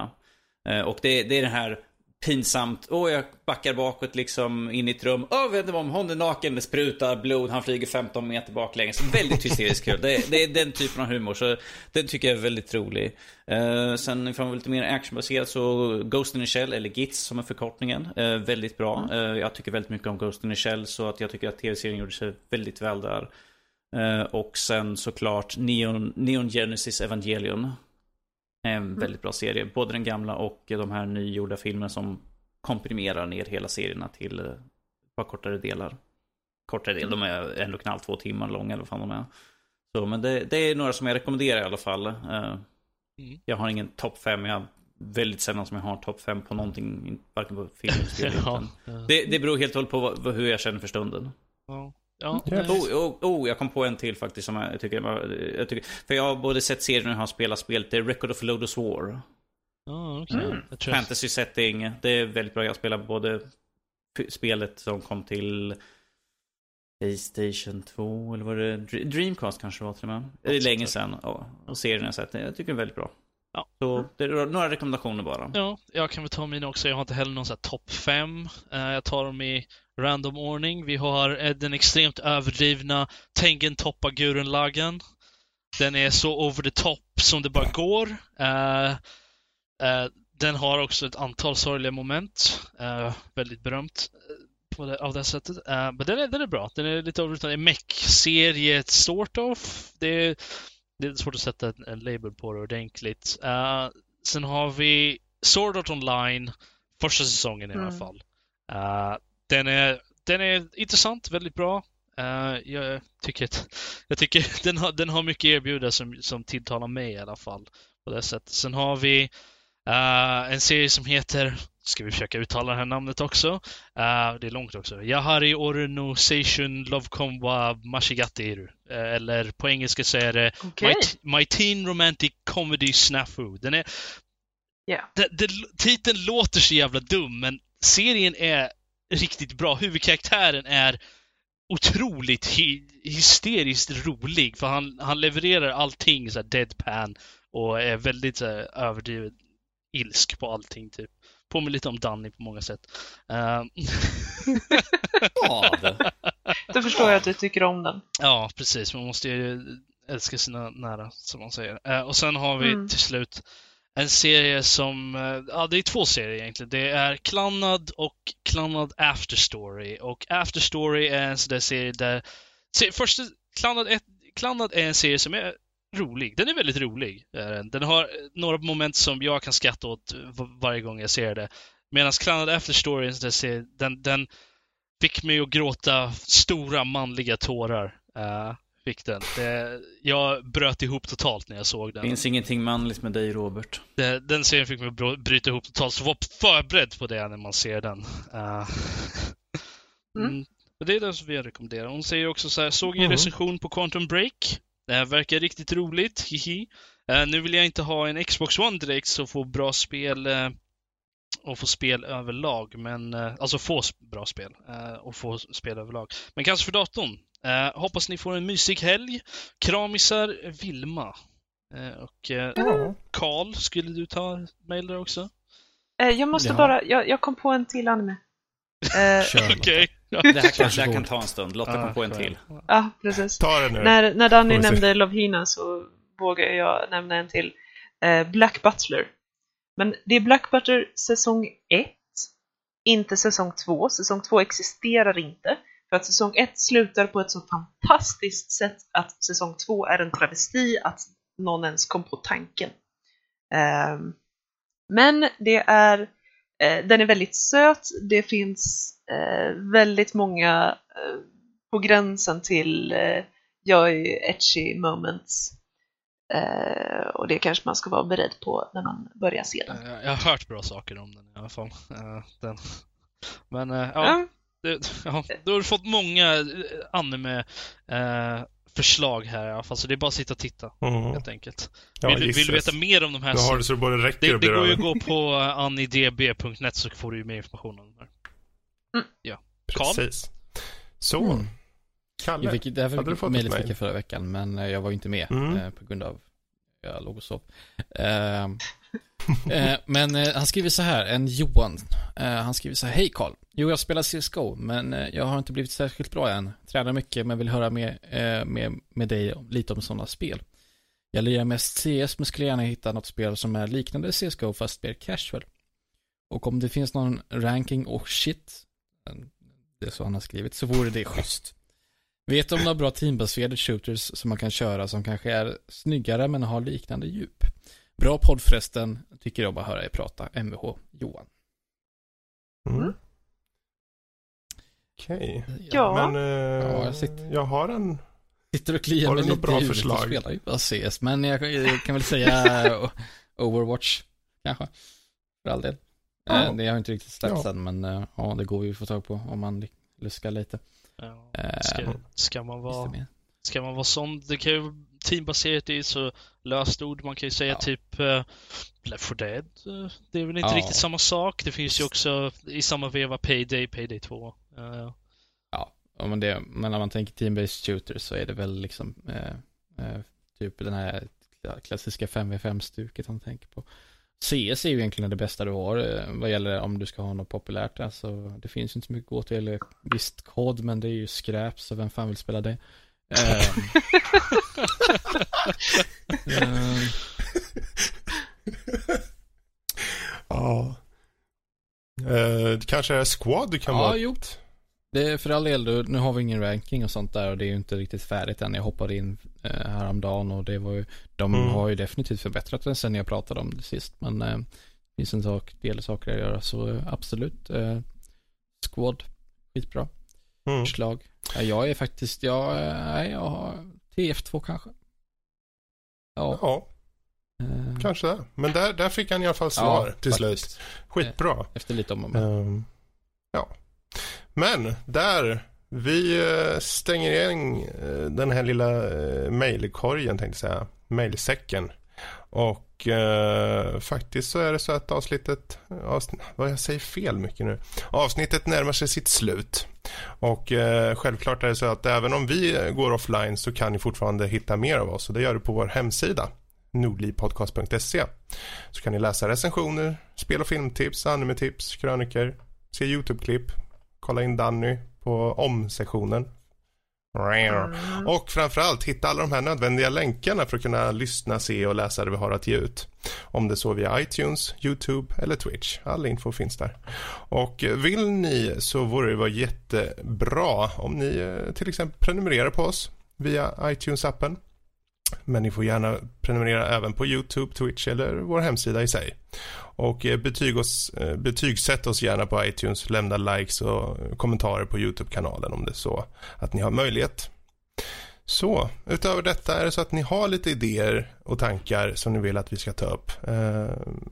jag. Och det, det är det här pinsamt, åh jag backar bakåt liksom in i ett rum, åh vet du vad, om hon är naken, det sprutar blod, han flyger 15 meter baklänges. Väldigt hysteriskt kul. Det, det är den typen av humor, så den tycker jag är väldigt rolig. Eh, sen ifrån vara lite mer actionbaserat så Ghost in the Shell, eller GITS som är förkortningen, eh, väldigt bra. Eh, jag tycker väldigt mycket om Ghost in the Shell, så att jag tycker att tv-serien gjorde sig väldigt väl där. Eh, och sen såklart Neon, Neon Genesis Evangelion. En väldigt bra serie. Både den gamla och de här nygjorda filmerna som komprimerar ner hela serierna till eh, ett par kortare delar. Kortare del, de är ändå knallt två timmar långa eller vad fan de är. Så, men det, det är några som jag rekommenderar i alla fall. Eh, Mm. Jag har ingen topp fem, jag väldigt sällan som jag har topp fem på någonting, varken på film eller. Ja, eh, det, det beror helt och hållet på vad, hur jag känner för stunden. ja, ja, eh, Oh, oh, oh, jag kom på en till faktiskt som jag tycker, var- jag tycker För jag har både sett serien och har spelat spelet. Det är Record of Lodos War. ja, okej. Mm. Jag jag- Fantasy setting. Det är väldigt bra. Jag spelar både spelet som kom till Playstation 2 eller var det Dr- Dreamcast kanske var till och med. Det är länge sedan och, och serien har sett. Jag tycker den är väldigt bra. Ja. Så det är några rekommendationer bara. Ja, jag kan väl ta mina också. Jag har inte heller någon sån här topp fem. Eh, Jag tar dem i random ordning. Vi har den extremt överdrivna Tengen Toppa Gurren Lagann. Den är så over the top som det bara går. Eh, eh, Den har också ett antal sorgliga moment. Väldigt berömt på det, av det sättet. Men den är, den är bra. Den är lite over the top. En mech-serie, sort of. Det är, det är svårt att sätta en, en label på det ordentligt. Eh, sen har vi Sword Art Online, första säsongen i alla Mm. fall. Eh, den, är, den är intressant, väldigt bra. Eh, jag tycker, att, jag tycker den, har, den har mycket att erbjuda som, som tilltalar mig i alla fall. På det sättet. Sen har vi eh, en serie som heter, ska vi försöka uttala det här namnet också? Eh, det är långt också. Yahari Oru no Seishun Lovecom wa Mashigatiru. Uh, eller på engelska så är det Okej. My, My Teen Romantic Comedy Snafu. Den är, Ja. det, det, titeln låter så jävla dum, men serien är riktigt bra. Huvudkaraktären är otroligt hy, hysteriskt rolig, för han, han levererar allting så här deadpan och är väldigt så här, överdrivet ilsk på allting, typ. Påminner lite om Danny på många sätt. Uh? Då förstår jag att du tycker om den. Ja, precis. Man måste ju älska sina nära, som man säger. Eh, och sen har vi Mm. till slut en serie som, eh, ja det är två serier egentligen. Det är Klannad och Klannad After Story. Och After Story är en sån där serie där, se, första, Klannad, ett, Klannad är en serie som är rolig. Den är väldigt rolig. den. Har några moment som jag kan skratta åt varje gång jag ser det. Medan Klannad After serie, den, den fick mig att gråta stora manliga tårar. Uh, fick den. Det, jag bröt ihop totalt när jag såg Det den. finns ingenting manligt med dig Robert. Det, den serien fick mig att br- bryta ihop totalt, så var förberedd på det när man ser den. Uh, Mm. mm. Det är den som vi rekommenderar. Hon säger också så här, såg en Mm. recension på Quantum Break. Det här verkar riktigt roligt, hihi. Eh, nu vill jag inte ha en Xbox One direkt så få bra spel eh, och få spel överlag, men eh, alltså få bra spel och få spel överlag. Men kanske för datorn. Hoppas ni får en mysig helg. Kramisar Vilma. Och. Karl, skulle du ta mail där också? Jag måste Ja. bara, jag, jag kom på en till anime. Eh. Okej. Ja. Det här, kan, det här kan ta en stund. Lotta kom på en till. ja, precis. Ta det nu. När, när Danny nämnde Lovhina så vågar jag nämna en till. Eh, Black Butler. Men det är Black Butler säsong 1, inte säsong 2. Säsong 2 existerar inte. För att säsong 1 slutar på ett så fantastiskt sätt att säsong 2 är en travesti att någon ens kom på tanken. Ehm, men det är, eh, den är väldigt söt, det finns eh, väldigt många eh, på gränsen till eh, jag är etchy moments. Eh, och det kanske man ska vara beredd på när man börjar se den. Eh, Jag har hört bra saker om den i alla fall. Eh, Den. Men eh, ja, det, ja, du har fått många eh, anime eh, förslag här i alla fall, så det är bara att sitta och titta Mm. helt enkelt. Ja, vill, du- vill du veta mer om de här Du har det så det både räcker det, det går ju att gå på annidb.net så får du ju mer information om det här. Karl? Precis. Så. Mm. Kalle. Jag fick, det här Hade du fått ett mejlet fick jag förra veckan, men eh, jag var ju inte med Mm. eh, på grund av jag låg och sov. Eh, eh, men eh, han skriver så här, en Johan. Eh, han skriver så här, hej Karl. Jo, jag spelar CSGO, men eh, jag har inte blivit särskilt bra än. Tränar mycket, men vill höra med, eh, med, med dig lite om sådana spel. Jag lirar mest CS, men skulle gärna hitta något spel som är liknande CSGO, fast mer casual. Och om det finns någon ranking och shit, det är så han har skrivit, så vore det schysst. Vet du om några bra teambaserade shooters som man kan köra som kanske är snyggare men har liknande djup? Bra podd förresten, tycker jag bara höra er prata. Mvh Johan. Mm. Okej. Ja. Men eh, Ja, jag sitter- jag har en... Sitter och kliar mig lite bra i förslag? spelar ju bara CS. Men jag, jag kan väl säga eh, Overwatch, kanske. För all del. Ja. Eh, Det har inte riktigt släppts Ja. än, men eh, ja, det går ju att få tag på om man luskar lite. Ja. Eh, Ska, ska, man vara, ska man vara sån? Det kan ju, teambaserat, är så lösord. Man kan ju säga Ja. typ uh, Left 4 Dead. det är väl inte Ja. riktigt samma sak. Det finns ju också i samma veva Payday, Payday 2. Ja, ja, men, det, men när man tänker team-based shooter så är det väl liksom eh, eh, typ den här klassiska 5v5-stuket man tänker på. CS är ju egentligen det bästa du har eh, vad gäller om du ska ha något populärt. Alltså, det finns ju inte så mycket att gå till. Eller, Visst, kod, men det är ju skräp, så vem fan vill spela det? Ehm. Ehm, Ja. Eh, kanske är Squad du kan Ja, vara... jo. Det är för all del, nu har vi ingen ranking och sånt där och det är ju inte riktigt färdigt än. Jag hoppade in eh, häromdagen och det var ju, de Mm. har ju definitivt förbättrat den sen jag pratade om det sist. Men eh, det finns en sak, del saker att göra så eh, absolut. Eh, squad, skitbra. Mm. Förslag. Ja, jag är faktiskt, jag, nej, jag har TF2 kanske. Ja, Ja, kanske det. Men där, där fick han i alla fall svar ja, till slut. faktiskt. Skitbra. Efter lite om och men. Ehm, ja. Men där, vi eh, stänger igen eh, den här lilla eh, mejlkorgen tänkte jag säga. Mejlsäcken. Och eh, faktiskt så är det så att avsnittet, avsnitt, vad jag säger fel mycket nu. Avsnittet närmar sig sitt slut. Och eh, självklart är det så att även om vi går offline så kan ni fortfarande hitta mer av oss och det gör du på vår hemsida nordlivpodcast.se så kan ni läsa recensioner, spel och filmtips, animetips, kröniker, se YouTube-klipp, kolla in Danny på om-sektionen. Mm. Och framförallt hitta alla de här nödvändiga länkarna för att kunna lyssna, se och läsa det vi har att ge ut. Om det så via iTunes, YouTube eller Twitch. All info finns där. Och vill ni så vore det vara jättebra om ni eh, till exempel prenumererar på oss via iTunes-appen. Men ni får gärna prenumerera även på YouTube, Twitch eller vår hemsida i sig. Och eh, betyg oss, eh, betygsätt oss gärna på iTunes, lämna likes och kommentarer på YouTube-kanalen om det är så att ni har möjlighet. Så, utöver detta är det så att ni har lite idéer och tankar som ni vill att vi ska ta upp. Eh,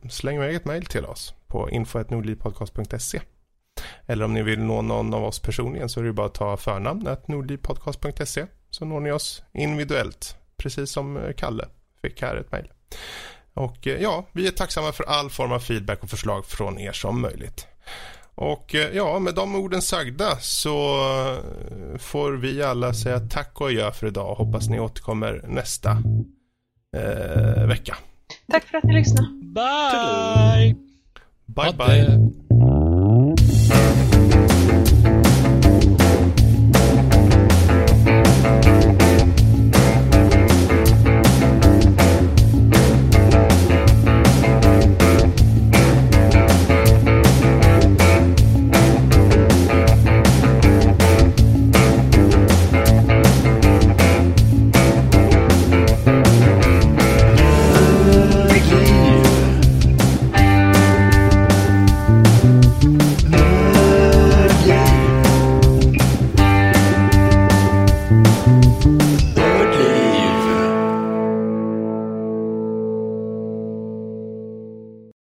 släng iväg ett mejl till oss på info.nordlivpodcast.se Eller om ni vill nå någon av oss personligen så är det bara att ta förnamnet nordlivpodcast.se så når ni oss individuellt, precis som eh, Kalle fick här ett mejl. Och eh, ja, vi är tacksamma för all form av feedback och förslag från er som möjligt. Och eh, ja, med de orden sagda så får vi alla säga tack och adjö för idag och hoppas ni återkommer nästa eh, vecka. Tack för att ni lyssnade. Bye! Bye bye.